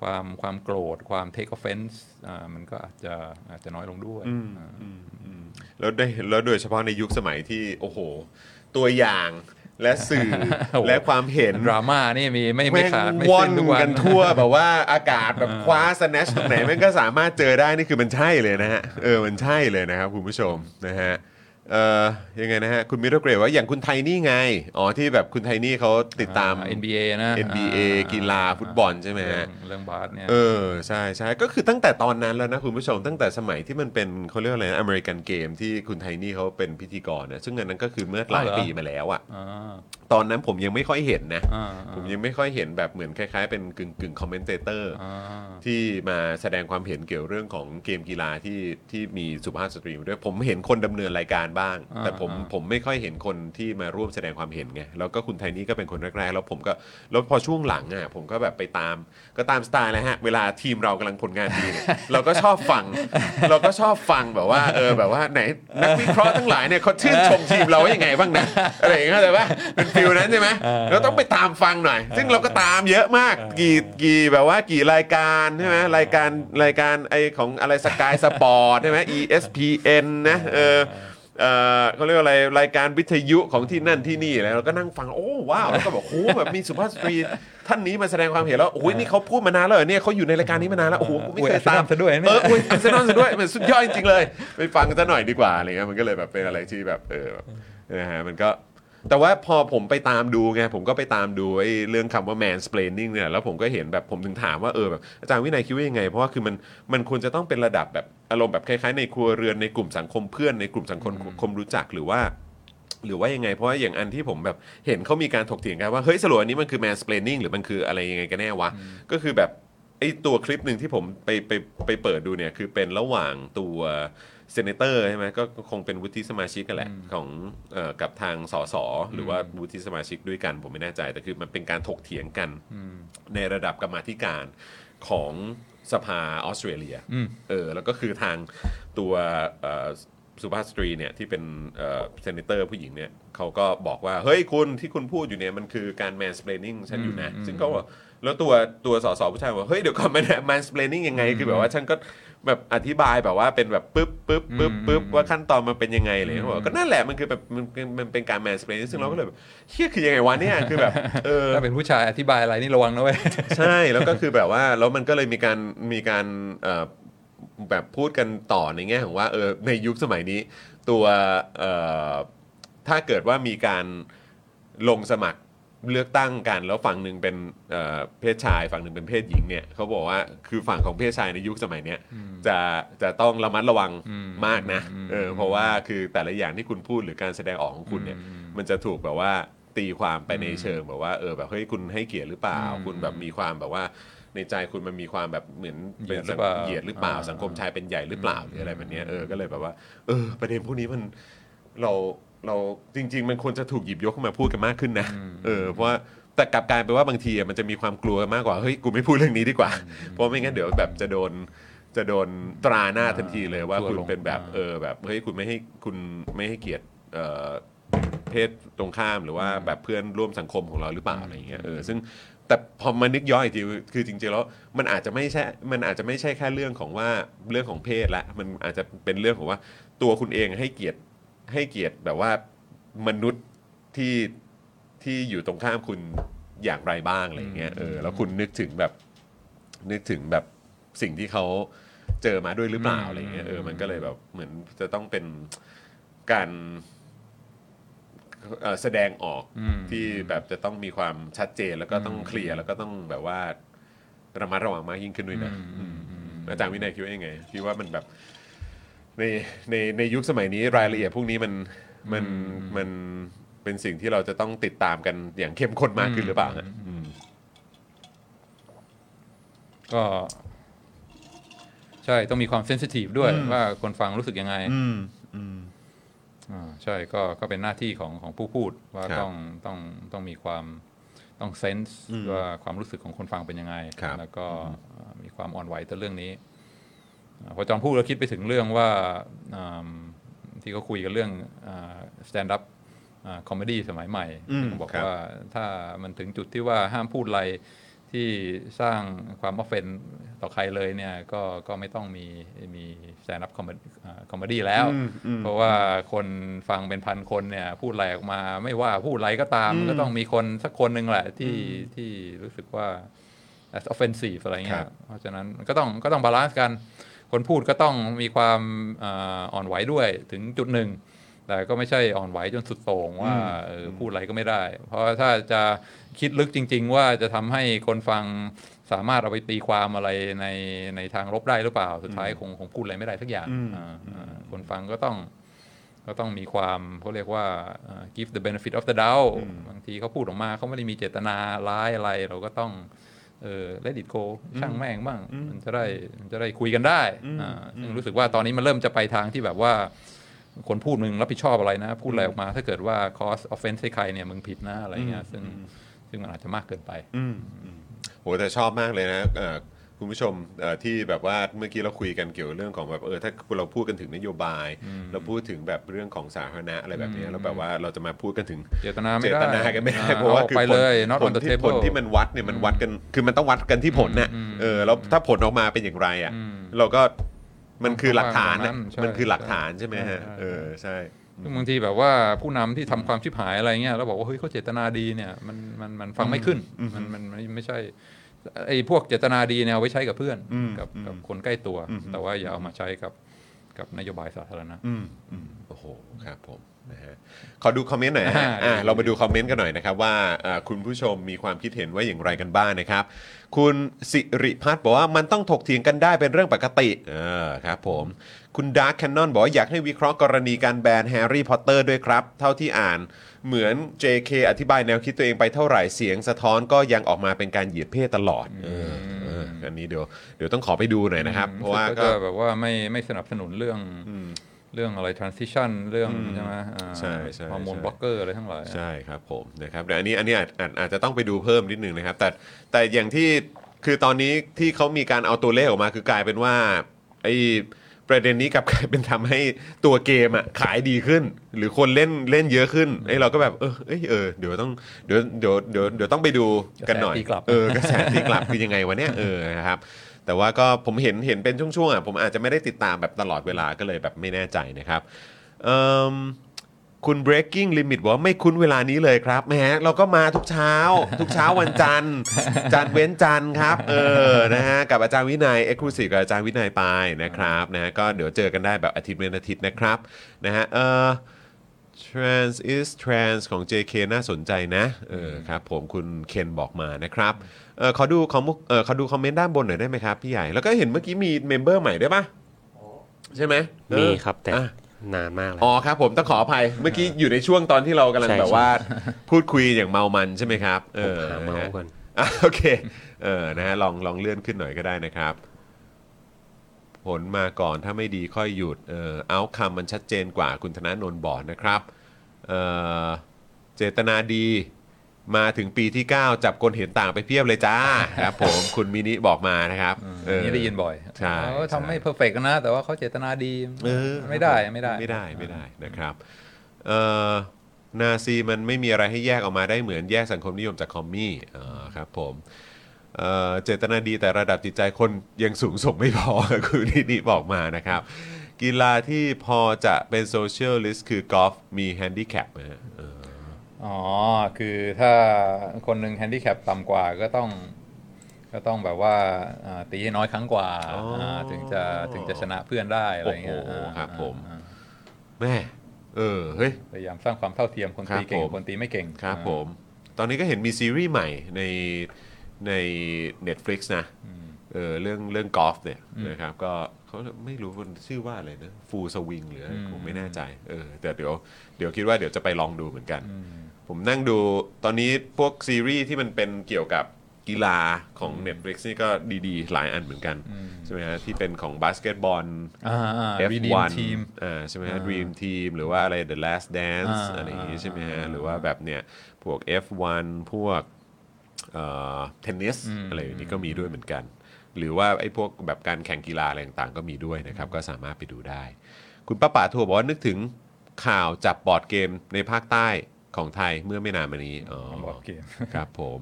ความความโกรธความ take offense อ่ามันก็อาจจะอาจจะน้อยลงด้วยอ่าแล้วได้แล้วโดยเฉพาะในยุคสมัยที่โอ้โห ตัวอย่างและสื่อโอ้โหและความเห็นดราม่านี่มีไม่ไม่แม่งขาดไม่ว่อสิ้นนทุกวันกันทั่วแบบว่าอากาศแบบคว้าสแนชตรงไหนแม่งก็สามารถเจอได้นี่คือมันใช่เลยนะฮะเออมันใช่เลยนะครับคุณผู้ชมนะฮะ เอ่อยังไงนะฮะ คุณมิโรเกรดว่าอย่างคุณไทนี่ไง อ๋อ ที่แบบคุณไทนี่เขาติดตาม อ่ NBA นะ NBA อ่กีฬาฟุตบอลใช่ไหมฮะ เรื่องเรื่องบาสเนี่ย เออ ใช่ใช่ก็คือตั้งแต่ตอนนั้นแล้วนะคุณผู้ชมตั้งแต่สมัยที่มันเป็นเขาเรียกว่าอะไรนะอเมริกันเกมที่คุณไทนี่เขาเป็นพิธีกรเนี่ยซึ่งอันนั้นก็คือเมื่อหลายอ๋อเหรอ ปีมาแล้วอะอ่ตอนนั้นผมยังไม่ค่อยเห็นนะ อ่าผมยังไม่ค่อยเห็นแบบเหมือนคล้ายๆเป็นกึ่งกึ่ง commentator อ่า ที่มาแสดงความเห็นเกี่ยวเรื่องของเกมกีฬาที่ที่มีสุภาพสตรีมาด้วยผมเห็นคนดำเนินรายการบ้างอ่าแต่ผมอ่าผมไม่ค่อยเห็นคนที่มาร่วมแสดงความเห็นไงแล้วก็คุณไทนี่ก็เป็นคนแรกๆแล้วผมก็แล้วพอช่วงหลังอะผมก็แบบไปตามก็ตามสไตล์นะฮะเวลาทีมเรากำลังผลงานดีเนี่ยเราก็ชอบฟัง เราก็ชอบฟังแบบว่าเออแบบว่าไหนนักวิเคราะห์ทั้งหลายเนี่ยเขาชื่นชมทีมเราว่ายังไงบ้างนะอะไรอย่างเงี้ยเข้าใจปะเป็น feel นั้นใช่ไหมเราต้องไปตามฟังหน่อย ซึ่งเราก็ตามเยอะมากกี่กี่แบบว่ากี่รายการใช่ไหมรายการรายการไอของอะไรสกายสปอร์ตใช่ไหม ESPN นะเออ เออเขาเรียกว่าอะไรรายการวิทยุของที่นั่นที่นี่อะไรเราก็นั่งฟังโอ้ว้าวแล้วก็แบบโอ้โหแบบมีสุภาพสตรีท่านนี้มาแสดงความเห็นแล้วโอ้ยนี่เขาพูดมานานแล้วเหรอเนี่ยเขาอยู่ในรายการนี้มานานแล้วโอ้โหกูไม่เคยตามอวยอาร์เซนอลซะด้วยเนี่ยเอออวยอาร์เซนอลซะด้วยมันสุดยอดจริงๆเลย ไปฟังกันซะหน่อยดีกว่าอะไรเงี้ยมันก็เลยแบบเป็นอะไรที่แบบเออแบบนะฮะมันก็ แต่ว่าพอผมไปตามดูไงผมก็ไปตามดูไอ้เรื่องคำว่า mansplaining เนี่ยแล้วผมก็เห็นแบบผมถึงถามว่าเออแบบอาจารย์วินัยคิดว่ายังไง เพราะว่าคือมันมันควรจะต้องเป็นระดับแบบอารมณ์แบบคล้ายๆในครัวเรือนในกลุ่มสังคมเพื่อนในกลุ่มสังคมคมรู้จักหรือว่า หรือว่ายังไง เพราะว่าอย่างอันที่ผมแบบเห็นเขามีการถกเถียงกันว่าเฮ้ยสรุปอันนี้มันคือ mansplaining หรือมันคืออะไรยังไงกันแน่วะก็คือแบบไอ้ตัวคลิปหนึ่งที่ผมไปไปไปเปิดดูเนี่ยคือเป็นระหว่างตัว senator ใช่ไหมก็ก็คงเป็นวุฒิสมาชิกกันแหละของเอ่อกับทางสสหรือว่าวุฒิสมาชิกด้วยกันผมไม่แน่ใจ แต่คือมันเป็นการถกเถียงกันในระดับกรรมาธิการของสภาออสเตรเลียเออแล้วก็คือทางตัวเอ่อสุภาพสตรีเนี่ยที่เป็น senator ผู้หญิงเนี่ยเขาก็บอกว่า เฮ้ยคุณที่คุณพูดอยู่เนี่ยมันคือการ mansplaining ฉันอยู่นะ ซึ่งเขาบอกแล้วตัวตัวสสผู้ชายบอกเฮ้ยเดี๋ยวก่อนมัน mansplaining ยังไง คือแบบว่าฉันก็ แบบอธิบายแบบว่าเป็นแบบปึ๊บปึ๊บปึ๊บปึ๊บว่าขั้นตอนมันเป็นยังไงเลยเขาบอกก็นั่นแหละมันคือแบบมันมันมันเป็นการ mansplaining ซึ่งเราก็เลยแบบเฮียคือยังไงวะเนี่ยคือแบบเออถ้าเป็นผู้ชายอธิบายอะไรนี่ระวังนะเว้ยใช่แล้วก็คือแบบว่าแล้วมันก็เลยมีการมีการเอ่อแบบพูดกันต่อในแง่ของว่าเออในยุคสมัยนี้ ตัวเอ่อถ้าเกิดว่ามีการลงสมัคร เลือกตั้งกัน แล้วฝั่งหนึ่งเป็นเอ่อเพศชาย ฝั่งหนึ่งเป็นเพศหญิงเนี่ยเขาบอกว่าคือฝั่งของเพศชายในยุคสมัยเนี้ยจะจะต้องระมัดระวังมากนะเออเพราะว่าคือแต่ละอย่างที่คุณพูดหรือการแสดงออกของคุณเนี่ยมันจะถูกแบบว่าตีความไปในเชิงแบบว่าเออแบบเฮ้ยคุณให้เกียรติหรือเปล่า คุณแบบมีความแบบว่าในใจคุณมันมีความแบบเหมือนเหยียดหรือเปล่าเหยียดหรือเปล่าอ่า สังคมชายเป็นใหญ่หรือเปล่าหรืออะไรแบบเนี้ยเออก็เลยแบบว่า เออ ประเด็นพวกนี้มันเรา เราจริง ๆ มันควรจะถูกหยิบยกขึ้นมาพูดกันมากขึ้นนะเออเพราะว่าแต่กลับกลายเป็นว่าบางทีอะมันจะมีความกลัวมากกว่าเฮ้ยกูไม่พูดเรื่องนี้ดีกว่า เพราะไม่งั้นเดี๋ยวแบบจะโดนจะโดนตราหน้าทันทีเลยว่าทัวร์คุณลงเป็นแบบอ่าเออแบบเฮ้ยคุณไม่ให้คุณไม่ให้เกียรติเอ่อเพศตรงข้ามหรือว่าแบบเพื่อนร่วมสังคมของเราหรือเปล่าอะไรอย่างเงี้ยเออซึ่งแต่พอมานึกย้อนอีกทีคือจริงๆแล้วมันอาจจะไม่ใช่มันอาจจะไม่ใช่แค่เรื่องของว่าเรื่องของเพศละมันอาจจะเป็นเรื่องของว่าตัวคุณเองให้เกียรติ ให้เกียรติแบบว่ามนุษย์ที่ที่อยู่ตรงข้ามคุณอย่างไรบ้างอะไรอย่างเงี้ยเออแล้วคุณนึกถึงแบบนึกถึงแบบสิ่งที่เขาเจอมาด้วยหรือเปล่าอะไรเงี้ยเออมันก็เลยแบบเหมือนจะต้องเป็นการเอ่อแสดงออกอืมที่แบบจะต้องมีความชัดเจนแล้วก็ต้องเคลียร์แล้วก็ต้องแบบว่าระมัดระวังมากยิ่งขึ้นด้วยนะอืมอาจารย์วินัยคิดว่ายังไงคิดว่ามันแบบ ในในในยุคสมัยนี้รายละเอียดพวกนี้มันมันมันเป็นสิ่งที่เราจะต้องติดตามกันอย่างเข้มข้นมากขึ้นหรือเปล่าฮะอืมก็ ใช่ต้องมีความเซนซิทีฟด้วยว่าคนฟังรู้สึกยังไง อืมอืมอ่าใช่ก็ก็เป็นหน้าที่ของของผู้พูดว่าครับต้องต้องต้องมีความต้อง sense ว่าความรู้สึกของคนฟังเป็นยังไง ครับ แล้วก็อ่ามีความอ่อนไหวต่อเรื่องนี้อ่า พอจอมพูดแล้วคิดไปถึงเรื่องว่าอ่าที่เขาคุยกันเรื่อง stand-up comedy สมัยใหม่อืมที่เขาบอกครับว่าถ้ามันถึงจุดที่ว่าห้ามพูดอะไรที่สร้างความ offend ต่อใครเลยเนี่ยก็ก็ไม่ต้องมีมี stand-up comedy แล้วอืมอืมเพราะว่าคนฟังเป็นพันคนเนี่ยพูดอะไรออกมาไม่ว่าพูดอะไรก็ตามมันก็ต้องมีคนสักคนหนึ่งแหละที่ที่รู้สึกว่า as offensive อะไรเงี้ครับเพราะฉะนั้นมันก็ต้องก็ต้อง balance กัน คนพูดก็ต้องมีความอ่าอ่อนไหวด้วยถึงจุดหนึ่ง แต่ก็ไม่ใช่อ่อนไหวจนสุดโต่งว่าเออพูดอะไรก็ไม่ได้ เพราะถ้าจะคิดลึกจริง ๆ ว่าจะทำให้คนฟังสามารถเอาไปตีความอะไรในในทางลบได้หรือเปล่า สุดท้ายคงคงพูดอะไรไม่ได้สักอย่างอ่าอ่าคนฟังก็ต้องก็ต้องมีความเขาเรียกว่าเอ่อ give the benefit of the doubt บางทีเขาพูดออกมาเขาไม่ได้มีเจตนาร้ายอะไรเราก็ต้อง เออ let it go ช่างแม่งบ้าง มันจะได้มันจะได้คุยกันได้อ่าซึ่งรู้สึกว่าตอนนี้มันเริ่มจะไปทางที่แบบว่า คนพูดมึงรับผิดชอบอะไรนะ พูดอะไรออกมาถ้าเกิดว่า cause offense ให้ใครเนี่ยมึงผิดนะอะไรเงี้ยซึ่งซึ่งมันอาจจะมากเกินไปโหแต่ชอบมากเลยนะเอ่อ คุณผู้ชมเอ่อที่แบบว่าเมื่อกี้เราคุยกันเกี่ยวกับเรื่องของแบบเออถ้าเราพูดกันถึงนโยบาย เราพูดถึงแบบเรื่องของสาธารณะอะไรแบบเนี้ยแล้วแบบว่าเราจะมาพูดกันถึงเจตนาไม่เจได้ตนากันไม่ได้อ่เพราะว่าอคือไปผลเลย not ผ on ล the ที่ table ผลที่มันวัดเนี่ยมันวัดกันคือมันต้องวัดกันที่ผลน่ะเออแล้วถ้าผลออกมาเป็นอย่างไรอะเราก็มันคือหลักฐานน่ะใช่มันคือหลักฐานใช่ไหมฮะใช่เออใช่ซึ่งบางทีแบบว่าผู้นำที่ทำความชิบหายอะไรเงี้ยแล้วบอกว่าเฮ้ยเขาเจตนาดีเนี่ยมันมันมันฟังไม่ขึ้นมันมันมันไม่ใช่ ไอ้พวกเจตนาดีเนี่ยเอาไว้ใช้กับเพื่อนอืมกับอืมกับคนใกล้ตัว แต่ว่าอย่าเอามาใช้กับกับนโยบายสาธารณะอืมอืมโอ้โหครับผมนะฮะขอดูคอมเมนต์หน่อยนะฮะอ่าอ่าเรามาดูคอมเมนต์กันหน่อยนะครับว่าอ่าคุณผู้ชมมีความคิดเห็นว่าอย่างไรกันบ้างนะครับ คุณสิริพัฒน์บอกว่ามันต้องถกเถียงกันได้เป็นเรื่องปกติเออครับผมคุณดาร์คแคนนอนบอกว่าอยากให้วิเคราะห์กรณีการแบนแฮร์รี่พอตเตอร์ด้วยครับ เท่าที่อ่าน เหมือน JK อธิบายแนวคิดตัวเองไปเท่าไหร่เสียงสะท้อนก็ยังออกมาเป็นการเหยียดเพศตลอดเออเอออันนี้เดี๋ยวเดี๋ยวต้องขอไปดูหน่อยนะครับ เพราะว่าก็ก็จะแบบว่าไม่ไม่สนับสนุนเรื่องเรื่องอะไร transition เรื่องใช่ไหมอ่าใช่ใช่ฮอร์โมนใช่ บล็อกเกอร์อะไรทั้งหลาย ใช่ครับผมนะครับเดี๋ยวอันนี้อันนี้อาจอาจอาจจะต้องไปดูเพิ่มนิดนึงนะครับ แต่แต่อย่างที่คือตอนนี้ที่เขามีการเอาตัวเลขออกมาคือกลายเป็นว่าไอ้ ประเด็นนี้กลับกลายเป็นทำให้ตัวเกมอะขายดีขึ้น หรือคนเล่นเล่นเยอะขึ้นไอ้เราก็แบบเออเอยเออเดี๋ยวต้องเดี๋ยวเดี๋ยวเดี๋ยวเดี๋ยวต้องไปดูกันหน่อยกระแสตีกลับเออกระแสตีกลับคือยังไงวะเนี่ยเออนะครับแต่ว่าก็ผมเห็นเห็นเป็นช่วงๆอะผมอาจจะไม่ได้ติดตามแบบตลอดเวลาก็เลยแบบไม่แน่ใจนะครับเอิ่ม คุณ breaking limit บอกว่าไม่คุ้นเวลานี้เลยครับแหมเราก็มาทุกเช้า ทุกเช้าวันจันทร์ จันทร์เว้นจันทร์ครับ เออนะฮะกับอาจารย์วินัย exclusive กับอาจารย์วินัยไปนะครับนะฮะก็เดี๋ยวเจอกันได้แบบอาทิตย์เว้นอาทิตย์นะครับนะฮะเออ trans is trans ของ JK น่าสนใจนะเออครับผมคุณเคนบอกมานะครับเออขอดูคอมเออขอดูคอมเมนต์ด้านบนหน่อยได้ไหมครับพี่ใหญ่ แล้วก็เห็นเมื่อกี้มีเมมเบอร์ใหม่ด้วยปะใช่ไหมเออมีครับแต่อะ นานมากแล้ว อ๋อครับผมต้องขออภัยเมื่อกี้อยู่ในช่วงตอนที่เรากำลังใช่ แบบว่าพูดคุยอย่างเมามันใช่ไหมครับ เอผมอหาเมานะฮะส์ก่อนอะโอเคเออนะฮะลองลองเลื่อนขึ้นหน่อยก็ได้นะครับ ผลมาก่อนถ้าไม่ดีค่อยหยุดเออเอาคำมันชัดเจนกว่าคุณธนาโนนบอกนะครับเออเจตนาดี มาถึงปีที่ 9 จับคนเห็นต่างไปเพียบเลยจ้าครับผมคุณมินิบอกมานะครับเออนี่ได้ยินบ่อยใช่เขาทำไม่ใช่ perfect นะ แต่ว่าเขาเจตนาดีเออไม่ได้ไม่ได้ไม่ได้ไม่ได้นะครับเอ่อนาซีมันไม่มีอะไรให้แยกออกมาได้เหมือนแยกสังคมนิยมจาก commie อ่าครับผมเอ่อเจตนาดีแต่ระดับจิตใจคนยังสูงส่งไม่พอคุณนี่นี่บอกมานะครับ กีฬาที่พอจะเป็น socialist คือกอล์ฟมีแฮนดิแคปนะฮะเอออ๋อ คือถ้าคนหนึ่งแฮนดิแคปต่ำกว่าก็ต้อง ก็ต้องแบบว่าอ่าตีให้น้อยครั้งกว่าอ๋ออ่าถึงจะถึงจะชนะเพื่อนได้อะไรเงี้ยโอ้โหอ่าครับผมอ่าแม่เออเฮ้ยพยายามสร้างความเท่าเทียมคนครับตีเก่งผมคนตีไม่เก่งครับอ่าผม ตอนนี้ก็เห็นมีซีรีส์ใหม่ในใน Netflix นะเออเรื่องเรื่องกอล์ฟเนี่ยนะครับก็เขาไม่รู้มันชื่อว่าอะไรนะ Full Swing หรืออะไรผมไม่แน่ใจเออแต่เดี๋ยวเดี๋ยวคิดว่าเดี๋ยวจะไปลองดูเหมือนกัน ผมนั่งดูตอนนี้พวกซีรีส์ที่มันเป็นเกี่ยวกับกีฬาของ Netflix นี่ก็ดีๆ หลายอันเหมือนกัน ใช่ไหมฮะที่เป็นของบาสเกตบอลอ่าอ่า Redeem F1 Team อ่าใช่ไหมฮะอ่า Dream Team หรือว่าอะไร The Last Dance อ่าอะไรอย่างงี้ใช่ไหมฮะอ่าหรือว่าแบบเนี่ย พวก F1 พวกเอ่อเทนนิสอะไรอย่างนี้ก็มีด้วยเหมือนกัน หรือว่าไอ้พวกแบบการแข่งกีฬาอะไรต่างๆ ก็มีด้วยนะครับ ก็สามารถไปดูได้ คุณป้าป่าทัวร์บอกว่านึกถึงข่าวจับบอร์ดเกมในภาคใต้ ของไทยเมื่อไม่นานมานี้อ๋อบอร์ดเกมครับผม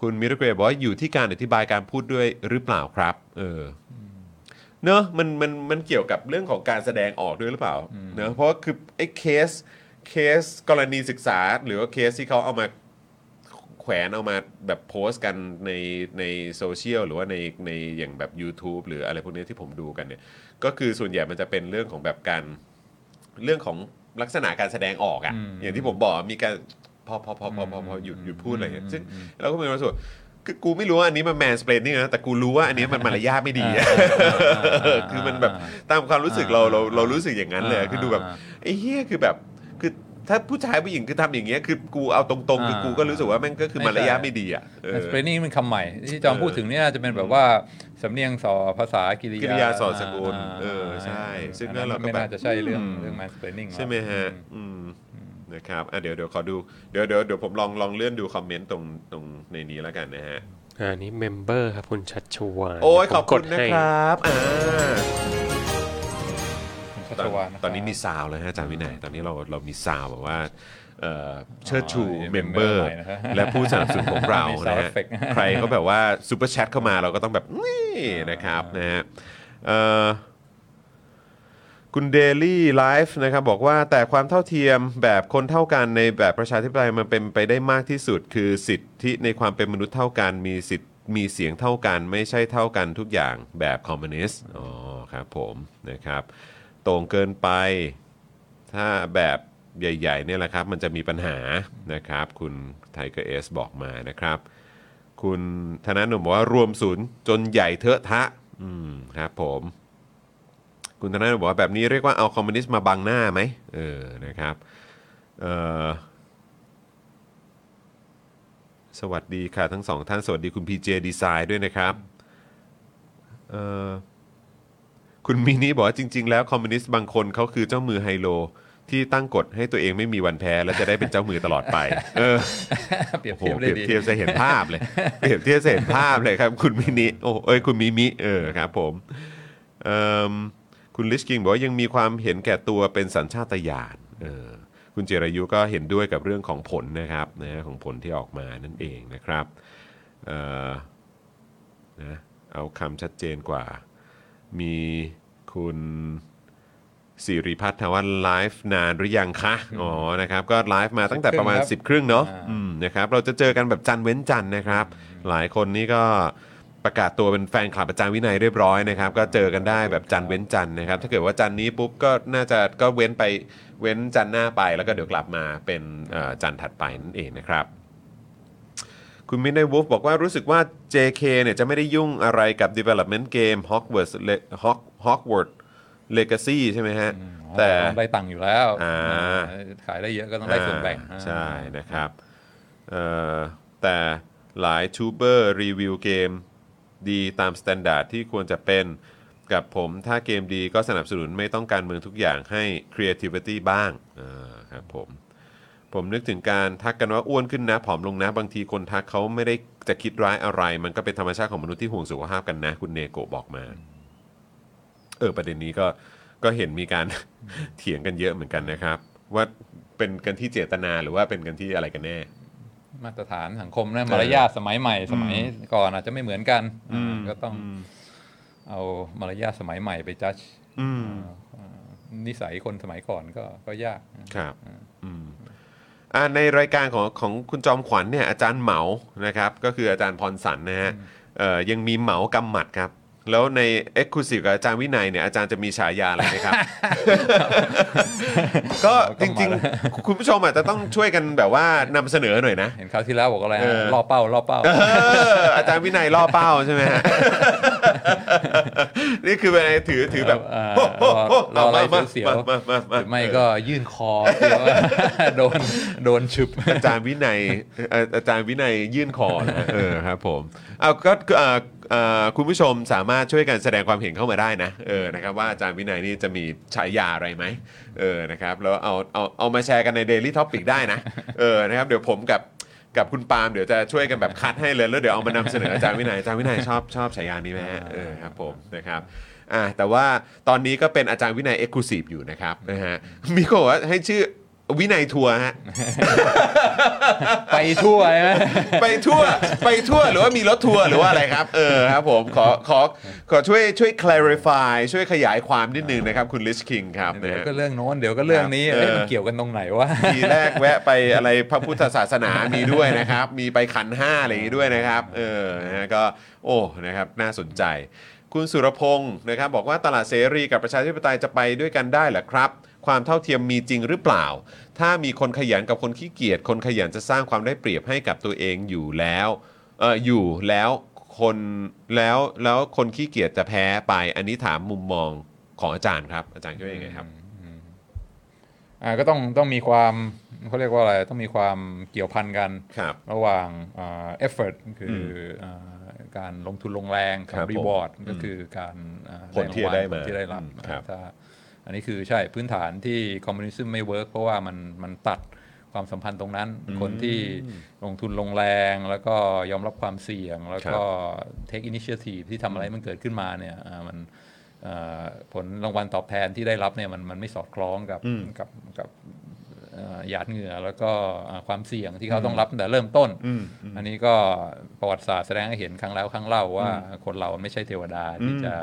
คุณมิรเกรบอกว่าอยู่ที่การอธิบายการพูดด้วยหรือเปล่าครับเอออเนอะมันมันมันเกี่ยวกับเรื่องของการแสดงออกด้วยหรือเปล่าเนอะเพราะว่าคือไอ้ case case กรณีศึกษา หรือว่าเคสที่เขาเอามาแขวนเอามาแบบโพสต์กันในในโซเชียลหรือว่าในในอย่างแบบ YouTube หรืออะไรพวกนี้ที่ผมดูกันเนี่ย ก็คือส่วนใหญ่มันจะเป็นเรื่องของแบบการเรื่องของ ลักษณะการแสดงออกอะ่ะ อย่างที่ผมบอกมีการพอพอพอพอพอพอหยุดหยุดพูดอะไรอย่างเงี้ยซึ่งเราก็มีความรู้สึกว่าคือกูไม่รู้ว่าอันนี้มัน mansplaining นะแต่กูรู้ว่าอันนี้มันมารยาทไม่ดีอะคือมันแบบตามความรู้สึกเราเราเรารู้สึกอย่างนั้นเลยอะคือดูแบบไอ้เหี้ยคือแบบคือ ถ้าผู้ชายผู้หญิงคือทำอย่างเงี้ยคือกูเอาตรงๆคือกูก็รู้สึกว่าแม่งก็คือมารยาทไม่ดีอะเออสเปรนิ่งเป็นคำใหม่ ที่จอมเออพูดถึงเนี่ยน่าจะเป็นแบบว่าสำเนียงสอภาษากริกิยาริยาสอดสกุลาเออใช่ซึ่งอันก็นั้นเราก็ไม่แบบน่าจะใช่เรื่องอืมเรื่อง mansplaining ใช่ไหมฮะ อืม นะครับอะเดี๋ยวเดี๋ยวขอดู เดี๋ยวเดี๋ยวเดี๋ยวผมลองลองเลื่อนดูคอมเมนต์ตรงตรงในนี้แล้วกันนะฮะ อันนี้ member ครับคุณชัชวานโอ้ยผมขอบคุณกดนะให้ ครับ อ่า ชัชตอนวาะครับ ตอนนี้มีซาวแล้วฮะอาจารย์วินัยตอนนี้เราเรามีซาวแบบว่าเอ่อเชิดชูอ๋อ member ใหม่นะฮะและผู้สนับสนุนของเรามี sound นะฮะ effect ใครเขาแบบว่า super chat เข้ามาเราก็ต้องแบบนี่นะครับนะฮะเอ่อ คุณเดลี่ไลฟ์นะครับบอกว่าแต่ความเท่าเทียมแบบคนเท่ากันในแบบประชาธิปไตยมันเป็นไปได้มากที่สุด คือสิทธิในความเป็นมนุษย์เท่ากันมีสิทธิ์มีเสียงเท่ากัน ไม่ใช่เท่ากันทุกอย่างแบบคอมมิวนิสต์อ๋อครับผมนะครับ ตรงเกินไป ถ้าแบบใหญ่ๆเนี่ยแหละครับ มันจะมีปัญหานะครับ คุณไทเกอร์เอสบอกมานะครับ คุณธนาหนุ่มบอกว่ารวมศูนย์จนใหญ่เทอะทะ อืมครับผม คุณธนาหนุ่มบอกว่าแบบนี้เรียกว่าเอาคอมมิวนิสต์มาบังหน้าไหมเออนะครับเออสวัสดีค่ะทั้งสองท่านสวัสดีคุณ PJ Design ด้วยนะครับเออ คุณมินิบอกว่าจริง ๆ แล้วคอมมิวนิสต์บางคนเขาคือเจ้ามือไฮโล ที่ตั้งกฎให้ตัวเองไม่มีวันแพ้ และจะได้เป็นเจ้ามือตลอดไป เออเปรียบโอ้โหเทียบได้ดี เทียบจะเห็นภาพเลย เปรียบเทียบจะเห็นภาพเลยครับ คุณมินิโอ้เอ้ยคุณมิมิเออครับผมเอิ่มคุณลิชกิงบอกว่ายังมีความเห็นแก่ตัวเป็นสัญชาตญาณเออคุณเจรายุก็เห็นด้วยกับเรื่องของผลนะครับนะของผลที่ออกมานั่นเองนะครับเอ่อนะเอาคำชัดเจนกว่า มีคุณสิริพัฒน์ถามว่าไลฟ์นานหรือยังคะ อ๋อ นะครับ ก็ไลฟ์มาตั้งแต่ประมาณ 10 10ครึ่งเนาะอ่าอืมนะครับ เราจะเจอกันแบบจันทร์เว้นจันทร์นะครับ หลายคนนี่ก็ประกาศตัวเป็นแฟนคลับอาจารย์วินัยเรียบร้อยนะครับ ก็เจอกันได้แบบจันทร์เว้นจันทร์นะครับ ถ้าเกิดว่าจันทร์นี้ปุ๊บก็น่าจะก็เว้นไปเว้นจันทร์หน้าไปแล้วก็เดี๋ยวกลับมาเป็นเอ่อจันทร์ถัดไปนั่นเองนะครับ คุณมินไดวูฟบอกว่ารู้สึกว่า JK เนี่ยจะไม่ได้ยุ่งอะไรกับ development game Hogwarts Le- Hog- Hogwarts Legacy ใช่ไหมฮะ แต่ต้องได้ตังค์อยู่แล้วอ่าขายได้เยอะก็ต้องได้ส่วนแบ่งอ่าใช่นะครับเอ่อแต่หลาย tuber รีวิวเกมดีตาม standard ที่ควรจะเป็นกับผมถ้าเกมดีก็สนับสนุนไม่ต้องการเมืองทุกอย่างให้ creativity บ้างอ่าครับผม ผมนึกถึงการทักกันว่าอ้วนขึ้นนะผอมลงนะ บางทีคนทักเขาไม่ได้จะคิดร้ายอะไร มันก็เป็นธรรมชาติของมนุษย์ที่ห่วงสุขภาพกันนะ คุณเนโกะบอกมา เออประเด็นนี้ก็ก็เห็นมีการ เถียงกันเยอะเหมือนกันนะครับ ว่าเป็นกันที่เจตนาหรือว่าเป็นกันที่อะไรกันแน่ มาตรฐานสังคมนะมารยาทสมัยใหม่ สมัยก่อนอาจจะไม่เหมือนกันอืมอ่าก็ต้องเอามารยาทสมัยใหม่ไปจัดอืมนิสัยคนสมัยก่อนก็ก็ยากครับอืมอ่า ในรายการของของคุณจอมขวัญเนี่ยอาจารย์เหมานะครับก็คืออาจารย์พรสันนะฮะเอ่อยังมีเหมากำหมัดครับ แล้วใน e x c l u s i v e กับอาจารย์วินัยเนี่ยอาจารย์จะมีฉายาอะไรไหมครับ ก็จริงๆ คุณผู้ชมอาจจะต้องช่วยกันแบบว่านำเสนอหน่อยนะ เห็นคราวที่แล้วบอกอะไรเอฮะอล่อเป้าล่อเป้า เอออาจารย์วินัยล่อเป้าใช่ไหมฮะ นี่คือเป็นอะไรถือถือแบบเออโอ้โหโอ้โหรออะไรมาเสียวๆมามาหมารือไม่ก็ยื่นคอเพื่อว่าโดนโดนฉุบ อาจารย์วินัยเอ่ออาจารย์วินัยยื่นคอนะเออครับผมเอาก็เอ่อเอ่อ คุณผู้ชมสามารถช่วยกันแสดงความเห็นเข้ามาได้นะเออนะครับว่าอาจารย์วินัยนี่จะมีฉายาอะไรไหมเออนะครับแล้วเอาเอาเอามาแชร์กันใน Daily Topic ได้นะเออนะครับเดี๋ยวผมกับกับคุณปาล์มเดี๋ยวจะช่วยกันแบบคัดให้เลยแล้วเดี๋ยวเอามานำเสนออาจารย์วินัยอาจารย์วินัยชอบชอบฉายานี้ไหมฮะเออครับผมนะครับอ่าแต่ว่าตอนนี้ก็เป็นอาจารย์วินัย exclusive อยู่นะครับนะฮะมีคนบอกว่าให้ชื่อ วินัยทัวร์ฮะ ไปทั่วใช่ไหมไปทั่วไปทั่วหรือว่ามีรถทัวร์หรือว่าอะไรครับ เออครับผมขอขอขอช่วยช่วย clarify ช่วยขยายความนิดนึงนะครับ คุณลิชคิงครับนะเดี๋ยวฮะ ก็เรื่องโน้นเดี๋ยวก็เรื่องนี้ครับเอ๊ะเออมันเกี่ยวกันตรงไหนวะ ทีแรกแวะไปอะไรพระพุทธศาสนามีด้วยนะครับ มีไปขันห้าอะไรอย่างนี้ด้วยนะครับ เออนะฮะก็โอ้นะครับน่าสนใจ คุณสุรพงศ์นะครับบอกว่าตลาดเสรีกับประชาธิปไตยจะไปด้วยกันได้เหรอครับ ความเท่าเทียมมีจริงหรือเปล่า ถ้ามีคนขยันกับคนขี้เกียจคนขยันจะสร้างความได้เปรียบให้กับตัวเองอยู่แล้วเอออยู่แล้วคนแล้วแล้วคนขี้เกียจจะแพ้ไป อันนี้ถามมุมมองของอาจารย์ครับ อาจารย์คิดว่ายังไงครับอ่าก็ต้องต้องมีความเขาเรียกว่าอะไรต้องมีความเกี่ยวพันกันครับระหว่างอ่า effort คืออ่าการลงทุนลงแรงกัครับผม reward ก็คือการอ่าผลที่จะได้มาผลที่ได้รับอืมครับถ้า อันนี้คือใช่พื้นฐานที่คอมมิวนิสต์ไม่เวิร์กเพราะว่ามันมันตัดความสัมพันธ์ตรงนั้น คนที่ลงทุนลงแรง แล้วก็ยอมรับความเสี่ยง แล้วก็ take initiative ที่ทำอะไรมันเกิดขึ้นมาเนี่ยอ่ามันอ่าผลรางวัลตอบแทนที่ได้รับเนี่ยมันมันไม่สอดคล้องกับกับกับเอ่อ หยาดเหงื่อแล้วก็อ่าความเสี่ยงที่เขาต้องรับตั้งแต่เริ่มต้น อันนี้ก็ประวัติศาสตร์แสดงให้เห็นครั้งแล้วครั้งเล่าว่าคนเราไม่ใช่เทวดาที่จะ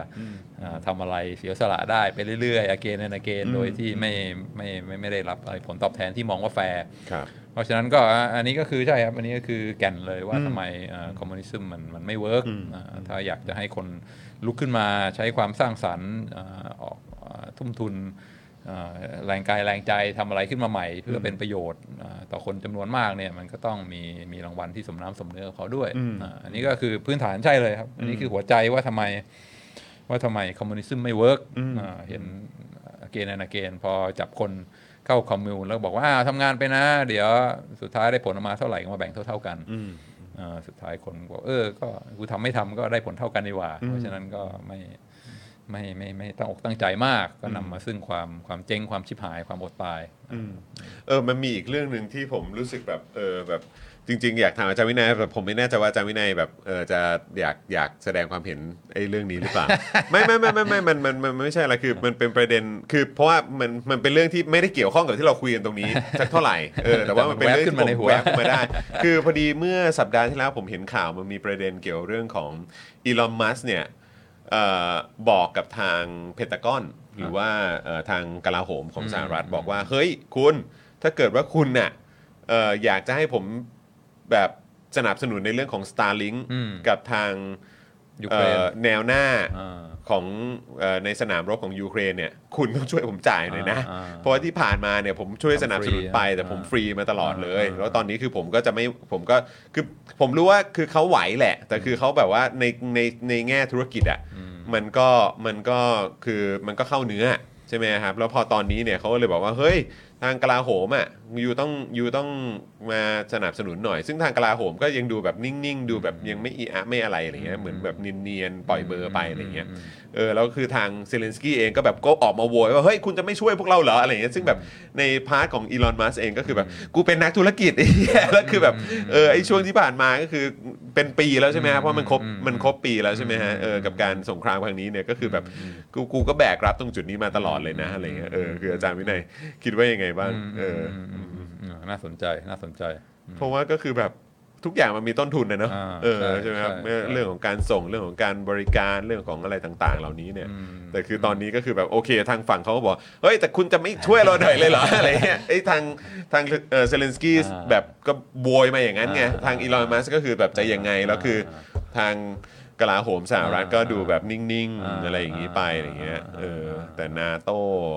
อ่าทำอะไรเสียสละได้ไปเรื่อยๆ again and again โดยที่ไม่ไม่ไม่ไม่ได้รับอะไรผลตอบแทนที่มองว่าแฟร์ครับเพราะฉะนั้นก็อันนี้ก็คือใช่ครับ อันนี้ก็คือแก่นเลยว่าทำไมคอมมิวนิสต์มันมันไม่ work ถ้าอยากจะให้คนลุกขึ้นมาใช้ความสร้างสรรค์อ่าออกอ่าทุ่มทุนเอ่อ แรงกายแรงใจทำอะไรขึ้นมาใหม่ เพื่อเป็นประโยชน์อ่าต่อคนจำนวนมากเนี่ยมันก็ต้องมีมีรางวัลที่สมน้ำสมเนื้อกับเขาด้วยอ่าอันนี้ก็คือพื้นฐานใช่เลยครับ อันนี้คือหัวใจว่าทำไมว่าทำไม communism ไม่ work เห็นเกณฑ์นเกนพอจับคนเข้า commune แล้วบอกว่าอ่าทำงานไปนะ เดี๋ยวสุดท้ายได้ผลออกมาเท่าไหร่ก็มาแบ่งเท่า ๆกันอ่าสุดท้ายคนบอกเออ ก็กูทำไม่ทำก็ได้ผลเท่ากันดีกว่า เพราะฉะนั้นก็ไม่ ไม่ไม่ไม่ตั้งอกตั้งใจมาก ก็นำมาซึ่งความความเจ๊งความชิบหายความอดตายเออมันมีอีกเรื่องหนึ่งที่ผมรู้สึกแบบเออแบบจริงๆ อยากถามอาจารย์วินัยแต่ผมไม่แน่ใจว่าอาจารย์วินัยแบบเออจะอยากอยากแสดงความเห็นไอ้เรื่องนี้หรือเปล่า ไม่ไม่ไม่ไม่ไม่มันมันมันมันไม่ใช่อะไรคือมันเป็นประเด็นคือเพราะว่ามันมันเป็นเรื่องที่ไม่ได้เกี่ยวข้องกับที่เราคุยกันตรงนี้สักเท่าไหร่เออแต่ว่ามันเป็นเรื่องที่แวบขึ้นมาในผหัมวแวบขึ้นมาได้ คือพอดีเมื่อสัปดาห์ที่แล้วผมเห็นข่าวมันมีประเด็นเกี่ยวเรื่องของอีลอนมัสเนี่ยเอ่อ บอกกับทางเพนตากอน หรือว่าเอ่อทางกลาโหมของสหรัฐบอกว่า เฮ้ยคุณถ้าเกิดว่าคุณน่ะเอ่ออยากจะให้ผมแบบสนับสนุนในเรื่องของ Starlink อืมกับทางยูเครนเอ่อแนวหน้าอ่า ของเอ่อในสนามรบของยูเครนเนี่ยคุณต้องช่วยผมจ่ายหน่อยนะอ่าอ่าเพราะว่าที่ผ่านมาเนี่ยผมช่วยสนับสนุนไปทำฟรีแต่ผมอ่าฟรีมาตลอดเลยอ่าแล้วตอนนี้คือผมก็จะไม่ผมก็คือผมรู้ว่าคือเขาไหวแหละ แต่คือเขาแบบว่าในในในแง่ธุรกิจอะมันก็มันก็คือมันก็เข้าเนื้อใช่ไหมครับแล้วพอตอนนี้เนี่ยเขาก็เลยบอกว่าเฮ้ยทางกลาโหมอะ ยูต้องยูต้องมาสนับสนุนหน่อย ซึ่งทางกลาโหมก็ยังดูแบบนิ่งๆ ดูแบบยังไม่อืออะไม่อะไรอะไรเงี้ยเหมือนแบบเนียนๆปล่อยเบลอไปอะไรเงี้ยเออแล้วคือทางเซเลนสกี้เองก็แบบก็ออกมาโวยว่าเฮ้ยคุณจะไม่ช่วยพวกเราเหรออะไรเงี้ยซึ่งแบบใน part ของอีลอนมัสก์เองก็คือแบบกูเป็นนักธุรกิจไอ้เหี้ยแล้วคือแบบเออไอ้ช่วงที่ผ่านมาก็คือเป็นปีแล้วใช่ไหมฮะเพราะมันครบมันครบปีแล้วใช่ไหมฮะเออกับการสงครามครั้งนี้เนี่ยก็คือแบบกูกูก็แบกรับตรงจุดนี้มาตลอดเลยนะอะไรเงี้ยเออคืออาจารย์วินัยคิดว่ายังไงบ้างเอออมอืม น่าสนใจน่าสนใจ เพราะว่าก็คือแบบทุกอย่างมันมีต้นทุนนะเนาะอ่าเออใช่ใช่ไหมครับใช่เออใช่เรื่องของการส่งเรื่องของการบริการเรื่องของอะไรต่าง ๆ เหล่านี้เนี่ยอืมแต่คือตอนนี้ก็คือแบบโอเค ทางฝั่งเขาก็บอกเฮ้ยแต่คุณจะไม่ช่วยเราหน่อยเลยเหรออะไรเงี้ยไอ้ทางทางเออเซเลนสกี้อ่าแบบก็โวยมาอย่างนั้นไงอ่าทางอีลอนมัสก็คือแบบจะยังไงแล้วคือทาง กลาโหมสหรัฐก็ดูแบบนิ่งอ่าๆอะไรอย่างนี้ไปอะไรเงี้ยอ่าเออแต่นาโต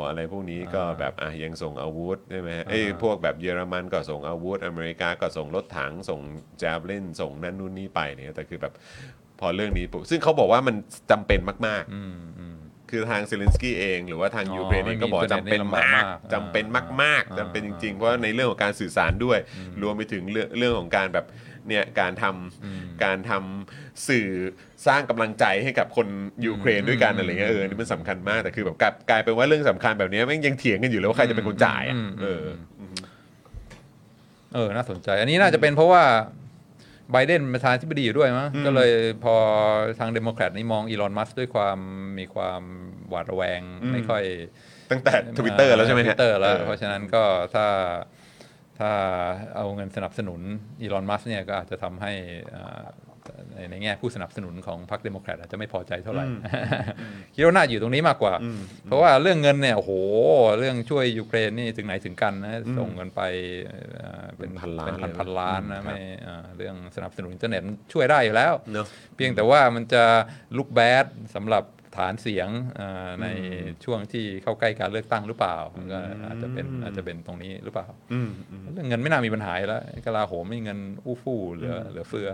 อะไรพวกนี้ก็แบบอะยังส่งอาวุธใช่ไหมฮะเอ้ยพวกแบบเยอรมันก็ส่งอาวุธ อเมริกาก็ส่งรถถังส่ง Javelin ส่งนั่นนู่นนี่ไปเนี่ยแต่คือแบบพอเรื่องนี้ปุ๊บซึ่งเขาบอกว่ามันจำเป็นมากๆอืมอืมคือทางเซเลนสกี้เอง หรือว่าทางอ่อยูเครนเองก็บอกไม่มีจำเป็นประเด็นนี้ลำบากมากมากจำเป็นมากอ่าๆจำเป็นจริงๆ เพราะในเรื่องของการสื่อสารด้วย รวมไปถึงเรื่องเรื่องของการแบบ เนี่ยการทำการทำสื่อสร้างกำลังใจให้กับคนยูเครนด้วยกันอะไรเงี้ยเออนี่มันสำคัญมากแต่คือแบบกลายกลายเป็นว่าเรื่องสำคัญแบบเนี้ยแม่งยังเถียงกันอยู่เลยว่าใครจะเป็นคนจ่ายอะอืมเออเออน่าสนใจ อันนี้น่าจะเป็นเพราะว่าไบเดนเป็นประธานาธิบดีอยู่ด้วยมั้งก็เลยพอทางเดโมแครตนี่มองอีลอนมัสด้วยความมีความหวาดระแวงอืมไม่ค่อยตั้งแต่ทวิตเตอร์แล้วใช่ไหมทฮะวิตเตอร์แล้วออเพราะฉะนั้นก็ถ้า ถ้าเอาเงินสนับสนุนอีลอนมัสก์เนี่ยก็อาจจะทำให้อ่าในในแง่ผู้สนับสนุนของพรรคเดโมแครตอาจจะไม่พอใจเท่าไหร่คิดว่าน่าอยู่ตรงนี้มากกว่า เพราะว่าเรื่องเงินเนี่ยโอ้โห เรื่องช่วยยูเครนนี่ถึงไหนถึงกันนะส่งเงินไปเอ่อเป็นเป็นพันล้านเป็นพันเลยนะพันล้านนะอืมไม่เอ่อเรื่องสนับสนุนอินเทอร์เน็ตช่วยได้อยู่แล้วเนอะเพียงแต่ว่ามันจะลุกแบดสำหรับ ฐานเสียงเอ่อในช่วงที่เข้าใกล้การเลือกตั้งหรือเปล่ามันก็อาจจะเป็นอาจจะเป็นตรงนี้หรือเปล่าอืมอืมเรื่องเงินไม่น่ามีปัญหาอยู่แล้วกลาโหมไม่มีเงินอู้ฟู่เหลือเหลือเฟือ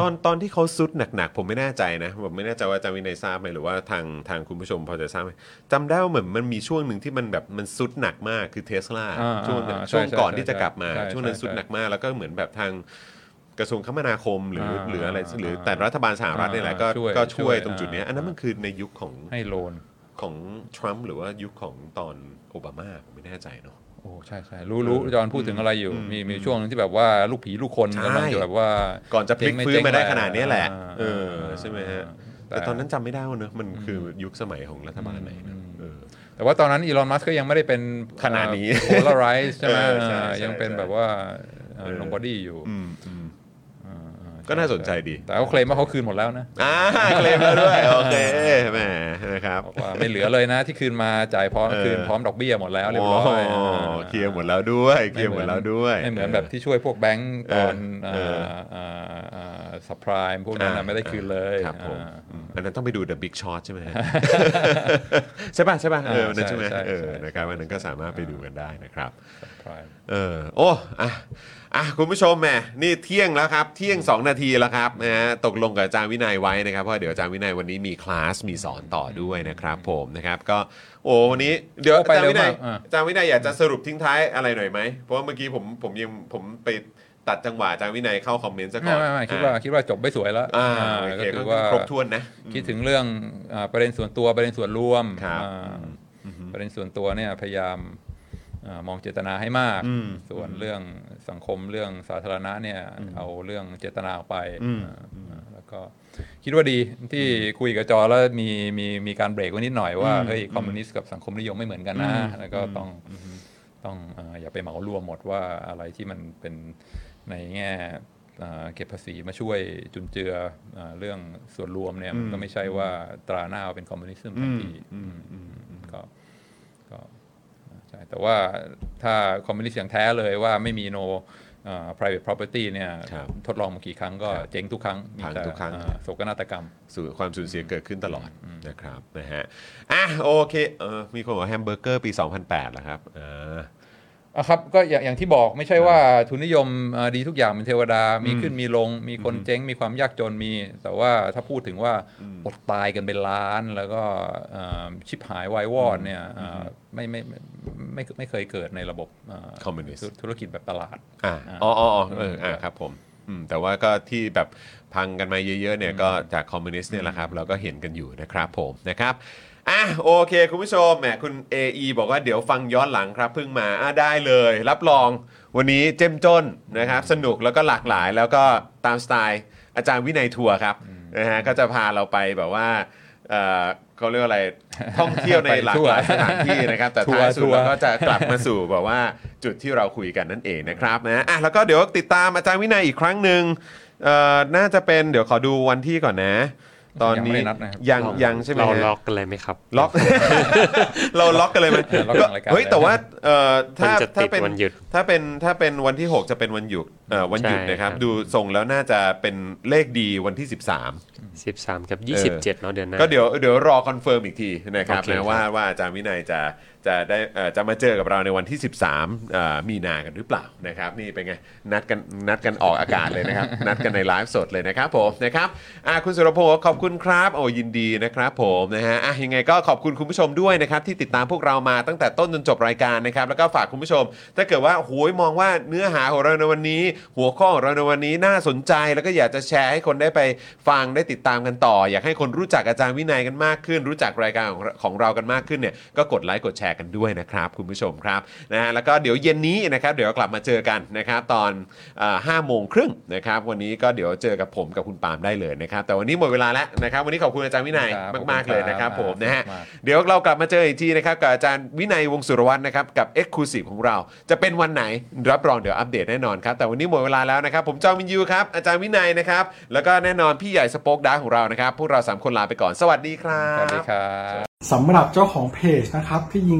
ตอนตอนที่เขาซุดหนักๆผมไม่แน่ใจนะผมไม่แน่ใจว่าอาจารย์วินัยทราบไหมหรือว่าทางทางคุณผู้ชมพอจะทราบไหมจำได้ว่าเหมือนมันมีช่วงหนึ่งที่มันแบบมันซุดหนักมากคือเทสลาอ่าช่วงอ่าใช่ช่วงก่อนใช่ที่จะกลับมาใช่ช่วงนั้นใช่ซุดหนักมากแล้วก็เหมือนแบบทาง กระทรวงคมนาคมหรืออ่าหรืออะไรหรืออ่าแต่รัฐบาลสหรัฐนี่แหละก็ช่วยก็ช่วยช่วยตรงจุดเนี้ยอ่า อันนั้นมันคือในยุคของให้โลน ของทรัมป์หรือว่ายุคของตอนโอบามาผมไม่แน่ใจเนาะ โอ้ใช่ใช่รู้รู้จอห์นพูดถึงอะไรอยู่มีมีช่วงหนึงที่แบบว่าลูกผีลูกคนใช่ กำลังจะแบบว่าก่อนจะพลิกฟื้นมาได้ขนาดนี้แหละ อ่าเออใช่ไหมฮะ แต่ตอนนั้นจำไม่ได้ว่าเนอะมันคือยุคสมัยของรัฐบาลไหนนะเออ แต่ว่าตอนนั้นอีลอนมัสก็ยังไม่ได้เป็นขนาดนี้โพลาไรซ์ใช่ไหมเออใช่ใช่ยังเป็นใช่แบบว่าเออ ลงบอดี้อยู่ อืมอืมอ่า ก็น่าสนใจดี แต่เขาเคลมว่าเขาคืนหมดแล้วนะอ่า clear แล้วด้วย โอเคแหมนะครับบอกว่าไม่เหลือเลยนะที่คืนมาจ่ายพร้อมเออคืนพร้อมดอกเบี้ยหมดแล้วเรียบร้อย clear หมดแล้วด้วย clear หมดแล้วด้วยไม่เหมือนแบบที่ช่วยพวกแบงก์ตอนเออ subprime พวกนั้นน่ะไม่ได้คืนเลยครับผมอ่าอืมอันนั้นต้องไปดู The Big Short ใช่ไหมใช่ป่ะใช่ป่ะเอออ่าวันนั้นใช่ไหมใช่ใช่เออใช่นะครับวันนั้นก็สามารถไปดูกันได้นะครับ subprime เออโอ้อะ อะคุณผู้ชมแหมนี่เที่ยงแล้วครับ เที่ยง 2 นาทีแล้วครับนะฮะตกลงกับอาจารย์วินัยไว้นะครับเพราะเดี๋ยวอาจารย์วินัยวันนี้มีคลาสมีสอนต่อด้วยนะครับ ผมนะครับก็โอ้วันนี้เดี๋ยวโอ้อาไปจารย์วินัยเร็วมากอะ อาจารย์วินัยอยากจะสรุปทิ้งท้ายอะไรหน่อยไหมเพราะว่าเมื่อกี้ผมผมยังผมไปตัดจังหวะอาจารย์วินัยเข้าคอมเมนต์ซะก่ไม่อนไม่ไม่คิดว่าคิดว่าจบไม่สวยแล้วอ่าอ่าโอก็เคคืก็อว่าครบถ้วนนะ คิดถึงเรื่องอาประเด็นส่วนตัวประเด็นส่วนรวมครับ อ่าประเด็นส่วนตัวเนี่ยพยายามอา มองเจตนาให้มากอืมส่วนเรื่องสังคมเรื่องสาธารณะเนี่ยเอาเรื่องเจตนาออกไปอืมอ่าอ่าแล้วก็คิดว่าดีที่คุยกับจอแล้วมีมีมีการเบรกไว้นิดหน่อยว่าเฮ้ยคอมมิวนิสต์กับสังคมนิยมไม่เหมือนกันนะ แล้วก็ต้องต้องอ่าอย่าไปเหมารวมหมดว่าอะไรที่มันเป็นในแง่อ่าเก็บภาษีมาช่วยจุนเจืออาเรื่องส่วนรวมเนี่ยมันก็ไม่ใช่ว่าตราหน้าเอาเป็นคอมมิวนิสต์ทันทีอืมอืมอืมก็ก็ใช่ แต่ว่าถ้าคอมมิวนิสต์อย่างแท้เลยว่าไม่มี no อ่า private property เนี่ยครับทดลองมากี่ครั้งก็เจ๊งทุกครั้งมีพังแต่ทุกครั้งอ่าโศกนาฏกรรมสูญความสูญเสียเกิดขึ้นตลอดนะครับนะฮะอะโอเคเออมีคนบอกแฮมเบอร์เกอร์ปี 2008แล้วครับอ่าอะ ครับ ก็อย่างอย่างที่บอกไม่ใช่ว่าทุนนิยมอ่าดีทุกอย่างเป็นเทวดา มีขึ้นมีลง มีคนเจ๊ง มีความยากจนมี แต่ว่าถ้าพูดถึงว่าอดตายกันเป็นล้าน แล้วก็อ่าชิบหายวายวอดเนี่ยอ่าไม่ไม่ไม่ไม่ไม่เคยเกิดในระบบอ่าคอมมิวนิสต์ธุธุรกิจแบบตลาดอ่าอ๋ออ๋ออ๋อเอออ่าครับผมอืมแต่ว่าก็ที่แบบพังกันมาเยอะๆเนี่ยก็จากคอมมิวนิสต์เนี่ยแหละครับเราก็เห็นกันอยู่นะครับผมนะครับ อะโอเค คุณผู้ชมแหมคุณ AE บอกว่าเดี๋ยวฟังย้อนหลังครับเพิ่งมาอะได้เลย รับรองวันนี้เจ้มจนนะครับสนุกแล้วก็หลากหลายแล้วก็ตามสไตล์อาจารย์วินัยทัวร์ครับนะฮะก็จะพาเราไปแบบว่าเอ่อเขาเรียกว่าอะไรท่องเที่ยวในไปหลากทั่วหลายสถานที่นะครับแต่ทัวร์ท้ายสุดทัวร์เราก็จะกลับมาสู่แบบว่าจุดที่เราคุยกันนั่นเองนะครับนะอะแล้วก็เดี๋ยวติดตามอาจารย์วินัยอีกครั้งหนึ่งเอ่อน่าจะเป็นเดี๋ยวขอดูวันที่ก่อนนะ ตอนนี้ยังไม่ได้นัดนะครับยังยังใช่ไหมเราฮะล็อกกันเลยไหมครับ ล็อกเราล็อกกันเลยไหมล็อกกลางรายการเฮ้ยแต่ว่าเอ่อถ้ามันจะถ้าติดเป็นวันหยุดถ้าเป็นถ้าเป็นวันที่ 6 จะเป็นวันหยุดเอ่อวันหยุดใช่นะครับครับดูทรงแล้วน่าจะเป็นเลขดีวันที่ 13 13 กับเออ27เนาะเดือนหน้าก็เดี๋ยวเดี๋ยวรอ confirm อีกทีนะครับโอเคนะว่าว่าอาจารย์วินัยจะจะได้เอ่อจะมาเจอกับเราในวันที่ 13เอ่อมีนากันหรือเปล่านะครับนี่เป็นไงนัดกันนัดกันออกอากาศเลยนะครับ นัดกันในไลฟ์สดเลยนะครับผมนะครับอะคุณสุรพงศ์ขอบคุณครับโอ้ยินดีนะครับผมนะฮะอะยังไงก็ขอบคุณคุณผู้ชมด้วยนะครับที่ติดตามพวกเรามาตั้งแต่ต้นจนจบรายการนะครับแล้วก็ฝากคุณผู้ชม ถ้าเกิดว่าโหยมองว่าเนื้อหาของเราในวันนี้ หัวข้อของเราในวันนี้น่าสนใจแล้วก็อยากจะแชร์ให้คนได้ไปฟังได้ติดตามกันต่อ อยากให้คนรู้จักอาจารย์วินัยกันมากขึ้น รู้จักรายการของของเรากันมากขึ้นเนี่ยก็กดไลค์กดแชร์กันด้วยนะครับคุณผู้ชมครับนะฮะแล้วก็เดี๋ยวเย็นนี้นะครับเดี๋ยวกลับมาเจอกันนะครับตอนห้าโมงครึ่งนะครับวันนี้ก็เดี๋ยวเจอกับผมกับคุณปาล์มได้เลยนะครับแต่วันนี้หมดเวลาแล้วนะครับวันนี้ขอบคุณอาจารย์วินัยครับมาก ๆ เลยนะครับขอบคุณครับผมนะฮะมากเดี๋ยวเรากลับมาเจออีกทีนะครับกับอาจารย์วินัยวงศ์สุรวัตรนะครับกับ e x c l u s i v e ของเรา จะเป็นวันไหนรับรองเดี๋ยวอัปเดตแน่นอนครับแต่วันนี้หมดเวลาแล้วนะครับผมจอมินยูครับอาจารย์วินัยนะครับแล้วก็แน่นอนพี่ใหญ่สป็อคดาร์กของเรานะครับพวกเราสามคนลาไปก่อนสวัสดีครับสวัสดีครับสำหรับเจ้าของเพจนะครับที่ยิง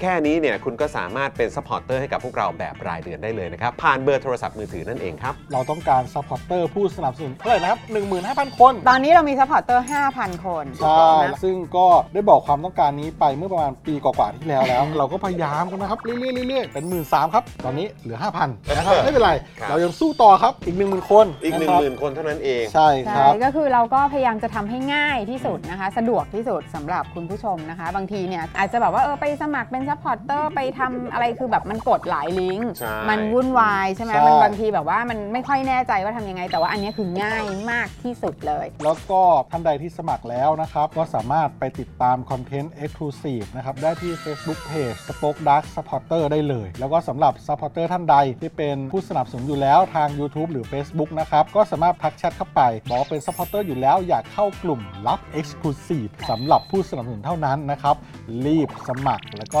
แค่นี้เนี่ยคุณก็สามารถเป็นซัพพอร์ตเตอร์ให้กับพวกเราแบบรายเดือนได้เลยนะครับ ผ่านเบอร์โทรศัพท์มือถือนั่นเองครับ เราต้องการซัพพอร์เตอร์ผู้สนับสนุนเท่าไหร่นะครับ 15,000 คน ตอนนี้เรามีซัพพอร์ตเตอร์ 5,000 คนใช่นะซึ่งก็ได้บอกความต้องการนี้ไปเมื่อประมาณปีกว่าๆที่แล้วแล้ว เราก็พยายามกันนะครับเรื่อยๆเรื่อยๆเป็น 1 3ื่นครับ ตอนนี้เหลือ 5,000นะครับไม่เป็นไร ครับ เรายังสู้ต่อครับอีก 1 0,000 คนอีก1ะครับ0,000 คนเท่านั้นเอง ใช่คใช่รับ ก็คือเราก็พยายามจะทำให้ง่ายที่สุดนะคะ สะดวกที่สุดสำหรับคุณผู้ชมนะคะ บางทีเนี่ยอาจจะแบบว่าเออไปสมัครเป็นซัพพอร์ตเตอร์ไปทำอะไรคือแบบมันกดหลายลิงก์ใช่มันวุ่นวายใช่ไหมใช่ มันบางทีแบบว่ามันไม่ค่อยแน่ใจว่าทำยังไง แต่ว่าอันเนี้ยคือง่ายมากที่สุดเลย แล้วก็ท่านใดที่สมัครแล้วนะครับ ก็สามารถไปติดตามคอนเทนต์ Exclusive นะครับ ได้ที่ Facebook Page Spoke Dark Supporter ได้เลย แล้วก็สำหรับ Supporter ท่านใดที่เป็นผู้สนับสนุนอยู่แล้วทาง YouTube หรือ Facebook นะครับ ก็สามารถทักแชทเข้าไป บอกว่าเป็น Supporter อยู่แล้วอยากเข้ากลุ่มลับ Exclusive สำหรับผู้สนับสนุนเท่านั้นนะครับ รีบสมัครแล้วก็